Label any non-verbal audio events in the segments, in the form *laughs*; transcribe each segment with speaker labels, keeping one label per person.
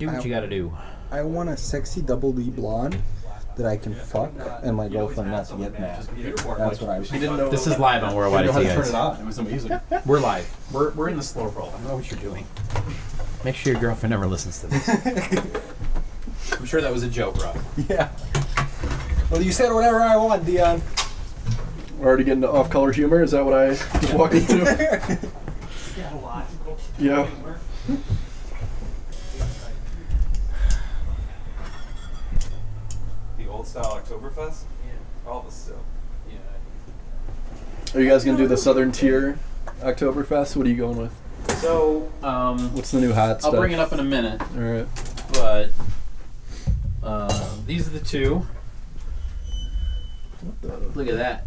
Speaker 1: Do what
Speaker 2: I-
Speaker 1: you got to do.
Speaker 2: I want a sexy double D blonde that I can fuck and my girlfriend not to get mad. That's what I was.
Speaker 3: didn't know.
Speaker 1: This is live on Worldwide
Speaker 3: I didn't know how to turn it
Speaker 1: guys.
Speaker 3: on. It was amazing. *laughs*
Speaker 1: We're live. We're, we're in the slow roll. I know what you're doing. Make sure your girlfriend never listens to this. *laughs* I'm sure that was a joke, Rob.
Speaker 2: Yeah. Well, you said whatever I want, Dion.
Speaker 3: We're already getting to off-color humor. Is that what I just walked into? yeah. *laughs*
Speaker 4: The old style Oktoberfest? Yeah. All the stuff.
Speaker 3: Are you guys gonna do the Southern Tier Oktoberfest? What are you going with?
Speaker 1: So, um,
Speaker 3: What's the new hot
Speaker 1: I'll
Speaker 3: stuff?
Speaker 1: bring it up in a minute,
Speaker 3: All right.
Speaker 1: but uh, these are the two. What the? Look at that.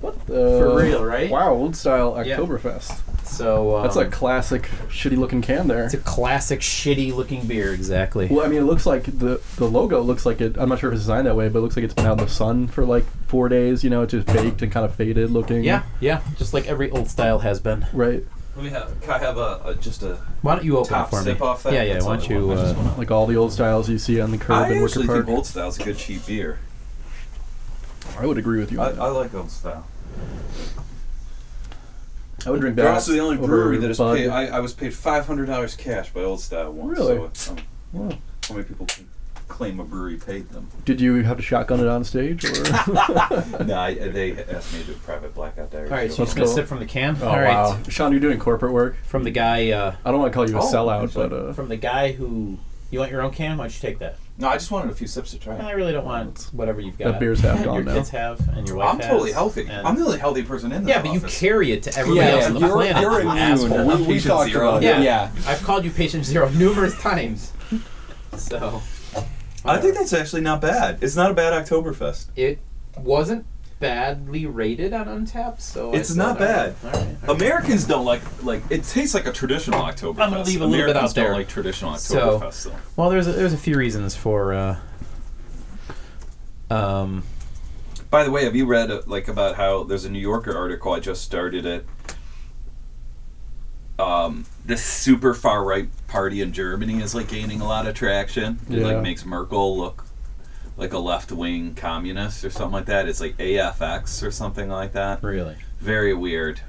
Speaker 3: What the?
Speaker 1: For real, right?
Speaker 3: Wow, old style
Speaker 1: Yeah.
Speaker 3: Oktoberfest.
Speaker 1: So um,
Speaker 3: That's a classic, shitty-looking can there.
Speaker 1: it's a classic shitty looking beer, exactly.
Speaker 3: Well, I mean, it looks like the the logo looks like it. I'm not sure if it's designed that way, but it looks like it's been out in the sun for like four days. You know, it's just baked and kind of faded looking.
Speaker 1: Yeah, yeah, just like every old style has been.
Speaker 3: Right.
Speaker 4: Let me have. Can I have a, a just a?
Speaker 1: Why don't you open
Speaker 4: Top
Speaker 1: it for me?
Speaker 4: sip off that?
Speaker 1: Yeah, yeah.
Speaker 4: That's
Speaker 1: Why don't
Speaker 4: I
Speaker 1: you?
Speaker 4: want. I just
Speaker 1: Uh,
Speaker 3: Like all the old styles you see on the curb
Speaker 4: I
Speaker 3: in Wicker
Speaker 4: actually
Speaker 3: Park.
Speaker 4: think Old Style's a good cheap beer.
Speaker 3: I would agree with you.
Speaker 4: I. I like Old Style.
Speaker 3: I would drink that.
Speaker 4: They're also the only brewery that is paid. I, I was paid five hundred dollars cash by Old Style once.
Speaker 3: Really?
Speaker 4: So um,
Speaker 3: Wow.
Speaker 4: how many people can claim a brewery paid them?
Speaker 3: Did you have to shotgun it on stage, or? *laughs*
Speaker 4: no, I, they asked me to do a private blackout diary.
Speaker 1: all right, so
Speaker 4: show.
Speaker 1: you're just gonna sip from the can.
Speaker 3: oh
Speaker 1: all right,
Speaker 3: wow, Sean, you're doing corporate work.
Speaker 1: from the guy. Uh,
Speaker 3: I don't want to call you a
Speaker 4: Oh,
Speaker 3: sellout,
Speaker 4: actually.
Speaker 3: but uh,
Speaker 1: from the guy who. You want your own can? Why don't you take that?
Speaker 4: No, I just wanted a few sips to try.
Speaker 1: I really don't want whatever you've got.
Speaker 3: that beer's half
Speaker 1: your
Speaker 3: gone now.
Speaker 1: kids have and your wife
Speaker 4: I'm
Speaker 1: has.
Speaker 4: totally healthy. I'm the only healthy person in this
Speaker 1: yeah, but you carry it to everybody else on the
Speaker 2: you're,
Speaker 1: planet.
Speaker 2: you're an
Speaker 1: asshole.
Speaker 2: We, we
Speaker 4: Patient
Speaker 2: talked
Speaker 4: zero.
Speaker 2: about
Speaker 1: Yeah.
Speaker 2: it. Yeah.
Speaker 1: I've called you patient zero *laughs* numerous times. So
Speaker 4: I think that's actually not bad. It's not a bad Oktoberfest.
Speaker 1: it wasn't badly rated on Untappd, so I
Speaker 4: It's
Speaker 1: said,
Speaker 4: not
Speaker 1: all right,
Speaker 4: bad.
Speaker 1: all right, all right.
Speaker 4: Americans don't like like it tastes like a traditional Oktoberfest.
Speaker 1: I'm gonna leave a little bit
Speaker 4: Americans
Speaker 1: out there.
Speaker 4: Don't like traditional
Speaker 1: So-
Speaker 4: Oktoberfest though.
Speaker 1: Well, there's a, there's a few reasons for. Uh, um,
Speaker 4: By the way, have you read uh, like about how there's a New Yorker article I just started it. Um, this super far right party in Germany is like gaining a lot of traction. It
Speaker 3: Yeah.
Speaker 4: like makes Merkel look like a left wing communist or something like that. It's like AFX or something like that.
Speaker 1: really,
Speaker 4: very weird.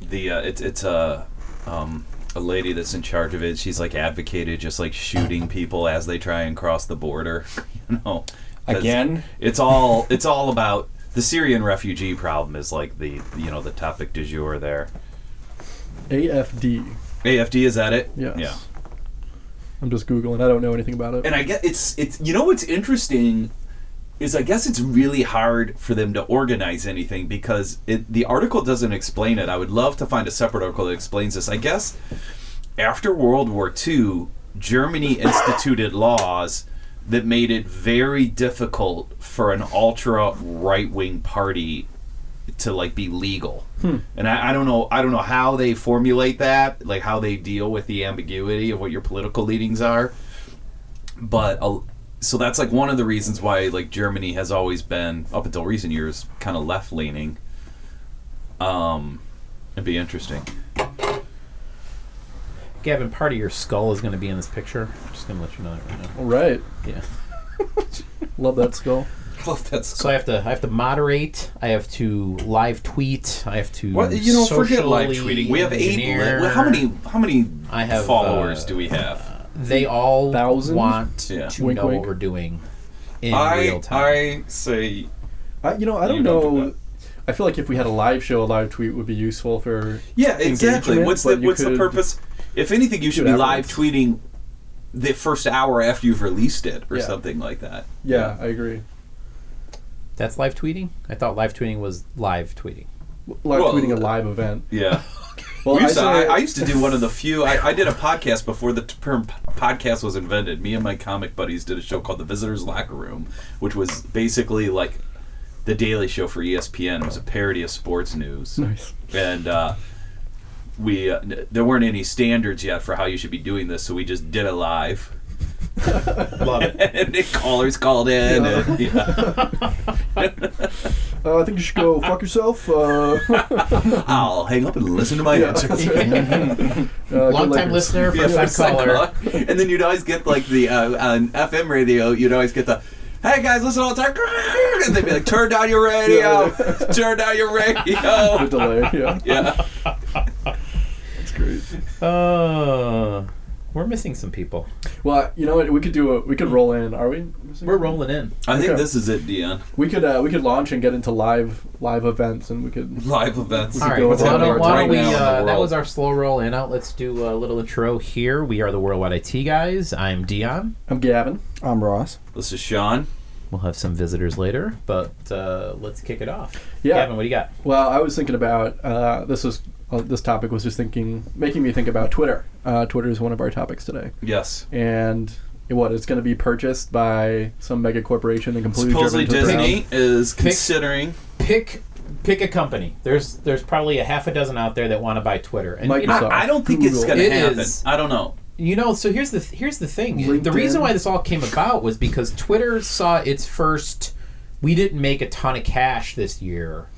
Speaker 4: The uh, it's it's a um, a lady that's in charge of it. She's like advocated just like shooting people as they try and cross the border. *laughs* you know,
Speaker 2: Again.
Speaker 4: It's all it's all about the Syrian refugee problem is like the you know the topic du jour there.
Speaker 3: AFD.
Speaker 4: AFD is that it?
Speaker 3: Yes.
Speaker 4: Yeah.
Speaker 3: I'm just googling. I don't know anything about it.
Speaker 4: And I get it's it's you know what's interesting is I guess it's really hard for them to organize anything because it, the article doesn't explain it. I would love to find a separate article that explains this. I guess after World War II, Germany instituted laws that made it very difficult for an ultra right wing party to like be legal. And I, I don't know I don't know how they formulate that, like how they deal with the ambiguity of what your political leanings are but uh, so that's like one of the reasons why like Germany has always been up until recent years kind of left leaning. Um, it'd be interesting.
Speaker 1: Gavin, part of your skull is going to be in this picture. I'm just going to let you know that right now.
Speaker 3: All right.
Speaker 1: Yeah.
Speaker 3: Love that skull.
Speaker 4: Love that.
Speaker 1: So I have to I have to moderate. I have to live tweet. I have to.
Speaker 4: What you know? Forget live tweeting. We have eight.
Speaker 1: engineer.
Speaker 4: How many? How many
Speaker 1: I have,
Speaker 4: followers
Speaker 1: uh,
Speaker 4: do we have?
Speaker 1: They all
Speaker 3: Thousand?
Speaker 1: want
Speaker 4: Yeah.
Speaker 1: to
Speaker 3: Wink,
Speaker 1: know
Speaker 3: wink.
Speaker 1: what we're doing in
Speaker 4: I
Speaker 1: real time.
Speaker 4: I say
Speaker 3: I, you know, I don't
Speaker 4: You don't do
Speaker 3: know. I feel like if we had a live show, a live tweet would be useful for.
Speaker 4: yeah exactly. What's the What's the purpose? If anything, you should be live tweeting the first hour after you've released it or
Speaker 3: Yeah.
Speaker 4: something like that.
Speaker 3: Yeah, I agree.
Speaker 1: That's live tweeting. I thought live tweeting was live tweeting.
Speaker 3: Live
Speaker 4: Well,
Speaker 3: tweeting a
Speaker 4: uh,
Speaker 3: live event.
Speaker 4: Yeah. *laughs*
Speaker 3: Well,
Speaker 4: We used
Speaker 3: I,
Speaker 4: to, I, I used to do one of the few. I, I did a podcast before the term podcast was invented. Me and my comic buddies did a show called The Visitor's Locker Room, which was basically like the Daily Show for ESPN. It was a parody of sports news,
Speaker 3: nice.
Speaker 4: and uh, we uh, n- there weren't any standards yet for how you should be doing this, so we just did it live. *laughs*
Speaker 1: Love it. *laughs*
Speaker 4: and the callers called in.
Speaker 3: Yeah.
Speaker 4: And, *laughs* yeah.
Speaker 3: Uh, I think you should go fuck yourself. Uh,
Speaker 4: I'll hang up and listen to my
Speaker 3: Yeah,
Speaker 4: answer.
Speaker 3: that's right. Uh,
Speaker 1: Long time listener, first time
Speaker 4: first time
Speaker 1: caller.
Speaker 4: caller. And then you'd always get like the uh, on FM radio. You'd always get the. Hey guys, listen all the time. And they'd be like, "Turn down your radio. Turn down your
Speaker 3: The
Speaker 4: radio."
Speaker 3: delay. Yeah,
Speaker 4: Yeah.
Speaker 3: that's great.
Speaker 1: Uh, we're missing some people.
Speaker 3: Well, you know what? We could do a. We could roll in. Are we?
Speaker 1: We're rolling in.
Speaker 4: I think
Speaker 3: Okay.
Speaker 4: this is it, Dion.
Speaker 3: We could. Uh, we could launch and get into live live events, and we could. *laughs*
Speaker 4: Live events.
Speaker 1: All right,
Speaker 3: go
Speaker 1: why
Speaker 3: with
Speaker 1: don't, why don't we?
Speaker 4: now in the
Speaker 1: Uh, that
Speaker 4: world.
Speaker 1: was our slow roll in out. Let's do a little intro here. We are the Worldwide IT guys. I'm Dion.
Speaker 3: I'm Gavin.
Speaker 2: I'm Ross.
Speaker 4: This is Sean.
Speaker 1: We'll have some visitors later, but uh, let's kick it off.
Speaker 3: Yeah.
Speaker 1: Gavin, what do you got?
Speaker 3: Well, I was thinking about uh, this was uh, this topic was just thinking, making me think about Twitter. Uh, Twitter is one of our topics today,
Speaker 4: Yes.
Speaker 3: and what it's going to be purchased by some mega corporation and completely
Speaker 4: Supposedly
Speaker 3: driven to the.
Speaker 4: Disney is considering.
Speaker 1: Pick pick a company. There's there's probably a half a dozen out there that want to buy Twitter. And you know,
Speaker 4: I, I don't think it's
Speaker 3: Google.
Speaker 4: going to happen.
Speaker 1: is.
Speaker 4: I don't know.
Speaker 1: You know, so here's the here's the thing. The reason why this all came about was because Twitter saw its first. We didn't make a ton of cash this year.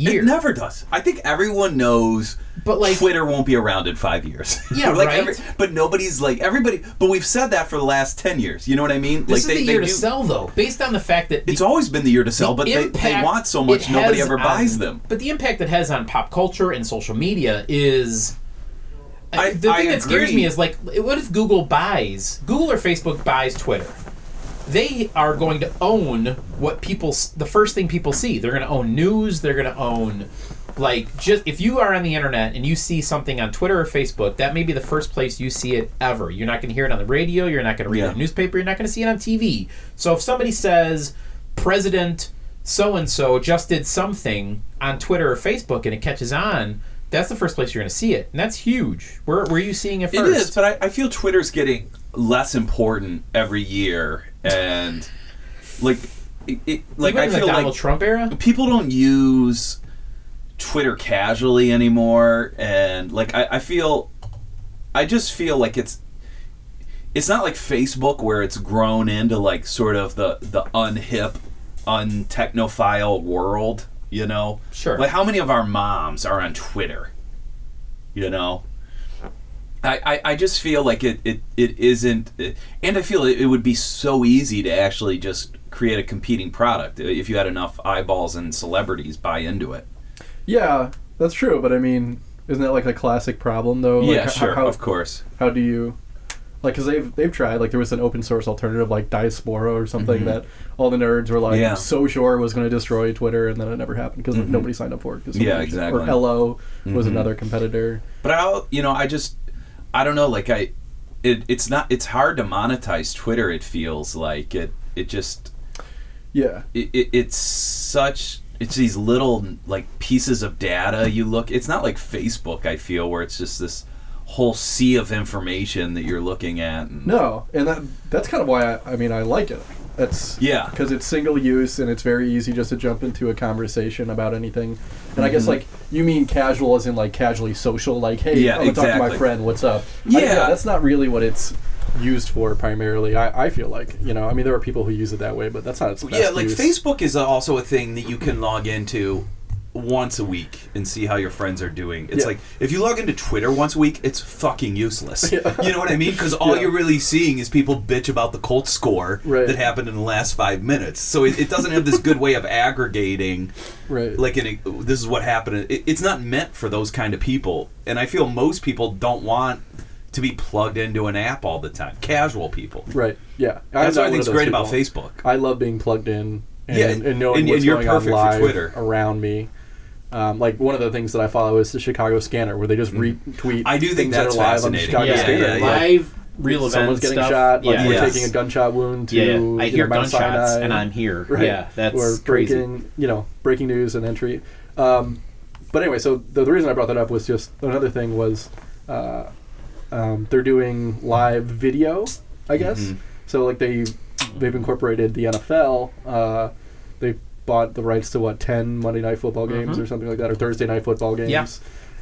Speaker 1: Year,
Speaker 4: It never does. I think everyone knows
Speaker 1: but like
Speaker 4: Twitter won't be around in five years. *laughs*
Speaker 1: Yeah,
Speaker 4: like
Speaker 1: right.
Speaker 4: but nobody's like everybody. But we've said that for the last ten years. You know what I mean?
Speaker 1: this
Speaker 4: like
Speaker 1: is the year to sell, though, based on the fact that
Speaker 4: It's always been the year to sell,
Speaker 1: the
Speaker 4: but they, they want so much nobody ever
Speaker 1: on-
Speaker 4: buys them.
Speaker 1: But the impact it has on pop culture and social media is.
Speaker 4: I-
Speaker 1: the
Speaker 4: I
Speaker 1: thing that scares me is like, what if Google buys Google or Facebook buys Twitter? They are going to own what people. The first thing people see, they're going to own news. They're going to own, like, just if you are on the internet and you see something on Twitter or Facebook, that may be the first place you see it ever. You're not going to hear it on the radio. You're not going to read it in
Speaker 4: Yeah.
Speaker 1: the newspaper. You're not going to see it on TV. So if somebody says President so and so just did something on Twitter or Facebook and it catches on, that's the first place you're going to see it, and that's huge. Where, where are you seeing it
Speaker 4: It
Speaker 1: first?
Speaker 4: is, but I, I feel Twitter's getting less important every year, and like, it, it, like I feel
Speaker 1: Donald
Speaker 4: like
Speaker 1: Trump era.
Speaker 4: people don't use Twitter casually anymore, and like I, I feel, I just feel like it's. It's not like Facebook where it's grown into like sort of the the unhip, untechnophile world. You know,
Speaker 1: Sure.
Speaker 4: Like how many of our moms are on Twitter? You know, I, I, just feel like it, it, it isn't, and I feel it, it would be so easy to actually just create a competing product if you had enough eyeballs and celebrities buy into it.
Speaker 3: Yeah, that's true. But I mean, isn't that like a classic problem though? Like,
Speaker 4: yeah, sure,
Speaker 3: How,
Speaker 4: of course.
Speaker 3: how do you like because they've they've tried like there was an open source alternative like diaspora or something that all the nerds were like
Speaker 4: Mm-hmm. Yeah.
Speaker 3: so sure was going to destroy twitter and then it never happened because nobody signed up for it 'cause
Speaker 4: Mm-hmm. Yeah, exactly.
Speaker 3: or Ello was
Speaker 4: Mhm.
Speaker 3: another competitor
Speaker 4: But I, you know, I just, I don't know, like I, it, it's not, it's hard to monetize Twitter. It feels like it, it just,
Speaker 3: yeah
Speaker 4: it, it, it's such it's these little like pieces of data you look it's not like facebook i feel where it's just this whole sea of information that you're looking at and,
Speaker 3: no and that that's kind of why i, I mean i like it that's
Speaker 4: yeah
Speaker 3: because it's single use and it's very easy just to jump into a conversation about anything and i guess
Speaker 4: Mhm.
Speaker 3: like you mean casual as in like casually social like hey
Speaker 4: Yeah,
Speaker 3: i'm gonna talk to my friend what's up I-
Speaker 4: Yeah.
Speaker 3: that's not really what it's used for primarily I, I feel like you know i mean there are people who use it that way but that's not its best
Speaker 4: yeah like
Speaker 3: use.
Speaker 4: facebook is also a thing that you can log into once a week and see how your friends are doing. It's
Speaker 3: Yeah.
Speaker 4: like if you log into twitter once a week it's fucking useless. *laughs*
Speaker 3: Yeah.
Speaker 4: you know what i mean? Because all
Speaker 3: Yeah.
Speaker 4: you're really seeing is people bitch about the colts score
Speaker 3: Right.
Speaker 4: that happened in the last five minutes. So it, it doesn't have this good way of aggregating
Speaker 3: right.
Speaker 4: like an, this is what happened. It, it's not meant for those kind of people. And i feel most people don't want to be plugged into an app all the time. Casual people.
Speaker 3: Right. Yeah.
Speaker 4: That's
Speaker 3: I'm
Speaker 4: what i think is great
Speaker 3: those
Speaker 4: about facebook.
Speaker 3: I love being plugged in and,
Speaker 4: Yeah,
Speaker 3: and knowing
Speaker 4: and-
Speaker 3: what's
Speaker 4: and
Speaker 3: going on live
Speaker 4: Twitter.
Speaker 3: around me. Um, like one of the things that I follow is the Chicago Scanner, where they just retweet.
Speaker 4: Mm. I do think
Speaker 3: things that are live on the
Speaker 4: fascinating.
Speaker 3: Chicago
Speaker 4: Yeah,
Speaker 3: Scanner.
Speaker 4: yeah, yeah.
Speaker 3: Like,
Speaker 1: Live real event
Speaker 3: someone's getting
Speaker 1: stuff.
Speaker 3: shot. Like
Speaker 1: yeah,
Speaker 3: we're
Speaker 4: Yes.
Speaker 3: taking a gunshot wound to
Speaker 1: yeah, yeah. I
Speaker 3: you
Speaker 1: hear
Speaker 3: Mount
Speaker 1: gunshots
Speaker 3: Sinai.
Speaker 1: and I'm here.
Speaker 3: Right.
Speaker 1: Yeah, that's
Speaker 3: or
Speaker 1: crazy.
Speaker 3: breaking, you know, breaking news and entry. Um, but anyway, so the, the reason I brought that up was just another thing was uh, um, they're doing live video, I guess.
Speaker 4: Mhm.
Speaker 3: So like they they've incorporated the NFL. Uh, they bought the rights to what ten Monday Night Football games
Speaker 1: Mhm.
Speaker 3: or something like that, or Thursday Night Football games.
Speaker 1: Yeah.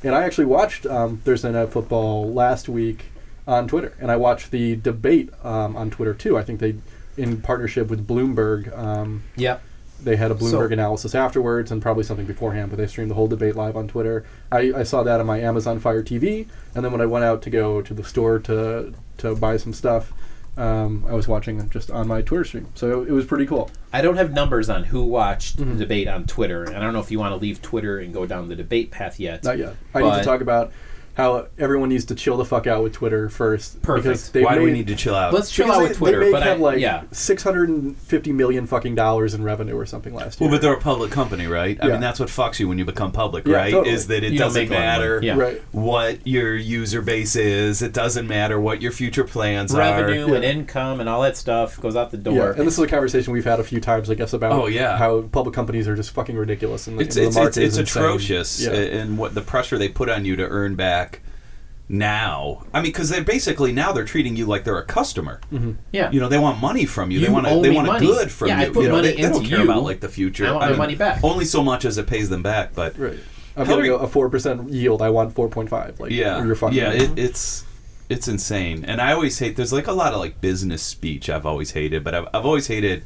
Speaker 3: And I actually watched um, Thursday Night Football last week on Twitter, and I watched the debate um, on Twitter too. I think they, in partnership with Bloomberg, um,
Speaker 1: Yep.
Speaker 3: they had a Bloomberg
Speaker 1: So-
Speaker 3: analysis afterwards and probably something beforehand, but they streamed the whole debate live on Twitter. I, I saw that on my Amazon Fire TV, and then when I went out to go to the store to to buy some stuff, um, I was watching just on my Twitter stream. So it was pretty cool.
Speaker 1: I don't have numbers on who watched
Speaker 3: Mm-hmm.
Speaker 1: the debate on Twitter, and I don't know if you want to leave Twitter and go down the debate path yet.
Speaker 3: Not yet. I need to talk about how everyone needs to chill the fuck out with Twitter first.
Speaker 1: Perfect.
Speaker 3: Because they've
Speaker 4: Why do we need to chill out?
Speaker 1: Let's chill
Speaker 3: because
Speaker 1: out
Speaker 3: they,
Speaker 1: with Twitter,
Speaker 3: they may
Speaker 1: but
Speaker 3: have
Speaker 1: I,
Speaker 3: like
Speaker 1: yeah,
Speaker 3: six hundred and fifty million fucking dollars in revenue or something last year.
Speaker 4: Well, but they're a public company, right? I
Speaker 3: Yeah.
Speaker 4: mean, that's what fucks you when you become public,
Speaker 3: Yeah,
Speaker 4: right?
Speaker 3: totally.
Speaker 4: Is that it
Speaker 1: You
Speaker 4: doesn't
Speaker 1: make a lot of money.
Speaker 4: matter
Speaker 1: Yeah.
Speaker 3: Right.
Speaker 4: what your user base is. It doesn't matter what your future plans
Speaker 1: revenue
Speaker 4: are.
Speaker 1: Revenue and income and all that stuff goes out the
Speaker 3: Yeah,
Speaker 1: door.
Speaker 3: and this is a conversation we've had a few times, I guess, about
Speaker 4: Oh, yeah.
Speaker 3: how public companies are just fucking ridiculous. And the,
Speaker 4: It's
Speaker 3: and the
Speaker 4: it's
Speaker 3: market
Speaker 4: it's, it's
Speaker 3: is insane.
Speaker 4: atrocious,
Speaker 3: Yeah.
Speaker 4: and what the pressure they put on you to earn back now. I mean, because they're basically now they're treating you like they're a customer. Mm-hmm.
Speaker 1: yeah,
Speaker 4: You know, they want money from you. they want
Speaker 1: owe
Speaker 4: they want
Speaker 1: money.
Speaker 4: a good from
Speaker 1: Yeah, I
Speaker 4: you.
Speaker 1: put
Speaker 4: you know,
Speaker 1: money
Speaker 4: they, they don't
Speaker 1: into
Speaker 4: care
Speaker 1: you.
Speaker 4: about like the future.
Speaker 1: I want my
Speaker 4: mean,
Speaker 1: money back.
Speaker 4: Only so much as it pays them back, but
Speaker 3: Right. I'm
Speaker 4: Hillary-
Speaker 3: getting a four percent yield. I want four point five. Like,
Speaker 4: yeah,
Speaker 3: you're fucking.
Speaker 4: yeah, it, it's it's insane. And I always hate. There's like a lot of like business speech I've always hated, but I've I've always hated.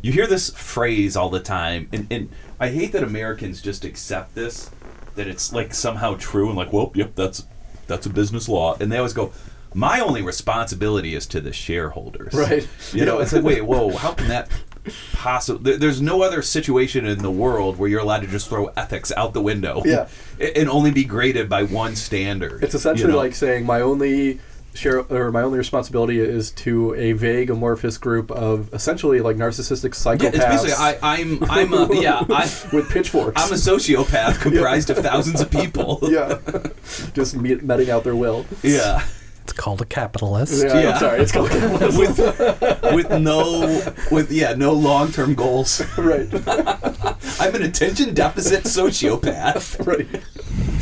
Speaker 4: You hear this phrase all the time, and and I hate that Americans just accept this, that it's like somehow true and like, well, yep, that's that's a business law, and they always go. My only responsibility is to the shareholders.
Speaker 3: Right.
Speaker 4: You know, it's like, wait, whoa, how can that possibly? There's no other situation in the world where you're allowed to just throw ethics out the window.
Speaker 3: Yeah. *laughs*
Speaker 4: And only be graded by one standard.
Speaker 3: It's essentially
Speaker 4: you know?
Speaker 3: like saying my only share or my only responsibility is to a vague amorphous group of essentially like narcissistic psychopaths.
Speaker 4: Yeah, it's basically I, I'm I'm a *laughs* yeah I
Speaker 3: with pitchforks.
Speaker 4: I'm a sociopath comprised of thousands of people. *laughs*
Speaker 3: yeah, just me- meting out their will.
Speaker 4: Yeah.
Speaker 5: It's called a capitalist.
Speaker 3: Yeah,
Speaker 4: Yeah.
Speaker 3: I'm sorry, it's called
Speaker 4: with with no with yeah no long term goals.
Speaker 3: right, *laughs*
Speaker 4: I'm an attention deficit sociopath.
Speaker 3: right.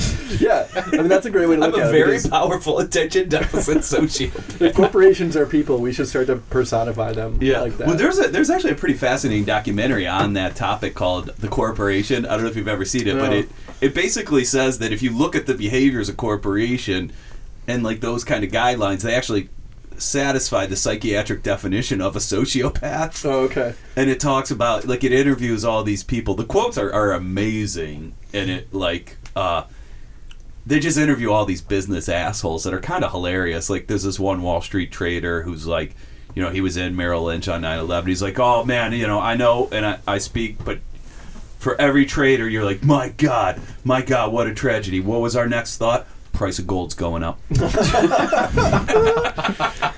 Speaker 3: *laughs* Yeah, I mean that's a great way to look at it.
Speaker 4: I'm a
Speaker 3: at
Speaker 4: very
Speaker 3: it. because
Speaker 4: powerful attention deficit *laughs* sociopath.
Speaker 3: If corporations are people, we should start to personify them
Speaker 4: Yeah.
Speaker 3: like that.
Speaker 4: Well, there's a there's actually a pretty fascinating documentary on that topic called The Corporation. I don't know if you've ever seen it, but it it basically says that if you look at the behaviors of corporation and like those kind of guidelines, they actually satisfy the psychiatric definition of a sociopath.
Speaker 3: oh, okay.
Speaker 4: And it talks about like it interviews all these people. The quotes are, are amazing and it like uh they just interview all these business assholes that are kind of hilarious. Like there's this one Wall Street trader who's like, you know, he was in Merrill Lynch on 9/11. He's like, "Oh man, you know, I know and I, I speak, but for every trader, you're like, my God, my God, what a tragedy. What was our next thought? Price of gold's going up. *laughs*
Speaker 3: That's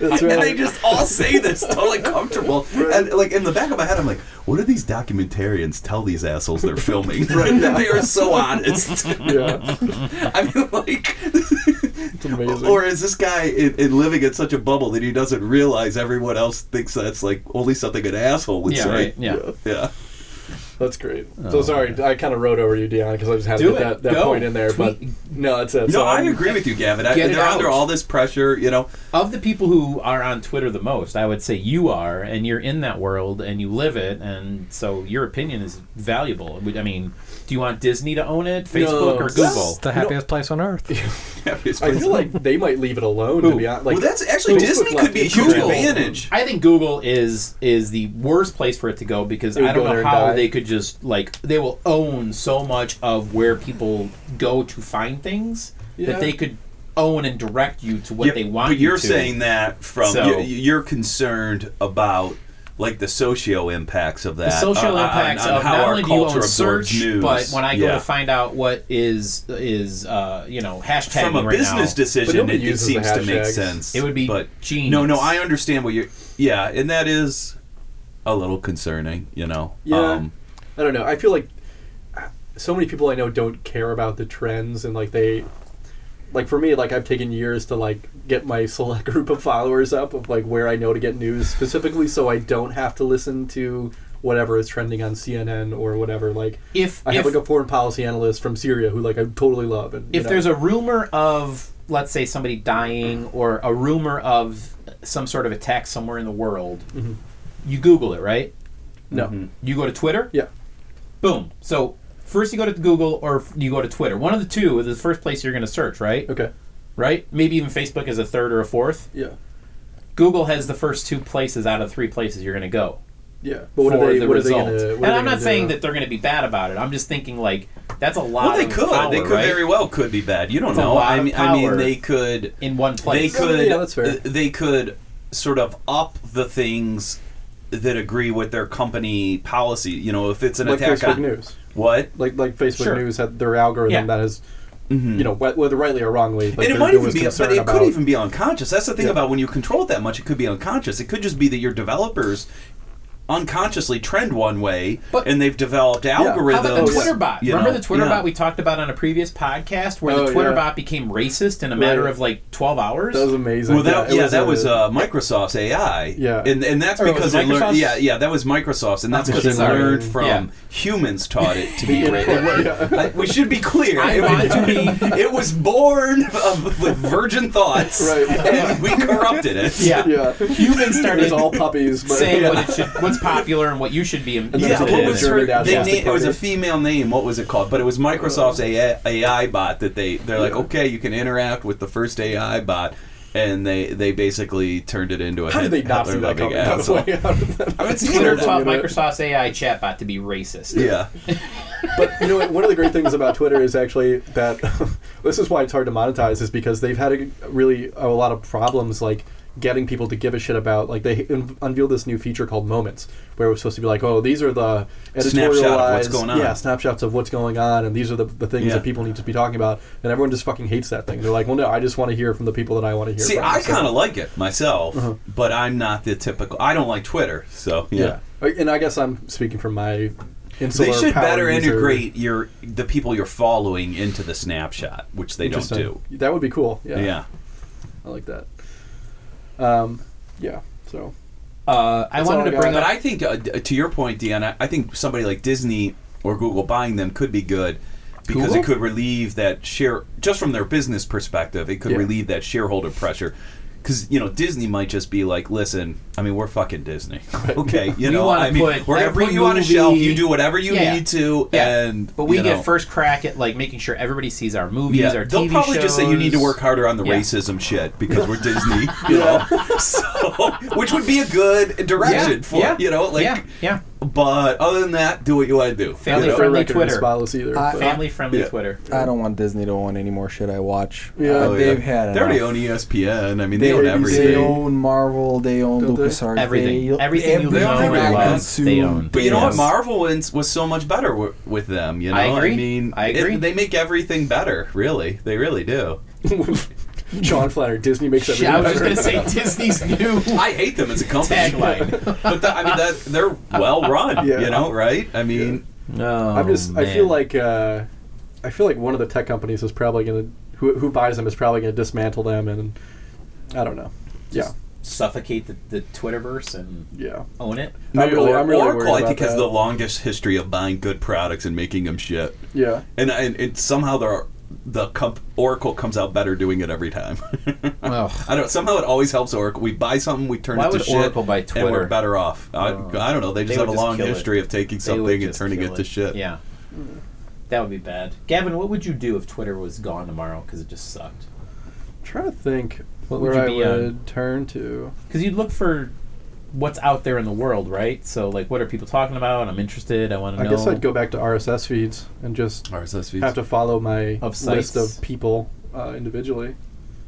Speaker 3: right.
Speaker 4: And they just all say this totally comfortable. *laughs* And like in the back of my head, I'm like, what do these documentarians tell these assholes they're filming? *laughs* right now. they are so honest.
Speaker 3: yeah,
Speaker 4: I mean, like,
Speaker 3: it's amazing.
Speaker 4: or is this guy in, in living in such a bubble that he doesn't realize everyone else thinks that's like only something an asshole would
Speaker 1: yeah,
Speaker 4: say?
Speaker 1: right, yeah.
Speaker 3: Yeah.
Speaker 4: Yeah.
Speaker 3: That's great. Oh, so sorry, I kind of wrote over you, Dion, because I just had to
Speaker 1: Do
Speaker 3: get
Speaker 1: it.
Speaker 3: that, that
Speaker 1: Go.
Speaker 3: point in there. But no, that's it.
Speaker 4: No,
Speaker 3: so
Speaker 4: I
Speaker 3: I'm-
Speaker 4: agree with you, Gavin. I,
Speaker 1: Get it
Speaker 4: they're under all this pressure, you know.
Speaker 1: Of the people who are on Twitter the most, I would say you are, and you're in that world, and you live it, and so your opinion is valuable. I mean, do you want Disney to own it, Facebook,
Speaker 3: No.
Speaker 1: or Google?
Speaker 5: It's the happiest place on earth. *laughs* *laughs*
Speaker 3: I feel like they might leave it alone. To
Speaker 1: Who?
Speaker 3: be honest, like
Speaker 4: well, that's actually
Speaker 3: Facebook
Speaker 4: Disney
Speaker 3: left
Speaker 4: could be a huge
Speaker 3: Google.
Speaker 4: advantage.
Speaker 1: I think Google is is the worst place for it to go because
Speaker 3: It would
Speaker 1: I don't
Speaker 3: go there
Speaker 1: know
Speaker 3: and
Speaker 1: how
Speaker 3: die.
Speaker 1: they could just like they will own so much of where people go to find things
Speaker 3: Yeah.
Speaker 1: that they could own and direct you to what
Speaker 4: Yeah,
Speaker 1: they want.
Speaker 4: But
Speaker 1: you
Speaker 4: you're
Speaker 1: to.
Speaker 4: saying that from
Speaker 1: So-
Speaker 4: you- you're concerned about like the socio impacts of that.
Speaker 1: the social
Speaker 4: uh, on-
Speaker 1: impacts
Speaker 4: on
Speaker 1: of
Speaker 4: how
Speaker 1: not
Speaker 4: our
Speaker 1: only do you
Speaker 4: culture
Speaker 1: own search,
Speaker 4: news.
Speaker 1: but when I go
Speaker 4: Yeah.
Speaker 1: to find out what is is uh, you know hashtag
Speaker 4: from a
Speaker 1: right
Speaker 4: business
Speaker 1: now,
Speaker 4: decision, it, it seems to make sense.
Speaker 1: It would be
Speaker 4: but
Speaker 1: genius.
Speaker 4: no, no, I understand what you're. Yeah, and that is a little concerning. You know.
Speaker 3: Yeah.
Speaker 4: Um,
Speaker 3: I don't know. I feel like uh, so many people I know don't care about the trends, and like they, like for me, like I've taken years to like get my *laughs* select group of followers up of like where I know to get news specifically, so I don't have to listen to whatever is trending on CNN or whatever. Like
Speaker 1: if
Speaker 3: I have
Speaker 1: if,
Speaker 3: like a foreign policy analyst from Syria who like I totally love, and
Speaker 1: if there's a rumor of let's say somebody dying or a rumor of some sort of attack somewhere in the world,
Speaker 3: Mhm.
Speaker 1: you Google it, right?
Speaker 3: no,
Speaker 4: mhm.
Speaker 1: You go to Twitter.
Speaker 3: yeah,
Speaker 1: Boom. So first you go to Google or you go to Twitter. One of the two is the first place you're going to search, right?
Speaker 3: okay,
Speaker 1: Right? Maybe even Facebook is a third or a fourth.
Speaker 3: yeah,
Speaker 1: Google has the first two places out of three places you're going to go.
Speaker 3: Yeah, but what
Speaker 1: for
Speaker 3: are they?
Speaker 1: the
Speaker 3: what are they
Speaker 1: result.
Speaker 3: gonna? What
Speaker 1: and I'm not saying that they're going to be bad about it. I'm just thinking like that's a lot.
Speaker 4: Well, they
Speaker 1: of
Speaker 4: could.
Speaker 1: Power,
Speaker 4: they could
Speaker 1: right?
Speaker 4: very well could be bad. You don't
Speaker 1: It's a
Speaker 4: know.
Speaker 1: lot
Speaker 4: I
Speaker 1: of
Speaker 4: mean, I mean, they could.
Speaker 1: in one place.
Speaker 4: They could.
Speaker 3: Yeah, that's fair.
Speaker 4: uh, They could sort of up the things that agree with their company policy. You know, if it's an
Speaker 3: like
Speaker 4: attack
Speaker 3: Facebook
Speaker 4: on
Speaker 3: News,
Speaker 4: what,
Speaker 3: like like Facebook
Speaker 1: Sure.
Speaker 3: News had their algorithm
Speaker 1: Yeah.
Speaker 3: that has,
Speaker 4: Mhm.
Speaker 3: you know, whether rightly or wrongly, like
Speaker 4: and it
Speaker 3: there-
Speaker 4: might even be, but it
Speaker 3: about,
Speaker 4: could even be unconscious. That's the thing
Speaker 3: Yeah.
Speaker 4: about when you control it that much, it could be unconscious. It could just be that your developers unconsciously trend one way,
Speaker 1: But-
Speaker 4: and they've developed algorithms.
Speaker 1: How about the
Speaker 3: Oh,
Speaker 1: Twitter bot? Remember
Speaker 4: know?
Speaker 1: the Twitter
Speaker 4: Yeah.
Speaker 1: bot we talked about on a previous podcast, where
Speaker 3: Oh,
Speaker 1: the Twitter
Speaker 3: yeah.
Speaker 1: bot became racist in a matter
Speaker 3: Right.
Speaker 1: of like 12 hours?
Speaker 3: That was amazing.
Speaker 4: Well, that,
Speaker 3: it
Speaker 4: yeah, that
Speaker 3: a-
Speaker 4: was uh, Microsoft's AI.
Speaker 3: Yeah.
Speaker 4: and and that's
Speaker 1: Or
Speaker 4: because
Speaker 1: it
Speaker 4: it learned. Yeah, yeah, that was Microsoft's, and that's because it learned from
Speaker 1: Yeah.
Speaker 4: humans taught it to be *laughs* racist.
Speaker 3: yeah.
Speaker 4: I- we should be clear.
Speaker 1: I
Speaker 4: it,
Speaker 1: want to be- *laughs*
Speaker 4: it was born of, with virgin thoughts,
Speaker 3: Right.
Speaker 4: and *laughs* we corrupted it.
Speaker 1: Yeah.
Speaker 3: yeah.
Speaker 1: Humans started
Speaker 3: was all puppies, but
Speaker 1: saying
Speaker 3: yeah.
Speaker 1: what it should, what's popular and what you should be.
Speaker 3: then
Speaker 4: Yeah, what was her? They
Speaker 3: plastic
Speaker 4: it was a female name. What was it called? But it was Microsoft's AI, AI bot that they they're like,
Speaker 3: Yeah.
Speaker 4: okay, you can interact with the first AI bot, and they they basically turned it into a
Speaker 3: How did they not see that coming? By the
Speaker 4: asshole.
Speaker 3: way, How did that-
Speaker 4: I mean, it's
Speaker 1: Twitter
Speaker 4: Twitter.
Speaker 1: taught Microsoft's AI chatbot to be racist.
Speaker 4: Yeah,
Speaker 3: But you know, what, one of the great things about Twitter is actually that *laughs* this is why it's hard to monetize, is because they've had a, really a lot of problems like getting people to give a shit about. Like they un- unveiled this new feature called Moments, where it was supposed to be like, oh, these are the editorialized,
Speaker 4: what's going on.
Speaker 3: yeah, snapshots of what's going on, and these are the, the things
Speaker 4: Yeah.
Speaker 3: that people need to be talking about. And everyone just fucking hates that thing. They're like, well, no, I just want to hear from the people that I want to hear.
Speaker 4: see,
Speaker 3: from.
Speaker 4: I
Speaker 3: So-
Speaker 4: kind of like it myself,
Speaker 3: Uh-huh.
Speaker 4: but I'm not the typical. I don't like Twitter, so yeah.
Speaker 3: yeah. and I guess I'm speaking from my.
Speaker 4: They should better
Speaker 3: user-
Speaker 4: integrate your the people you're following into the snapshot, which they don't do.
Speaker 3: That would be cool.
Speaker 4: Yeah.
Speaker 3: Yeah, I like that. Um, yeah. So
Speaker 1: Uh, I wanted to bring
Speaker 3: got.
Speaker 4: But. I think, uh, to your point, Dion, I, I think somebody like Disney or Google buying them could be good because
Speaker 1: Google?
Speaker 4: it could relieve that share just from their business perspective. It could
Speaker 3: Yeah.
Speaker 4: relieve that shareholder pressure. Because you know Disney might just be like, listen, I mean we're fucking Disney, *laughs* okay? You know, I mean we're gonna put you on a shelf. You do whatever you
Speaker 1: Yeah.
Speaker 4: need to,
Speaker 1: Yeah.
Speaker 4: and
Speaker 1: But we get
Speaker 4: know,
Speaker 1: first crack at like making sure everybody sees our movies,
Speaker 4: Yeah,
Speaker 1: our TV shows.
Speaker 4: they'll probably just say you need to work harder on the racism shit because we're *laughs* Disney, you know. *laughs* so, which would be a good direction for you know, like.
Speaker 1: yeah, yeah.
Speaker 4: But other than that, do what you want to do.
Speaker 1: Family
Speaker 4: you know?
Speaker 1: friendly Twitter.
Speaker 3: spotless either.
Speaker 2: I-
Speaker 1: Family friendly
Speaker 4: Yeah.
Speaker 1: Twitter.
Speaker 2: I don't want Disney to own any more shit I watch.
Speaker 3: Yeah.
Speaker 2: Uh,
Speaker 4: Oh,
Speaker 2: they've
Speaker 4: yeah.
Speaker 2: had
Speaker 4: They already own ESPN. I mean,
Speaker 2: They,
Speaker 4: they, own everything.
Speaker 2: they own Marvel. They own
Speaker 3: Don't they?
Speaker 2: LucasArts.
Speaker 1: Everything.
Speaker 2: They,
Speaker 1: Everything you
Speaker 2: everything
Speaker 1: know
Speaker 2: I
Speaker 1: and love,
Speaker 2: consume,
Speaker 1: they own.
Speaker 4: but you know what? Marvel was, was so much better w- with them. You know,
Speaker 1: I agree.
Speaker 4: mean,
Speaker 1: I
Speaker 4: it-
Speaker 1: agree.
Speaker 4: they make everything better. Really, they really do. *laughs* *laughs*
Speaker 3: Sean Flatter. Disney makes everything
Speaker 1: I was just
Speaker 3: better.
Speaker 1: gonna say Disney's *laughs* new
Speaker 4: I hate them as a company.
Speaker 1: tagline.
Speaker 4: but that, I mean, that they're well run.
Speaker 3: Yeah.
Speaker 4: You know, right? I mean,
Speaker 1: No,
Speaker 3: I'm just. I feel like. Uh, I feel like one of the tech companies is probably going to. Who, who buys them is probably going to dismantle them, and I don't know. Yeah,
Speaker 1: suffocate the, the Twitterverse and
Speaker 3: yeah.
Speaker 1: own it.
Speaker 3: I'm really-
Speaker 4: Or-
Speaker 3: I'm really
Speaker 4: Oracle,
Speaker 3: worried
Speaker 4: I
Speaker 3: about
Speaker 4: think, has
Speaker 3: that.
Speaker 4: the longest history of buying good products and making them shit.
Speaker 3: Yeah.
Speaker 4: And and, and somehow the the comp- Oracle comes out better doing it every time. *laughs*
Speaker 1: Ugh.
Speaker 4: I don't. Somehow it always helps Oracle. We buy something, we turn
Speaker 1: Why
Speaker 4: it to
Speaker 1: would
Speaker 4: shit,
Speaker 1: Oracle buy
Speaker 4: and
Speaker 1: Twitter?
Speaker 4: we're better off. I,
Speaker 1: Oh.
Speaker 4: I don't know. They just
Speaker 1: They
Speaker 4: have a long
Speaker 1: kill it.
Speaker 4: history of taking something and turning
Speaker 1: kill
Speaker 4: it to shit.
Speaker 1: Yeah, that would be bad. Gavin, what would you do if Twitter was gone tomorrow because it just sucked?
Speaker 3: I'm trying to think
Speaker 1: What
Speaker 3: where
Speaker 1: would you
Speaker 3: I would
Speaker 1: on?
Speaker 3: turn to.
Speaker 1: Because you'd look for what's out there in the world, right? So, like, what are people talking about? I'm interested. I want to know.
Speaker 3: I
Speaker 1: know.
Speaker 3: guess I'd go back to RSS feeds and just
Speaker 4: RSS feeds.
Speaker 3: have to follow my
Speaker 1: Of
Speaker 3: list of people uh, individually.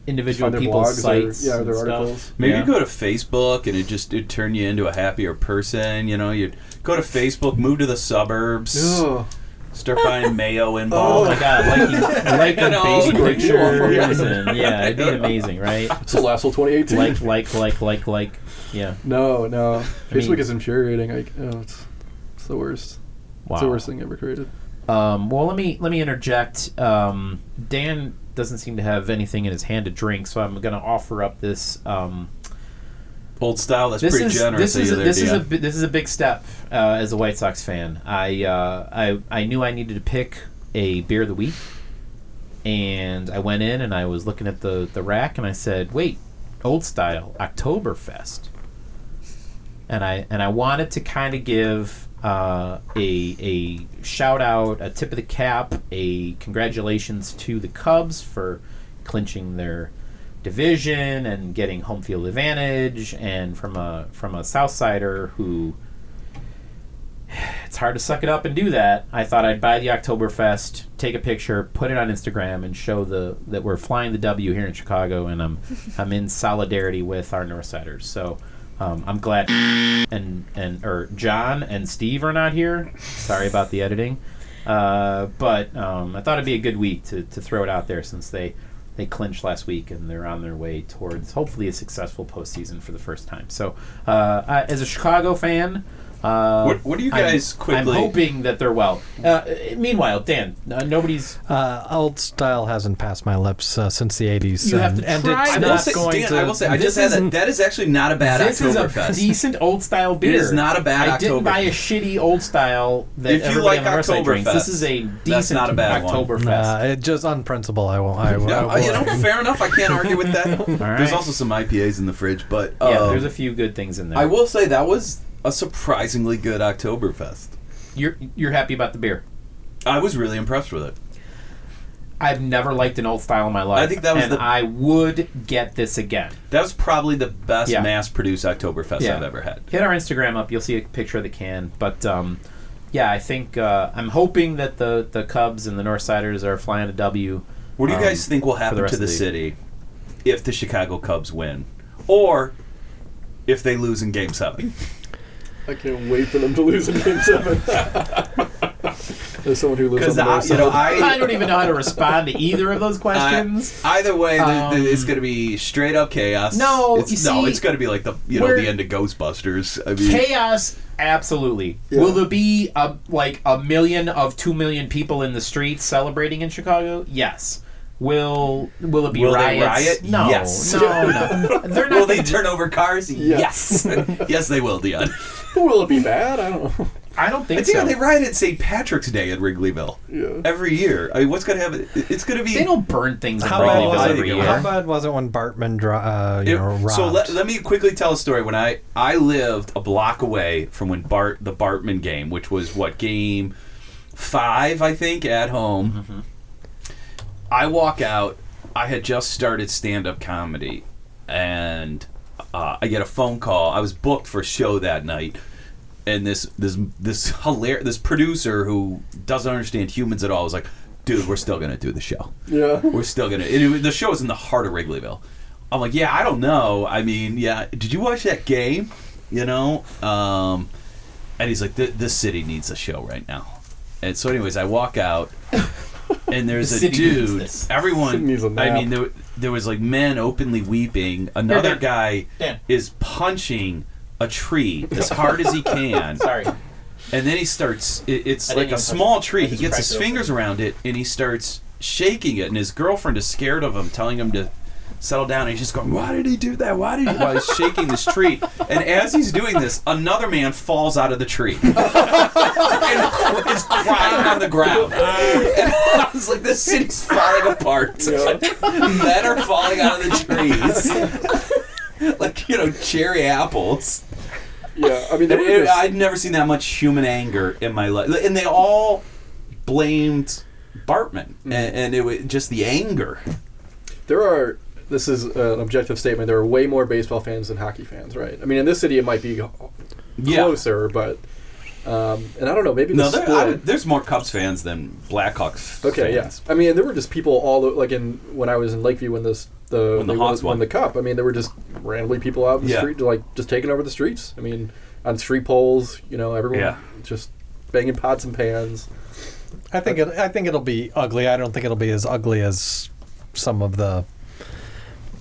Speaker 1: individual
Speaker 3: Find their
Speaker 1: people's
Speaker 3: blogs or-
Speaker 1: sites.
Speaker 3: yeah,
Speaker 1: and
Speaker 3: their
Speaker 1: stuff.
Speaker 3: articles.
Speaker 4: Maybe
Speaker 1: Yeah.
Speaker 4: you go to Facebook and it just it turn you into a happier person. You know, you go to Facebook, move to the suburbs,
Speaker 3: Ugh.
Speaker 4: Start buying *laughs* mayo in
Speaker 1: Oh
Speaker 4: bulk.
Speaker 1: my god, liking, *laughs* liking
Speaker 4: know,
Speaker 1: baby
Speaker 3: great deal.
Speaker 1: pictures yeah, it'd be amazing, right?
Speaker 3: It's the last of 2018.
Speaker 1: Like, like, like, like, like, yeah.
Speaker 3: no, no.
Speaker 1: I
Speaker 3: Facebook
Speaker 1: mean-
Speaker 3: is infuriating. Like, oh, it's, it's the worst.
Speaker 1: Wow.
Speaker 3: It's the worst thing ever created.
Speaker 1: Um, well, let me let me interject. Um, Dan doesn't seem to have anything in his hand to drink, so I'm going to offer up this. Um,
Speaker 4: Old style. That's
Speaker 1: this
Speaker 4: pretty
Speaker 1: is
Speaker 4: generous
Speaker 1: this
Speaker 4: of
Speaker 1: is
Speaker 4: you there,
Speaker 1: this is a this is a big step uh, as a White Sox fan. I uh, I I knew I needed to pick a beer of the week, and I went in and I was looking at the the rack and I said, "Wait, old style Oktoberfest," and I and I wanted to kind of give uh, a a shout out, a tip of the cap, a congratulations to the Cubs for clinching their division and getting home field advantage, and from a from a Southsider who *sighs* it's hard to suck it up and do that. I thought I'd buy the Oktoberfest, take a picture, put it on Instagram, and show the that we're flying the W here in Chicago, and I'm *laughs* I'm in solidarity with our Northsiders. So um, I'm glad and and or John and Steve are not here. Sorry about the editing, uh, but um, I thought it'd be a good week to, to throw it out there since they they clinched last week and they're on their way towards hopefully a successful postseason for the first time. So uh, I, as a Chicago fan. Uh,
Speaker 4: What- what do you
Speaker 1: I'm-
Speaker 4: guys quickly-
Speaker 1: I'm hoping that they're well. Uh, meanwhile, Dan, uh, nobody's.
Speaker 5: Uh, old style hasn't passed my lips uh, since the 80s.
Speaker 1: You have
Speaker 5: and,
Speaker 1: to
Speaker 5: and
Speaker 1: try
Speaker 5: it's
Speaker 4: I will
Speaker 5: not
Speaker 4: say,
Speaker 5: going
Speaker 4: Dan,
Speaker 5: to.
Speaker 4: I will say, I just had that.
Speaker 1: isn't-
Speaker 4: That is actually not a bad
Speaker 1: this is a
Speaker 4: Oktoberfest.
Speaker 1: decent old style beer.
Speaker 4: is not a bad
Speaker 1: I didn't buy a shitty old style that
Speaker 4: If you
Speaker 1: everybody
Speaker 4: like
Speaker 1: on the north side drinks. This is a decent
Speaker 4: that's not a bad one.
Speaker 1: Oktoberfest.
Speaker 5: Uh, it just on principle, I won't. I, *laughs*
Speaker 4: No,
Speaker 5: I
Speaker 4: you know, fair enough. I can't argue with that. *laughs*
Speaker 1: right.
Speaker 4: There's also some IPAs in the fridge, but
Speaker 1: yeah,
Speaker 4: um,
Speaker 1: there's a few good things in there.
Speaker 4: I will say that was a surprisingly good Oktoberfest.
Speaker 1: You're you're happy about the beer.
Speaker 4: I was really impressed with it.
Speaker 1: I've never liked an old style in my life.
Speaker 4: I think that was
Speaker 1: and
Speaker 4: the-
Speaker 1: I would get this again.
Speaker 4: That was probably the best
Speaker 1: Yeah.
Speaker 4: mass-produced Oktoberfest
Speaker 1: Yeah.
Speaker 4: I've ever had.
Speaker 1: Hit our Instagram up. You'll see a picture of the can. But um, yeah, I think uh, I'm hoping that the the Cubs and the Northsiders are flying a W.
Speaker 4: What do you
Speaker 1: um,
Speaker 4: guys think will
Speaker 1: the
Speaker 4: happen
Speaker 1: rest
Speaker 4: to the
Speaker 1: the
Speaker 4: city if the Chicago Cubs win, or if they lose in Game Seven?
Speaker 3: I can't wait for them to lose in Game Seven. *laughs* There's someone who lives on
Speaker 4: Because
Speaker 3: the north
Speaker 4: you know,
Speaker 3: side.
Speaker 1: I
Speaker 4: I,
Speaker 1: don't even know how to respond to either of those questions.
Speaker 4: I- either way, th- th-
Speaker 1: Um,
Speaker 4: it's going to be straight up chaos.
Speaker 1: No,
Speaker 4: it's,
Speaker 1: you
Speaker 4: no,
Speaker 1: see,
Speaker 4: it's going to be like the you know
Speaker 1: we're-
Speaker 4: the end of Ghostbusters. I mean,
Speaker 1: Chaos, absolutely.
Speaker 3: Yeah.
Speaker 1: Will there be a, like a million of two million people in the streets celebrating in Chicago? Yes. Will Will it be
Speaker 4: Will they
Speaker 1: riots?
Speaker 4: riot?
Speaker 1: No,
Speaker 4: Yes.
Speaker 1: no, no. *laughs* They're not.
Speaker 4: will they
Speaker 1: gonna
Speaker 4: turn over cars? Yes, *laughs* yes, they will, Dion.
Speaker 3: Will it be bad? I don't know.
Speaker 1: I don't think
Speaker 4: Dion,
Speaker 1: so.
Speaker 4: they riot at St. Patrick's Day at Wrigleyville
Speaker 3: Yeah.
Speaker 4: every year. I mean, what's going to happen? It's going to be.
Speaker 1: They don't burn things in
Speaker 5: How bad,
Speaker 1: Wrigleyville
Speaker 5: was
Speaker 4: I
Speaker 1: every
Speaker 4: think
Speaker 5: it,
Speaker 4: it
Speaker 5: how bad was it when Bartman, dro- uh, you
Speaker 4: It-
Speaker 5: know, robbed?
Speaker 4: so let, let me quickly tell a story. When I I lived a block away from when Bart the Bartman game, which was what game five I think at home. I walk out. I had just started stand up comedy, and uh, I get a phone call. I was booked for a show that night. And this this this hilarious this producer who doesn't understand humans at all was like, "Dude, we're still gonna do the show."
Speaker 3: Yeah. *laughs*
Speaker 4: We're still gonna. It, it- the show is in the heart of Wrigleyville. I'm like, yeah, I don't know. I mean, yeah. Did you watch that game? You know. Um, and he's like, this city needs a show right now. And so, anyways, I walk out, and there's *laughs*
Speaker 1: The
Speaker 4: a dude. Everyone.
Speaker 3: Needs a
Speaker 4: I
Speaker 3: nap.
Speaker 4: mean, there there was like men openly weeping. Another
Speaker 1: Dan.
Speaker 4: guy
Speaker 1: Dan.
Speaker 4: is punching a tree as hard as he *laughs* can.
Speaker 1: Sorry.
Speaker 4: And then he starts. It, it's
Speaker 1: I
Speaker 4: like a small
Speaker 1: it.
Speaker 4: tree. He gets his
Speaker 1: it open.
Speaker 4: fingers around it, and he starts shaking it. And his girlfriend is scared of him, telling him to settle down. And he's just going, "Why did he do that? Why did he?" While he's shaking this tree. And as he's doing this, another man falls out of the tree *laughs* and is crying on the ground. And I was like, "This city's falling apart. Men are falling out of the trees." Like you know, cherry apples.
Speaker 3: Yeah. I mean,
Speaker 4: It- I'd never seen that much human anger in my life, and they all blamed Bartman, mm-hmm. and, and it was just the anger.
Speaker 3: there are. This is an objective statement. There are way more baseball fans than hockey fans, right? I mean, in this city, it might be closer, but um, and I don't know. Maybe
Speaker 4: No, there,
Speaker 3: split.
Speaker 4: I there's more Cubs fans than Blackhawks.
Speaker 3: Okay,
Speaker 4: yes.
Speaker 3: yeah. I mean, there were just people all like in when I was in Lakeview when this the
Speaker 4: When the Hawks
Speaker 3: won,
Speaker 4: won.
Speaker 3: the cup. I mean, there were just randomly people out in the
Speaker 4: Yeah.
Speaker 3: street, like just taking over the streets. I mean, on street poles, you know, everyone
Speaker 4: Yeah.
Speaker 3: just banging pots and pans.
Speaker 5: I think it, I think it'll be ugly. I don't think it'll be as ugly as some of the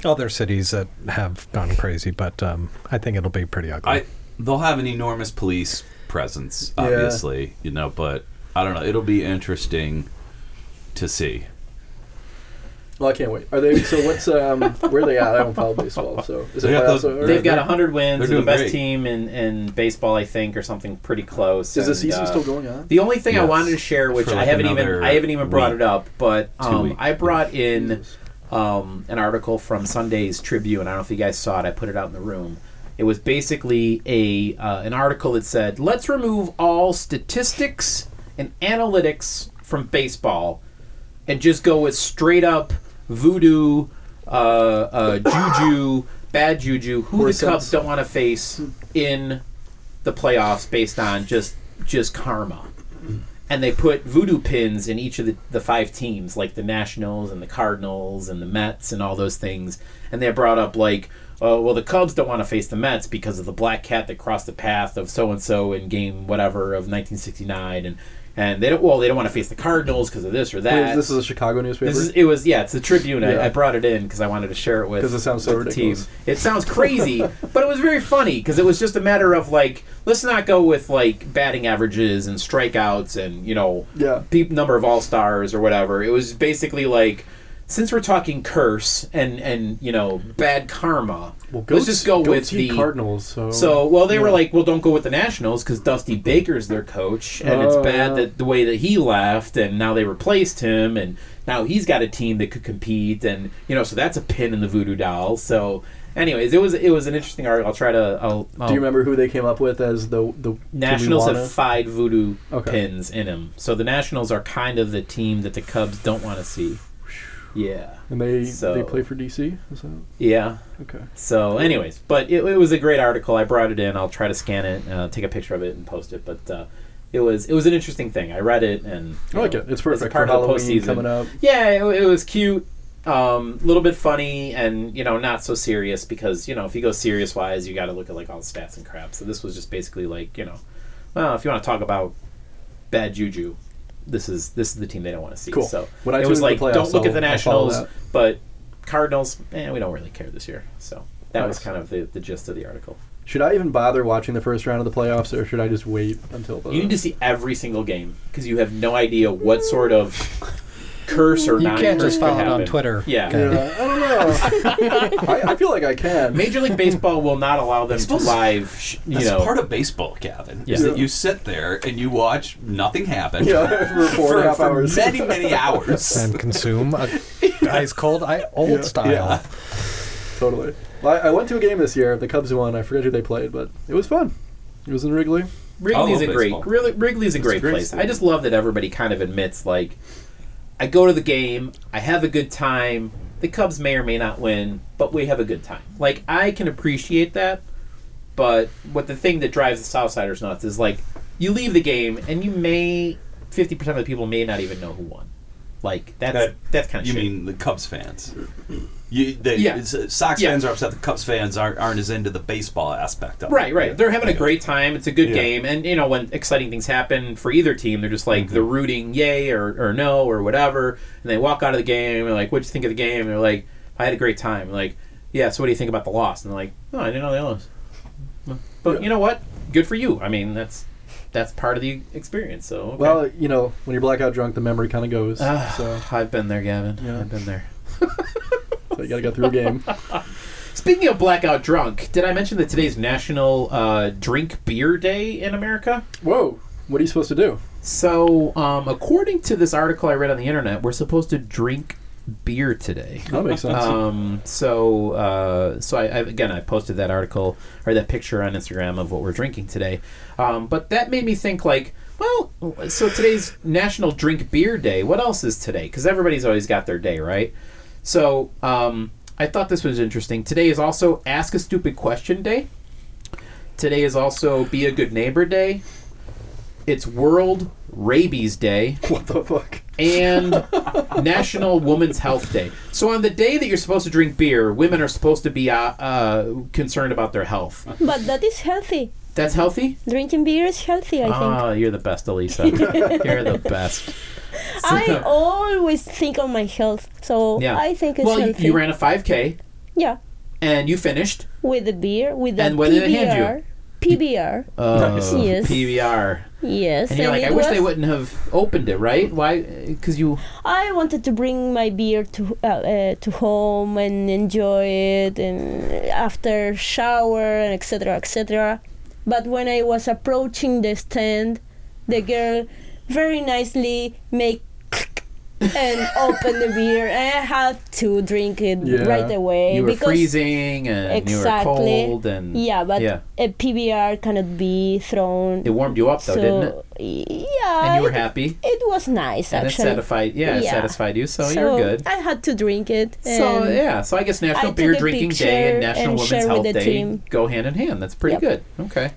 Speaker 5: other cities that have gone crazy, but um, I think it'll be pretty ugly.
Speaker 4: I they'll have an enormous police presence,
Speaker 3: Yeah.
Speaker 4: obviously, you know, but I don't know. It'll be interesting to see.
Speaker 3: Well, I can't wait. Are they? So what's um? Where are they at? I don't follow baseball, so is it
Speaker 4: They got
Speaker 3: playoffs
Speaker 4: the-
Speaker 3: already?
Speaker 1: They've got
Speaker 4: they're-
Speaker 1: 100 wins.
Speaker 4: they're
Speaker 1: They're the best
Speaker 4: great.
Speaker 1: team in, in baseball, I think, or something pretty close.
Speaker 3: Is the season
Speaker 1: uh,
Speaker 3: still going on?
Speaker 1: The only thing I wanted to share, which
Speaker 4: For
Speaker 1: I haven't even I haven't even brought
Speaker 4: week.
Speaker 1: it up, but um. I brought in
Speaker 3: Jesus.
Speaker 1: Um, an article from Sunday's Tribune. I don't know if you guys saw it. I put it out in the room. It was basically a uh, an article that said, "Let's remove all statistics and analytics from baseball, and just go with straight up voodoo, uh, uh, juju, *laughs* bad juju, who the Cubs don't want to face in the playoffs based on just just karma. And they put voodoo pins in each of the, the five teams, like the Nationals and the Cardinals and the Mets and all those things. And they brought up like, oh well, the Cubs don't want to face the Mets because of the black cat that crossed the path of so and so in game whatever of 1969, and and they don't well they don't want to face the Cardinals because of this or that.
Speaker 3: this is a Chicago newspaper.
Speaker 1: This is, it was yeah, it's the Tribune.
Speaker 3: Yeah.
Speaker 1: I, I brought it in because I wanted to share it with
Speaker 3: 'Cause it sounds so ridiculous.
Speaker 1: team. It sounds crazy, *laughs* but it was very funny because it was just a matter of like let's not go with like batting averages and strikeouts and you know
Speaker 3: Yeah.
Speaker 1: number of all stars or whatever. It was basically like since we're talking curse and and you know bad karma,
Speaker 3: well,
Speaker 1: let's just go with the
Speaker 3: Cardinals. So,
Speaker 1: so, well, they were like, well, don't go with the Nationals because Dusty Baker's their coach, and it's
Speaker 3: Oh,
Speaker 1: bad
Speaker 3: yeah.
Speaker 1: that the way that he left, and now they replaced him, and now he's got a team that could compete, and you know, so that's a pin in the voodoo doll. So, anyways, it was it was an interesting article. I'll try to. I'll, I'll
Speaker 3: do you remember who they came up with as the the
Speaker 1: Nationals have five voodoo
Speaker 3: Okay.
Speaker 1: pins in them, so the Nationals are kind of the team that the Cubs don't want to see. Yeah,
Speaker 3: and they
Speaker 1: So-
Speaker 3: they play for DC. Is that
Speaker 1: yeah.
Speaker 3: okay?
Speaker 1: So, anyways, but it, it was a great article. I brought it in. I'll try to scan it, uh, take a picture of it, and post it. But uh, it was it was an interesting thing. I read it, and
Speaker 3: I like
Speaker 1: you
Speaker 3: it.
Speaker 1: know,
Speaker 3: It's
Speaker 1: as a part
Speaker 3: for
Speaker 1: of the
Speaker 3: Halloween
Speaker 1: postseason.
Speaker 3: coming up.
Speaker 1: Yeah, it, it was cute. Um, a little bit funny, and you know, not so serious because you know, if you go serious wise, you got to look at like all the stats and crap. So this was just basically like you know, well, if you want to talk about bad juju, this is this is the team they don't want to see.
Speaker 3: Cool.
Speaker 1: So
Speaker 3: When I
Speaker 1: it was like,
Speaker 3: playoffs,
Speaker 1: don't look at the
Speaker 3: I'll- I'll follow
Speaker 1: Nationals, but Cardinals, eh, we don't really care this year. So that was kind of the, the gist of the article.
Speaker 3: Should I even bother watching the first round of the playoffs, or should I just wait until the?
Speaker 1: You need to see every single game because you have no idea what sort of curse or
Speaker 5: not.
Speaker 1: You
Speaker 5: can't just follow it on. Twitter.
Speaker 1: Yeah.
Speaker 5: Okay.
Speaker 3: Yeah, I don't know. *laughs* I, I feel like I can.
Speaker 1: Major League Baseball will not allow them to live, sh- you
Speaker 4: That's
Speaker 1: know.
Speaker 4: part of baseball, Gavin.
Speaker 1: Yeah.
Speaker 4: Is that you sit there and you watch nothing happen
Speaker 3: Yeah, *laughs* for four and a half
Speaker 4: for
Speaker 3: hours.
Speaker 4: many, many *laughs* hours.
Speaker 5: and consume a ice cold, I, old
Speaker 3: Yeah.
Speaker 5: style.
Speaker 4: Yeah.
Speaker 3: Totally. Well, I, I went to a game this year. The Cubs won. I forget who they played, but it was fun. It was in Wrigley.
Speaker 1: Wrigley's
Speaker 4: I oh,
Speaker 1: a
Speaker 4: love
Speaker 1: great really, Wrigley's a
Speaker 4: It's a
Speaker 1: great,
Speaker 4: great
Speaker 1: place. I just love that everybody kind of admits like I go to the game, I have a good time. The Cubs may or may not win, but we have a good time. Like I can appreciate that, but what the thing that drives the Southsiders nuts is like you leave the game and you may fifty percent of the people may not even know who won. Like that's
Speaker 4: That-
Speaker 1: that's kind of
Speaker 4: You
Speaker 1: shit.
Speaker 4: mean the Cubs fans? You, the,
Speaker 1: Yeah.
Speaker 4: Sox
Speaker 1: Yeah.
Speaker 4: fans are upset. The Cubs fans aren't, aren't as into the baseball aspect of it.
Speaker 1: Right, right. They're having a great time. It's a good
Speaker 3: Yeah.
Speaker 1: game, and you know when exciting things happen for either team, they're just like
Speaker 4: Mm-hmm.
Speaker 1: they're rooting yay or, or no or whatever, and they walk out of the game and they're like, "What'd you think of the game?" And they're like, "I had a great time." like, yeah. So what do you think about the loss? And they're like, "Oh, I didn't know they lost." But
Speaker 3: Yeah.
Speaker 1: you know what? Good for you. I mean, that's that's part of the experience. So okay.
Speaker 3: Well, you know, when you're blackout drunk, the memory kind of goes.
Speaker 1: Ah,
Speaker 3: so,
Speaker 1: I've been there, Gavin.
Speaker 3: Yeah.
Speaker 1: I've been there. *laughs*
Speaker 3: so you got to go through a game. *laughs*
Speaker 1: Speaking of blackout drunk, did I mention that today's National uh, Drink Beer Day in America?
Speaker 3: Whoa! What are you supposed to do?
Speaker 1: So, um, according to this article I read on the internet, we're supposed to drink beer today.
Speaker 3: That makes sense.
Speaker 1: Um, so, uh, so I, I again I posted that article or that picture on Instagram of what we're drinking today. Um, but that made me think like, well, so today's National Drink Beer Day. What else is today? Because everybody's always got their day, right? So, um, I thought this was interesting. Today is also Ask a Stupid Question Day. Today is also Be a Good Neighbor Day. It's World Rabies Day *laughs*
Speaker 3: what the fuck?
Speaker 1: and *laughs* National Women's Health Day. So on the day that you're supposed to drink beer, women are supposed to be uh, uh, concerned about their health.
Speaker 6: But that is healthy.
Speaker 1: That's healthy.
Speaker 6: Drinking beer is healthy, I think.
Speaker 1: Ah, you're the best, Elisa. *laughs* you're the best. *laughs*
Speaker 6: I always think of my health, so
Speaker 1: Yeah.
Speaker 6: I think it's
Speaker 1: Well, you,
Speaker 6: healthy.
Speaker 1: you ran a 5K
Speaker 6: yeah,
Speaker 1: and you finished.
Speaker 6: with the beer, with the
Speaker 1: And what did it hand you?
Speaker 6: PBR. PBR,
Speaker 1: Oh,
Speaker 6: Yes.
Speaker 1: PBR.
Speaker 6: yes.
Speaker 1: And you're like, I wish they wouldn't have opened it, right? Why? Because you.
Speaker 6: I wanted to bring my beer to uh, uh, to home and enjoy it, and after shower and etc. etc. But when I was approaching the stand, the girl very nicely make and open the beer, and I had to drink it
Speaker 3: Yeah.
Speaker 6: right away
Speaker 1: You were
Speaker 6: because
Speaker 1: freezing and
Speaker 6: Exactly.
Speaker 1: you were cold and
Speaker 6: yeah, but
Speaker 1: yeah,
Speaker 6: a PBR cannot be thrown.
Speaker 1: it warmed you up though,
Speaker 6: so
Speaker 1: didn't it?
Speaker 6: yeah,
Speaker 1: And you were
Speaker 6: it,
Speaker 1: happy,
Speaker 6: it was nice
Speaker 1: and it
Speaker 6: actually.
Speaker 1: satisfied. Yeah, it satisfied you, so,
Speaker 6: so
Speaker 1: you're good.
Speaker 6: I had to drink it.
Speaker 1: So yeah, so I guess National
Speaker 6: I
Speaker 1: Beer Drinking Day and National
Speaker 6: and
Speaker 1: Women's Health Day
Speaker 6: team.
Speaker 1: go hand in hand. That's pretty
Speaker 6: Yep.
Speaker 1: good. Okay.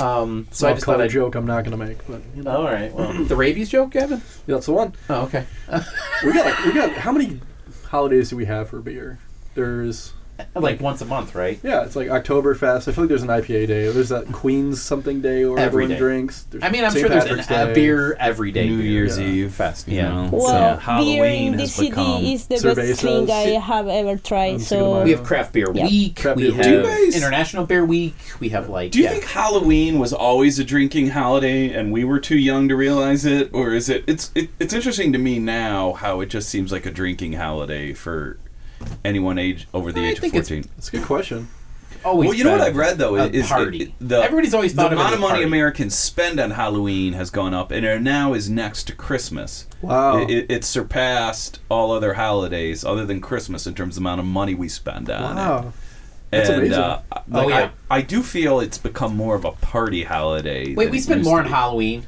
Speaker 1: Um,
Speaker 3: So
Speaker 1: I just thought
Speaker 3: a
Speaker 1: I'd
Speaker 3: joke I'm not going to make, but you know.
Speaker 1: All right. Well, the rabies joke, Gavin.
Speaker 3: that's the one.
Speaker 1: Oh, okay. *laughs*
Speaker 3: We got like, we got how many holidays do we have for beer? There's
Speaker 1: Like once a month, right?
Speaker 3: yeah, it's like Oktoberfest. I feel like there's an IPA day. There's that Queen's something day where
Speaker 1: Every
Speaker 3: everyone
Speaker 1: day.
Speaker 3: drinks. There's
Speaker 1: I mean, I'm
Speaker 3: St.
Speaker 1: sure there's an, a beer every day.
Speaker 4: New. Year's
Speaker 3: Yeah.
Speaker 4: Eve,
Speaker 1: Fest,
Speaker 4: you
Speaker 1: yeah.
Speaker 4: know.
Speaker 6: Well,
Speaker 4: so
Speaker 6: beer in
Speaker 4: Halloween
Speaker 6: this
Speaker 4: has
Speaker 6: city
Speaker 4: become.
Speaker 6: is the
Speaker 3: Cervezas.
Speaker 6: best thing I have ever tried.
Speaker 3: Um,
Speaker 6: So
Speaker 1: We have craft beer
Speaker 6: Yeah.
Speaker 1: week.
Speaker 3: Craft
Speaker 1: we
Speaker 3: beer
Speaker 1: have
Speaker 3: week.
Speaker 4: Do you guys-
Speaker 1: international beer week. We have like.
Speaker 4: Do you
Speaker 1: yeah.
Speaker 4: think Halloween was always a drinking holiday and we were too young to realize it, or is it? It's it, it's interesting to me now how it just seems like a drinking holiday for anyone age over the
Speaker 1: I
Speaker 4: age of
Speaker 1: think it's-
Speaker 4: fourteen.
Speaker 3: That's a good question.
Speaker 1: always?
Speaker 4: Well, you know what
Speaker 1: been
Speaker 4: I've read though
Speaker 1: a
Speaker 4: is
Speaker 1: party.
Speaker 4: it- the
Speaker 1: Everybody's always thought
Speaker 4: the
Speaker 1: of it
Speaker 4: amount
Speaker 1: as
Speaker 4: of money
Speaker 1: party.
Speaker 4: Americans spend on Halloween has gone up, and it now is next to Christmas.
Speaker 3: Wow.
Speaker 4: It, it, it surpassed all other holidays other than Christmas in terms of the amount of money we spend on it.
Speaker 3: Wow. That's
Speaker 4: and,
Speaker 3: amazing.
Speaker 4: Uh,
Speaker 1: Oh,
Speaker 4: like,
Speaker 1: yeah.
Speaker 4: I, I do feel it's become more of a party holiday.
Speaker 1: Wait,
Speaker 4: than
Speaker 1: we
Speaker 4: it
Speaker 1: spend
Speaker 4: used
Speaker 1: more
Speaker 4: to
Speaker 1: on
Speaker 4: be.
Speaker 1: Halloween.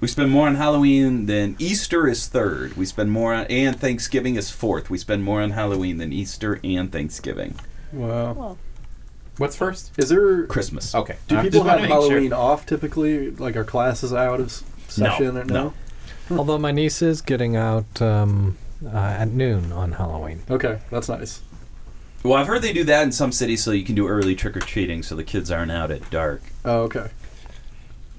Speaker 4: We spend more on Halloween than Easter is third. We spend more on and Thanksgiving is fourth. We spend more on Halloween than Easter and Thanksgiving.
Speaker 3: Wow.
Speaker 6: Well,
Speaker 1: What's first?
Speaker 3: Is there?
Speaker 4: Christmas.
Speaker 1: Okay.
Speaker 3: Do
Speaker 1: I
Speaker 3: people
Speaker 1: just wanted
Speaker 3: have
Speaker 1: to make sure.
Speaker 3: Halloween off typically? Like are classes out of s- session or no?
Speaker 5: Although my niece is getting out um, uh, at noon on Halloween.
Speaker 3: Okay, that's nice.
Speaker 4: Well, I've heard they do that in some cities so you can do early trick or treating, so the kids aren't out at dark
Speaker 3: Oh, okay.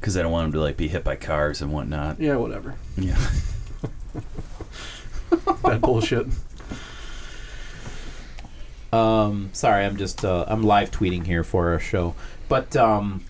Speaker 4: Because I don't want them to like be hit by cars and whatnot.
Speaker 3: Yeah, whatever.
Speaker 4: Yeah. *laughs*
Speaker 3: That bullshit.
Speaker 1: Um, sorry, I'm just uh, I'm live tweeting here for our show, but um,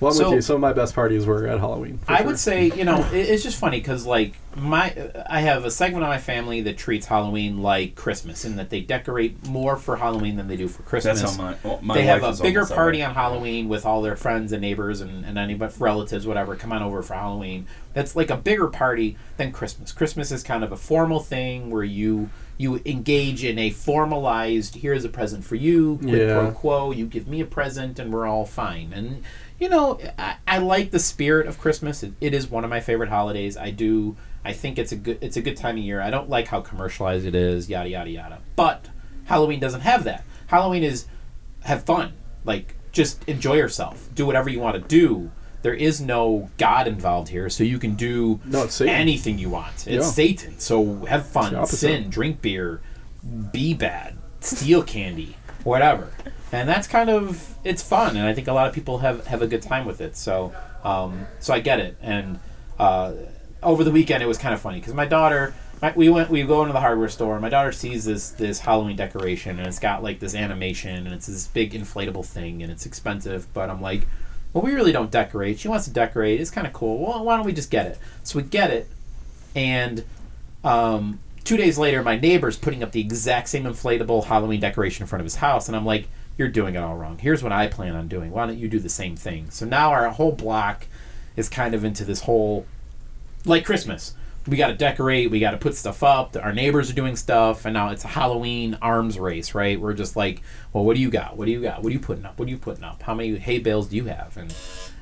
Speaker 3: Well, I'm
Speaker 1: So-
Speaker 3: with you. Some of my best parties were at Halloween.
Speaker 1: I
Speaker 3: sure.
Speaker 1: would say you know *laughs* it, it's just funny because like my I have a segment of my family that treats Halloween like Christmas in that they decorate more for Halloween than they do for Christmas.
Speaker 4: That's how my, well, my
Speaker 1: they have a bigger party on Halloween with all their friends and neighbors and, and any but relatives, whatever, come on over for Halloween. That's like a bigger party than Christmas. Christmas is kind of a formal thing where you you engage in a formalized here's a present for you, quid
Speaker 3: Yeah.
Speaker 1: pro quo, you give me a present and we're all fine. And you know, I, I like the spirit of Christmas. It, it is one of my favorite holidays. I do I think it's a good it's a good time of year. I don't like how commercialized it is, yada yada yada. But Halloween doesn't have that. Halloween is have fun. Like just enjoy yourself. Do whatever you want to do. There is no God involved here, so you can do
Speaker 3: No,
Speaker 1: anything you want. It's
Speaker 3: Yeah.
Speaker 1: Satan. So have fun, sin, drink beer, be bad, steal candy, whatever. And that's kind of it's fun, and I think a lot of people have have a good time with it. So um, so I get it. And uh, over the weekend, it was kind of funny because my daughter. My, we went. We go into the hardware store. and My daughter sees this this Halloween decoration, and it's got like this animation, and it's this big inflatable thing, and it's expensive. But I'm like, well, we really don't decorate. She wants to decorate. It's kind of cool. Well, why don't we just get it? So we get it, and um, two days later, my neighbor's putting up the exact same inflatable Halloween decoration in front of his house, and I'm like, "You're doing it all wrong. Here's what I plan on doing. Why don't you do the same thing?" So now our whole block is kind of into this whole like Christmas. We got to decorate. We got to put stuff up. Our neighbors are doing stuff, and now it's a Halloween arms race, right? We're just like, well, what do you got? What do you got? What are you putting up? What are you putting up? How many hay bales do you have? And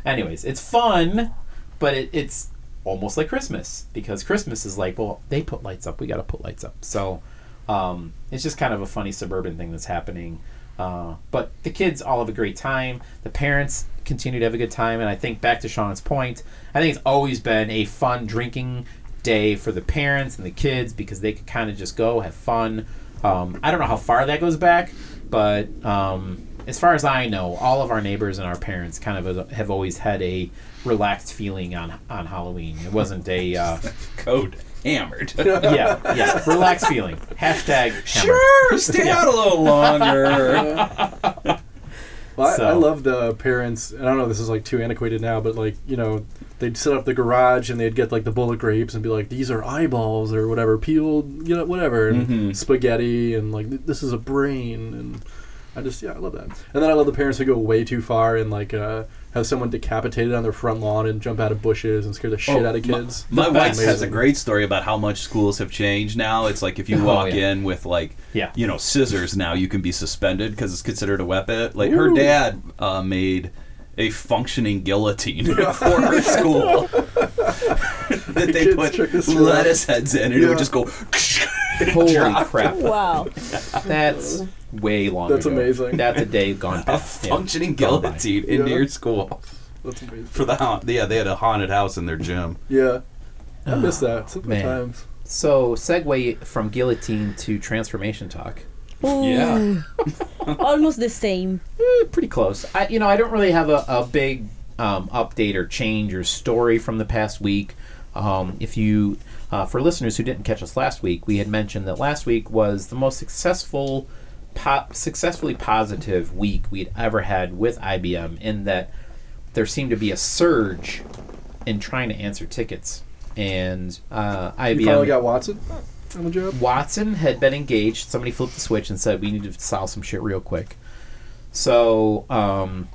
Speaker 1: anyways, it's fun, but it, it's almost like Christmas because Christmas is like, well, they put lights up. We got to put lights up. So um, it's just kind of a funny suburban thing that's happening. Uh, but the kids all have a great time. The parents continue to have a good time. And I think back to Sean's point, I think it's always been a fun drinking day for the parents and the kids because they could kind of just go have fun. Um, I don't know how far that goes back, but um, as far as I know, all of our neighbors and our parents kind of have always had a relaxed feeling on on Halloween. It wasn't a uh, *laughs*
Speaker 4: Code hammered. *laughs*
Speaker 1: yeah yeah Relax feeling. Hashtag hammered.
Speaker 4: sure, stay out a little longer.
Speaker 3: Well, I, I love the parents. and I don't know. if This is like too antiquated now, but like you know, they'd set up the garage and they'd get like the bullet grapes and be like, "These are eyeballs or whatever, peeled, you know, whatever, and
Speaker 4: Mhm.
Speaker 3: spaghetti and like th- this is a brain." And I just yeah, I love that. And then I love the parents who go way too far and like uh, have someone decapitated on their front lawn and jump out of bushes and scare the shit
Speaker 4: Oh,
Speaker 3: out of kids.
Speaker 4: My
Speaker 3: That's
Speaker 4: wife has a great story about how much schools have changed now. It's like if you *laughs*
Speaker 1: Oh,
Speaker 4: walk
Speaker 1: yeah.
Speaker 4: in with like,
Speaker 1: Yeah.
Speaker 4: you know, scissors now, you can be suspended because it's considered a weapon. Like her dad uh, made a functioning guillotine *laughs* for her school *laughs* that they
Speaker 3: Kids
Speaker 4: put
Speaker 3: trick the school.
Speaker 4: lettuce heads in, and it would just go.
Speaker 1: Holy *laughs* crap!
Speaker 6: wow.
Speaker 1: That's way long.
Speaker 3: That's
Speaker 1: ago.
Speaker 3: amazing.
Speaker 1: That's a day gone
Speaker 4: A
Speaker 1: past. Yeah.
Speaker 4: functioning
Speaker 1: Gone by.
Speaker 4: guillotine into
Speaker 3: Yeah.
Speaker 4: your school.
Speaker 3: That's amazing.
Speaker 4: for the haunt. Yeah, they had a haunted house in their gym.
Speaker 3: Yeah, I miss oh, that sometimes.
Speaker 1: So, segue from guillotine to transformation talk.
Speaker 6: Ooh,
Speaker 4: Yeah. *laughs*
Speaker 6: almost the same.
Speaker 1: Eh, pretty close. I, you know, I don't really have a, a big um, update or change or story from the past week. Um, if you, uh, for listeners who didn't catch us last week, we had mentioned that last week was the most successful, po- successfully positive week we'd ever had with IBM. In that there seemed to be a surge in trying to answer tickets, and uh, IBM.
Speaker 3: You finally got Watson on the job.
Speaker 1: Watson had been engaged. Somebody flipped the switch and said, "We need to solve some shit real quick." So um,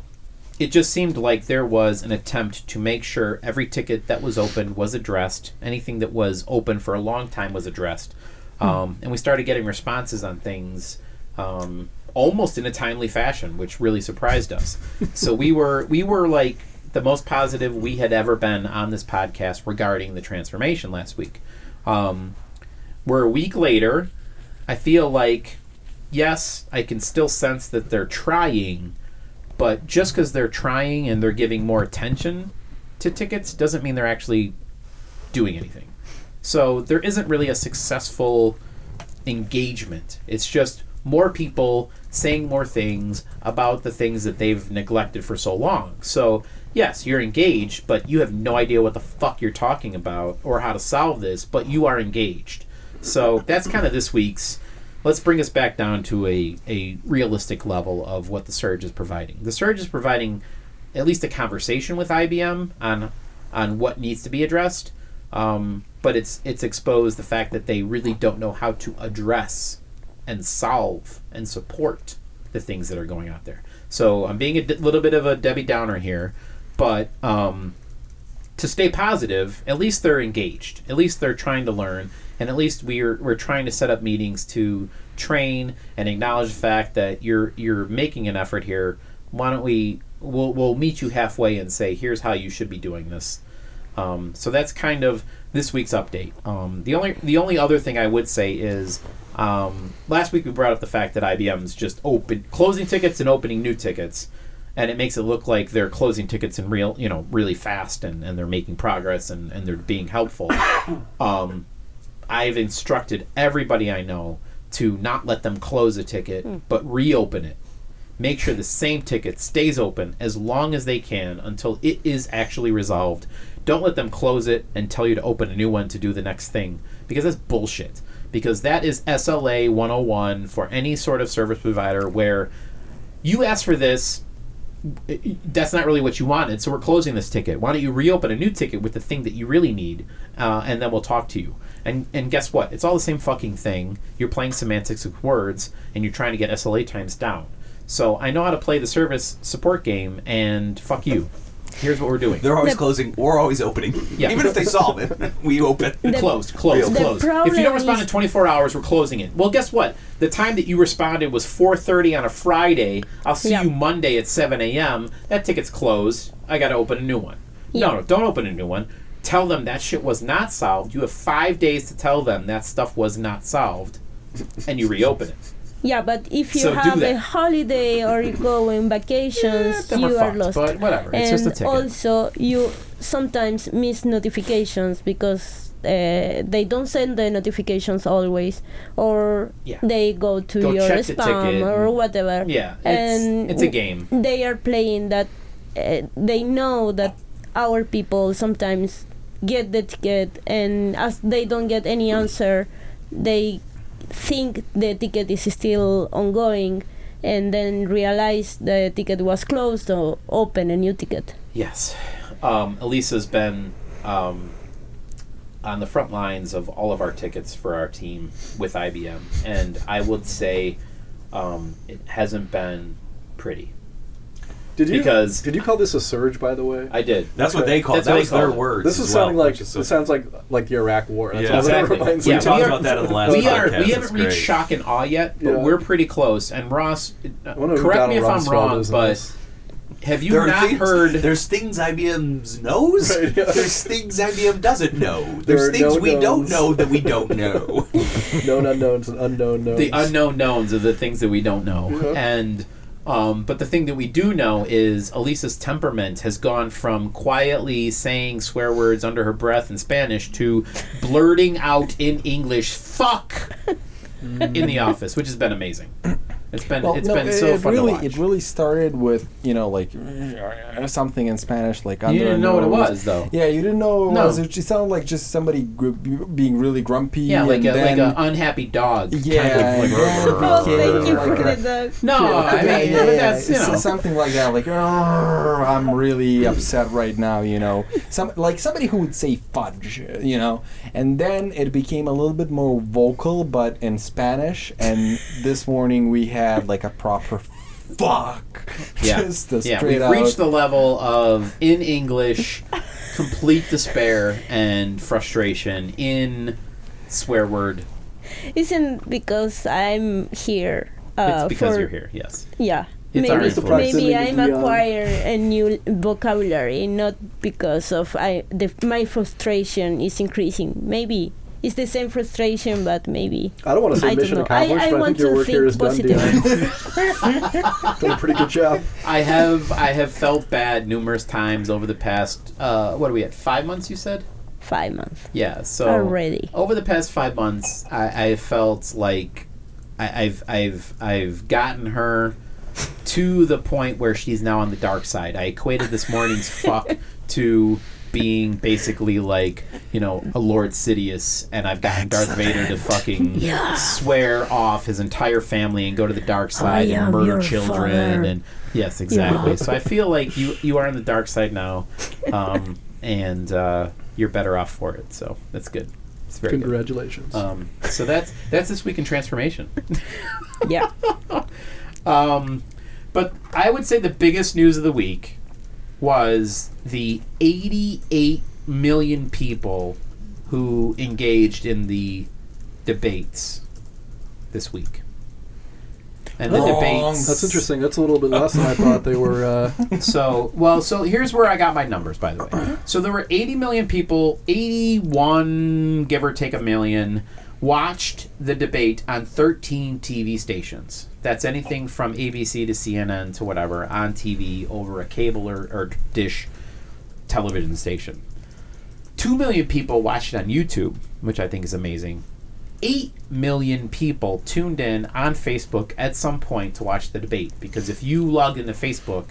Speaker 1: it just seemed like there was an attempt to make sure every ticket that was opened was addressed. Anything that was open for a long time was addressed, um, and we started getting responses on things. Um, almost in a timely fashion which really surprised us *laughs* so we were we were like the most positive we had ever been on this podcast regarding the transformation last week um, we're a week later. I feel like, yes, I can still sense that they're trying, but just because they're trying and they're giving more attention to tickets doesn't mean they're actually doing anything. So there isn't really a successful engagement. It's just more people saying more things about the things that they've neglected for so long. So, yes, you're engaged, but you have no idea what the fuck you're talking about or how to solve this, but you are engaged. So, that's kind of this week's. Let's bring us back down to a, a realistic level of what the Surge is providing. The Surge is providing at least a conversation with IBM on on what needs to be addressed, um, but it's it's exposed the fact that they really don't know how to address and solve and support the things that are going out there. So I'm being a d- little bit of a Debbie Downer here, but um, to stay positive, at least they're engaged. At least they're trying to learn, and at least we're we're trying to set up meetings to train and acknowledge the fact that you're you're making an effort here. Why don't we? We'll we'll meet you halfway and say here's how you should be doing this. Um, so that's kind of this week's update. Um, the only the only other thing I would say is um, last week we brought up the fact that IBM's just open closing tickets and opening new tickets, and it makes it look like they're closing tickets in real you know really fast and, and they're making progress and, and they're being helpful. *coughs* I've instructed everybody I know to not let them close a ticket but reopen it. Make sure the same ticket stays open as long as they can until it is actually resolved. Don't let them close it and tell you to open a new one to do the next thing because that's bullshit. Because that is SLA 101 for any sort of service provider where you ask for this, that's not really what you wanted, so we're closing this ticket. Why don't you reopen a new ticket with the thing that you really need, uh, and then we'll talk to you. And and guess what? It's all the same fucking thing. You're playing semantics with words, and you're trying to get SLA times down. So I know how to play the service support game, and fuck you. Here's what we're doing.
Speaker 4: They're always
Speaker 6: The-
Speaker 4: closing. We're always opening.
Speaker 1: Yeah.
Speaker 4: Even if they solve it, *laughs* we open.
Speaker 1: closed, closed,
Speaker 6: The
Speaker 1: closed. If you
Speaker 6: problem
Speaker 1: don't respond in
Speaker 6: is-
Speaker 1: 24 hours, we're closing it. Well, guess what? The time that you responded was 4:30 on a Friday. I'll see
Speaker 6: Yeah.
Speaker 1: you Monday at 7 a.m. That ticket's closed. I got to open a new one.
Speaker 6: Yeah.
Speaker 1: No, no, don't open a new one. Tell them that shit was not solved. You have five days to tell them that stuff was not solved, and you reopen it. *laughs*
Speaker 6: Yeah, but if you
Speaker 1: So
Speaker 6: have a holiday or you go on *laughs* vacations,
Speaker 1: then
Speaker 6: you are
Speaker 1: fucked,
Speaker 6: lost.
Speaker 1: but whatever, it's
Speaker 6: and
Speaker 1: just a ticket.
Speaker 6: also, you sometimes miss notifications because uh, they don't send the notifications always, or
Speaker 1: Yeah.
Speaker 6: they go to
Speaker 1: Go
Speaker 6: your spam or whatever.
Speaker 1: Yeah, it's
Speaker 6: And
Speaker 1: it's a game.
Speaker 6: They are playing that. Uh, they know that our people sometimes get the ticket, and as they don't get any answer, they think the ticket is still ongoing and then realize the ticket was closed or open a new ticket.
Speaker 1: Yes. Um, Elisa's been um, on the front lines of all of our tickets for our team with IBM, and I would say um, it hasn't been pretty.
Speaker 3: Did you
Speaker 1: Because-
Speaker 3: did you call this a surge? By the way,
Speaker 1: I did.
Speaker 4: That's what they call it.
Speaker 1: That's what
Speaker 4: That
Speaker 1: they
Speaker 4: was their
Speaker 1: called it.
Speaker 4: words.
Speaker 3: this is
Speaker 4: as well,
Speaker 3: sounding like
Speaker 4: which is
Speaker 3: it sounds like like the Iraq War. That's
Speaker 4: Yeah.
Speaker 3: what it
Speaker 1: Exactly.
Speaker 3: reminds
Speaker 1: Yeah,
Speaker 3: me.
Speaker 4: We talked
Speaker 1: are-
Speaker 4: about that in the last
Speaker 1: we are.
Speaker 4: podcast.
Speaker 1: We
Speaker 4: It's
Speaker 1: haven't reached
Speaker 4: great.
Speaker 1: shock and awe yet, but
Speaker 3: Yeah.
Speaker 1: we're pretty close. And Ross, uh,
Speaker 3: wonder who
Speaker 1: correct me
Speaker 3: Donald
Speaker 1: if I'm
Speaker 3: Rumsfeld
Speaker 1: wrong,
Speaker 3: is in
Speaker 1: but
Speaker 3: this.
Speaker 1: have you
Speaker 4: There are
Speaker 1: not
Speaker 4: things,
Speaker 1: heard?
Speaker 4: There's things IBM knows. *laughs*
Speaker 3: Right, yeah.
Speaker 4: There's things IBM doesn't know. There's
Speaker 3: are
Speaker 4: things
Speaker 3: no
Speaker 4: we don't
Speaker 3: knowns.
Speaker 4: know that we don't *laughs* know.
Speaker 3: known unknowns and unknown knowns.
Speaker 1: the unknown knowns are the things that we don't know
Speaker 3: Yeah.
Speaker 1: and Um, but the thing that we do know is Elisa's temperament has gone from quietly saying swear words under her breath in Spanish to blurting out in English "fuck" *laughs* in the office, which has been amazing. It's been
Speaker 2: Well,
Speaker 1: it's
Speaker 2: no,
Speaker 1: been
Speaker 2: it,
Speaker 1: so
Speaker 2: it
Speaker 1: fun
Speaker 2: really
Speaker 1: to watch.
Speaker 2: it really started with you know like uh, something in Spanish like under
Speaker 1: you didn't know what it was though.
Speaker 2: Yeah, you didn't know what it
Speaker 1: No.
Speaker 2: was. It just sounded like just somebody gr- being really grumpy.
Speaker 1: Yeah, like
Speaker 2: and
Speaker 1: a like
Speaker 2: then,
Speaker 1: an unhappy dog.
Speaker 2: yeah,
Speaker 1: kind of
Speaker 2: and
Speaker 1: like,
Speaker 2: it
Speaker 6: Oh, thank you
Speaker 2: like
Speaker 6: for
Speaker 2: a-
Speaker 6: the dog.
Speaker 1: no, I mean
Speaker 2: yeah, yeah,
Speaker 1: but
Speaker 2: yeah.
Speaker 1: that's you know.
Speaker 2: something like that. Like, I'm really upset right now. You know, some like somebody who would say fudge. You know, and then it became a little bit more vocal, but in Spanish. And this morning we had like a proper fuck.
Speaker 1: Yeah,
Speaker 2: just a
Speaker 1: yeah.
Speaker 2: straight
Speaker 1: We've
Speaker 2: out.
Speaker 1: reached the level of in English, complete despair and frustration in swear word.
Speaker 6: Isn't because I'm here. Uh,
Speaker 1: It's because
Speaker 6: for,
Speaker 1: you're here. Yes.
Speaker 6: Yeah.
Speaker 1: It's
Speaker 6: maybe maybe I'm
Speaker 3: to
Speaker 6: acquire a new vocabulary, not because of I the, my frustration is increasing. Maybe it's the same frustration, but maybe
Speaker 3: I don't want to say
Speaker 6: I don't
Speaker 3: mission
Speaker 6: know. I-
Speaker 3: accomplished,
Speaker 6: I
Speaker 3: but I
Speaker 6: want
Speaker 3: think your
Speaker 6: to
Speaker 3: work here
Speaker 6: think
Speaker 3: is done,
Speaker 6: positive.
Speaker 3: Dion. *laughs* *laughs* done a pretty good job.
Speaker 1: I have I have felt bad numerous times over the past uh, what are we at five months? You said.
Speaker 6: five months
Speaker 1: Yeah. So
Speaker 6: already.
Speaker 1: over the past five months, I, I felt like I, I've I've I've gotten her to the point where she's now on the dark side. I equated this morning's *laughs* fuck to being basically like you know a Lord Sidious, and I've gotten Darth Vader to fucking
Speaker 6: Yeah.
Speaker 1: swear off his entire family and go to the dark side
Speaker 6: am
Speaker 1: and murder children
Speaker 6: father.
Speaker 1: and yes, exactly. So I feel like you you are on the dark side now, um, and uh, you're better off for it. So that's good. It's very good.
Speaker 3: Congratulations.
Speaker 1: Um, so that's that's this week in transformation.
Speaker 6: Yeah. *laughs*
Speaker 1: Um, but I would say the biggest news of the week was the 88 million people who engaged in the debates this week. And the
Speaker 2: Wrong.
Speaker 1: debates.
Speaker 3: That's interesting. That's a little bit less than I thought they were. Uh, *laughs*
Speaker 1: So, well, so here's where I got my numbers, by the way. So there were 80 million people, 81, give or take a million, watched the debate on 13 TV stations. That's anything from ABC to CNN to whatever on TV over a cable or, or dish television station. 2 million people watched it on YouTube, which I think is amazing. 8 million people tuned in on Facebook at some point to watch the debate because if you log into Facebook,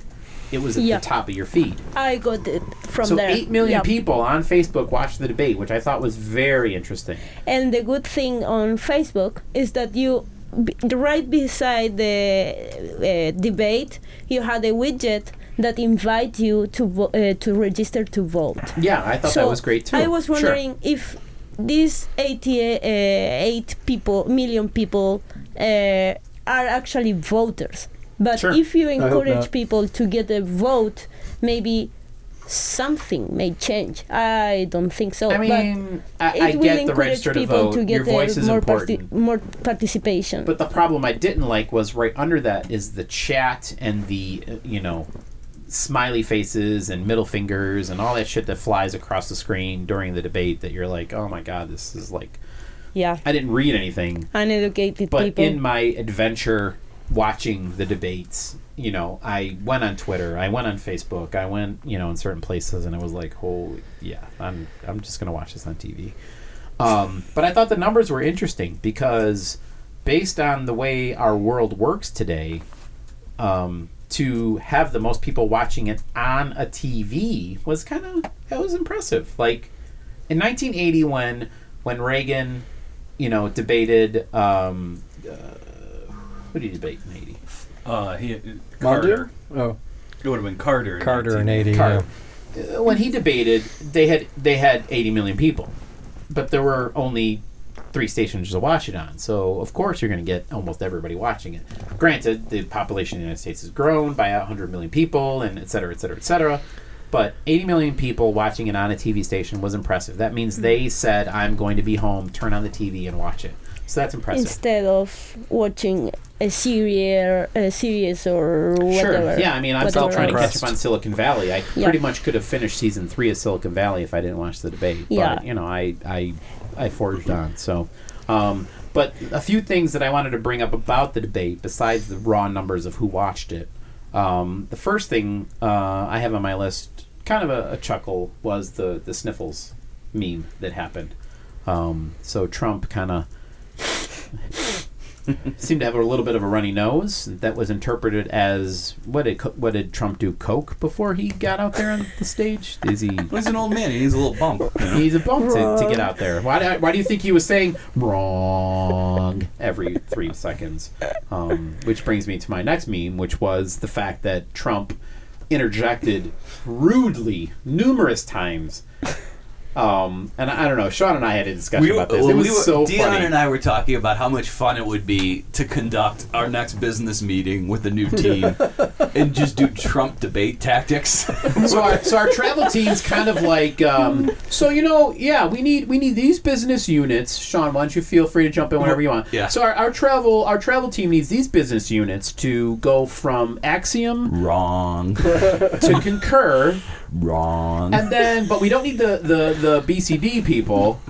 Speaker 1: it was at
Speaker 6: Yeah.
Speaker 1: the top of your feed.
Speaker 6: I got it from
Speaker 1: so
Speaker 6: there.
Speaker 1: 8 million
Speaker 6: Yeah.
Speaker 1: people on Facebook watched the debate, which I thought was very interesting.
Speaker 6: And the good thing on Facebook is that you, right beside the uh, debate, you had a widget that invite you to vo- uh, to register to vote.
Speaker 1: Yeah, I thought
Speaker 6: so
Speaker 1: that was great too.
Speaker 6: I was
Speaker 1: Sure.
Speaker 6: wondering if these 88 people, million people, uh, are actually voters. But
Speaker 1: Sure.
Speaker 6: if you encourage people to get a vote, maybe something may change. I don't think so.
Speaker 1: I
Speaker 6: but
Speaker 1: mean, I,
Speaker 6: it
Speaker 1: I
Speaker 6: will
Speaker 1: get the
Speaker 6: encourage
Speaker 1: register to
Speaker 6: people
Speaker 1: vote.
Speaker 6: to get
Speaker 1: Your voice is
Speaker 6: more, parti- more participation.
Speaker 1: But the problem I didn't like was right under that is the chat and the you know smiley faces and middle fingers and all that shit that flies across the screen during the debate that you're like, "Oh my god, this is like
Speaker 6: yeah,
Speaker 1: I didn't read anything."
Speaker 6: uneducated
Speaker 1: But
Speaker 6: people.
Speaker 1: in my adventure watching the debates, you know, I went on Twitter, I went on Facebook, I went, you know, in certain places and it was like, "Holy, yeah, I'm I'm just to watch this on TV." Um, but I thought the numbers were interesting because based on the way our world works today, um, to have the most people watching it on a TV was kind of that was impressive. Like in 1980, when when Reagan, you know, debated. Um, uh, who did he debate in 80?
Speaker 4: Uh, he,
Speaker 3: Carter?
Speaker 4: Carter.
Speaker 3: Oh,
Speaker 4: It would have been Carter. in
Speaker 5: Carter in
Speaker 4: 1980.
Speaker 5: eighty.
Speaker 1: Carter.
Speaker 5: Yeah.
Speaker 1: Uh, When he debated, they had they had 80 million people, but there were only three stations to watch it on. So of course you're going to get almost everybody watching it. Granted, the population of the United States has grown by 100 million people, and et cetera, et cetera, et cetera. But 80 million people watching it on a TV station was impressive. That means they said, "I'm going to be home. Turn on the TV and watch it." So that's impressive.
Speaker 6: instead of watching a series, a series or whatever.
Speaker 1: Sure. Yeah, I mean, I'm still trying to catch up on Silicon Valley. I
Speaker 6: Yeah.
Speaker 1: pretty much could have finished season three of Silicon Valley if I didn't watch the debate.
Speaker 6: Yeah.
Speaker 1: But you know, I I I forged on. So, Um, but a few things that I wanted to bring up about the debate, besides the raw numbers of who watched it. Um, the first thing uh, I have on my list, kind of a, a chuckle, was the the sniffles meme that happened. Um, so Trump kind of *laughs* seemed to have a little bit of a runny nose. That was interpreted as what did Co- what did Trump do? Coke before he got out there on the stage? Is he?
Speaker 4: He's an old man. He needs a little bump. you know?
Speaker 1: He's a bump to, to get out there. Why, do- why do you think he was saying wrong every three seconds? Um, which brings me to my next meme, which was the fact that Trump interjected rudely numerous times. Um, and I, I don't know. Sean and I had a discussion
Speaker 4: We,
Speaker 1: about this.
Speaker 4: well,
Speaker 1: It was
Speaker 4: we were,
Speaker 1: so
Speaker 4: Dion
Speaker 1: funny.
Speaker 4: and I were talking about how much fun it would be to conduct our next business meeting with the new team *laughs* and just do Trump debate tactics. *laughs*
Speaker 1: so our so our travel team's kind of like um, so you know yeah we need we need these business units Sean why don't you feel free to jump in whenever you want
Speaker 4: Yeah.
Speaker 1: so our, our travel our travel team needs these business units to go from axiom
Speaker 4: Wrong. *laughs*
Speaker 1: to concur
Speaker 4: Wrong.
Speaker 1: and then but we don't need the the the BCD people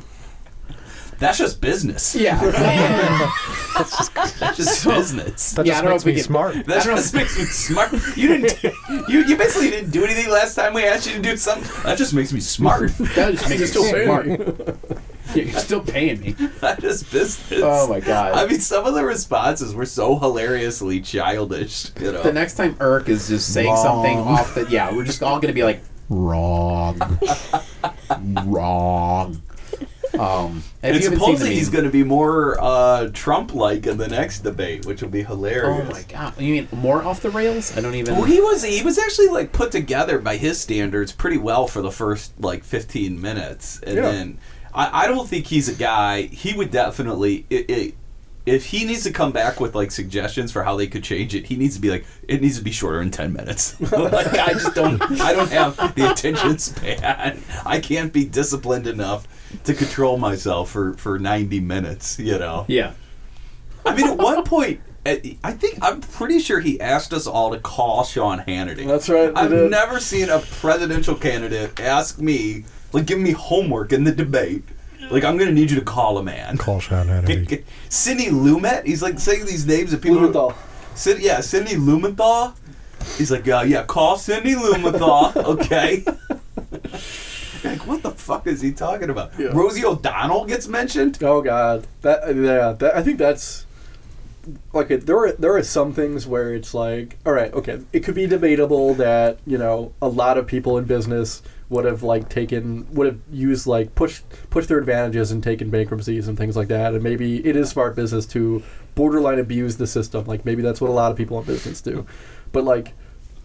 Speaker 4: That's just business.
Speaker 1: yeah and- *laughs*
Speaker 4: That's just business.
Speaker 5: That
Speaker 1: Yeah, I
Speaker 5: just
Speaker 1: don't know
Speaker 5: makes
Speaker 1: if we
Speaker 5: me
Speaker 1: can-
Speaker 5: smart.
Speaker 4: That just makes me *laughs* smart. You didn't. You you basically didn't do anything last time we asked you to do something. That just makes me smart.
Speaker 1: that just makes me
Speaker 3: Still paying
Speaker 1: smart
Speaker 3: me.
Speaker 1: you're still paying me
Speaker 4: That's just business.
Speaker 1: oh my god
Speaker 4: I mean, some of the responses were so hilariously childish. You know.
Speaker 1: the next time Irk is just saying something off the yeah, we're just all gonna be like wrong, wrong. Um,
Speaker 4: and
Speaker 1: you haven't
Speaker 4: supposedly he's going to be more uh, Trump-like in the next debate, which will be hilarious.
Speaker 1: Oh
Speaker 4: hilarious.
Speaker 1: my god! You mean more off the rails? I don't even.
Speaker 4: Well, he was he was actually like put together by his standards pretty well for the first like 15 minutes, and
Speaker 3: Yeah.
Speaker 4: then I, I don't think he's a guy. He would definitely it, it, if he needs to come back with like suggestions for how they could change it. He needs to be like it needs to be shorter in 10 minutes. *laughs* like I just don't I don't have the attention span. I can't be disciplined enough to control myself for for 90 minutes. You know.
Speaker 1: yeah.
Speaker 4: I mean, at one point, eh, I think I'm pretty sure he asked us all to call Sean Hannity.
Speaker 3: That's right,
Speaker 4: I've
Speaker 3: did.
Speaker 4: never seen a presidential candidate ask me, like, give me homework in the debate. Like, I'm gonna need you to call a man.
Speaker 5: Call Sean Hannity.
Speaker 4: Sidney Lumet. He's like saying these names of people.
Speaker 3: Blumenthal.
Speaker 4: Sid, yeah, Sidney Blumenthal. He's like, uh, yeah, call Sidney Blumenthal, *laughs* okay? like, what the fuck is he talking about?
Speaker 3: Yeah.
Speaker 4: Rosie O'Donnell gets mentioned.
Speaker 3: Oh God, that yeah, that, I think that's like it, there are there are some things where it's like, all right, okay, it could be debatable that you know a lot of people in business would have like taken would have used like push push their advantages and taken bankruptcies and things like that, and maybe it is smart business to borderline abuse the system. Like maybe that's what a lot of people in business do, but like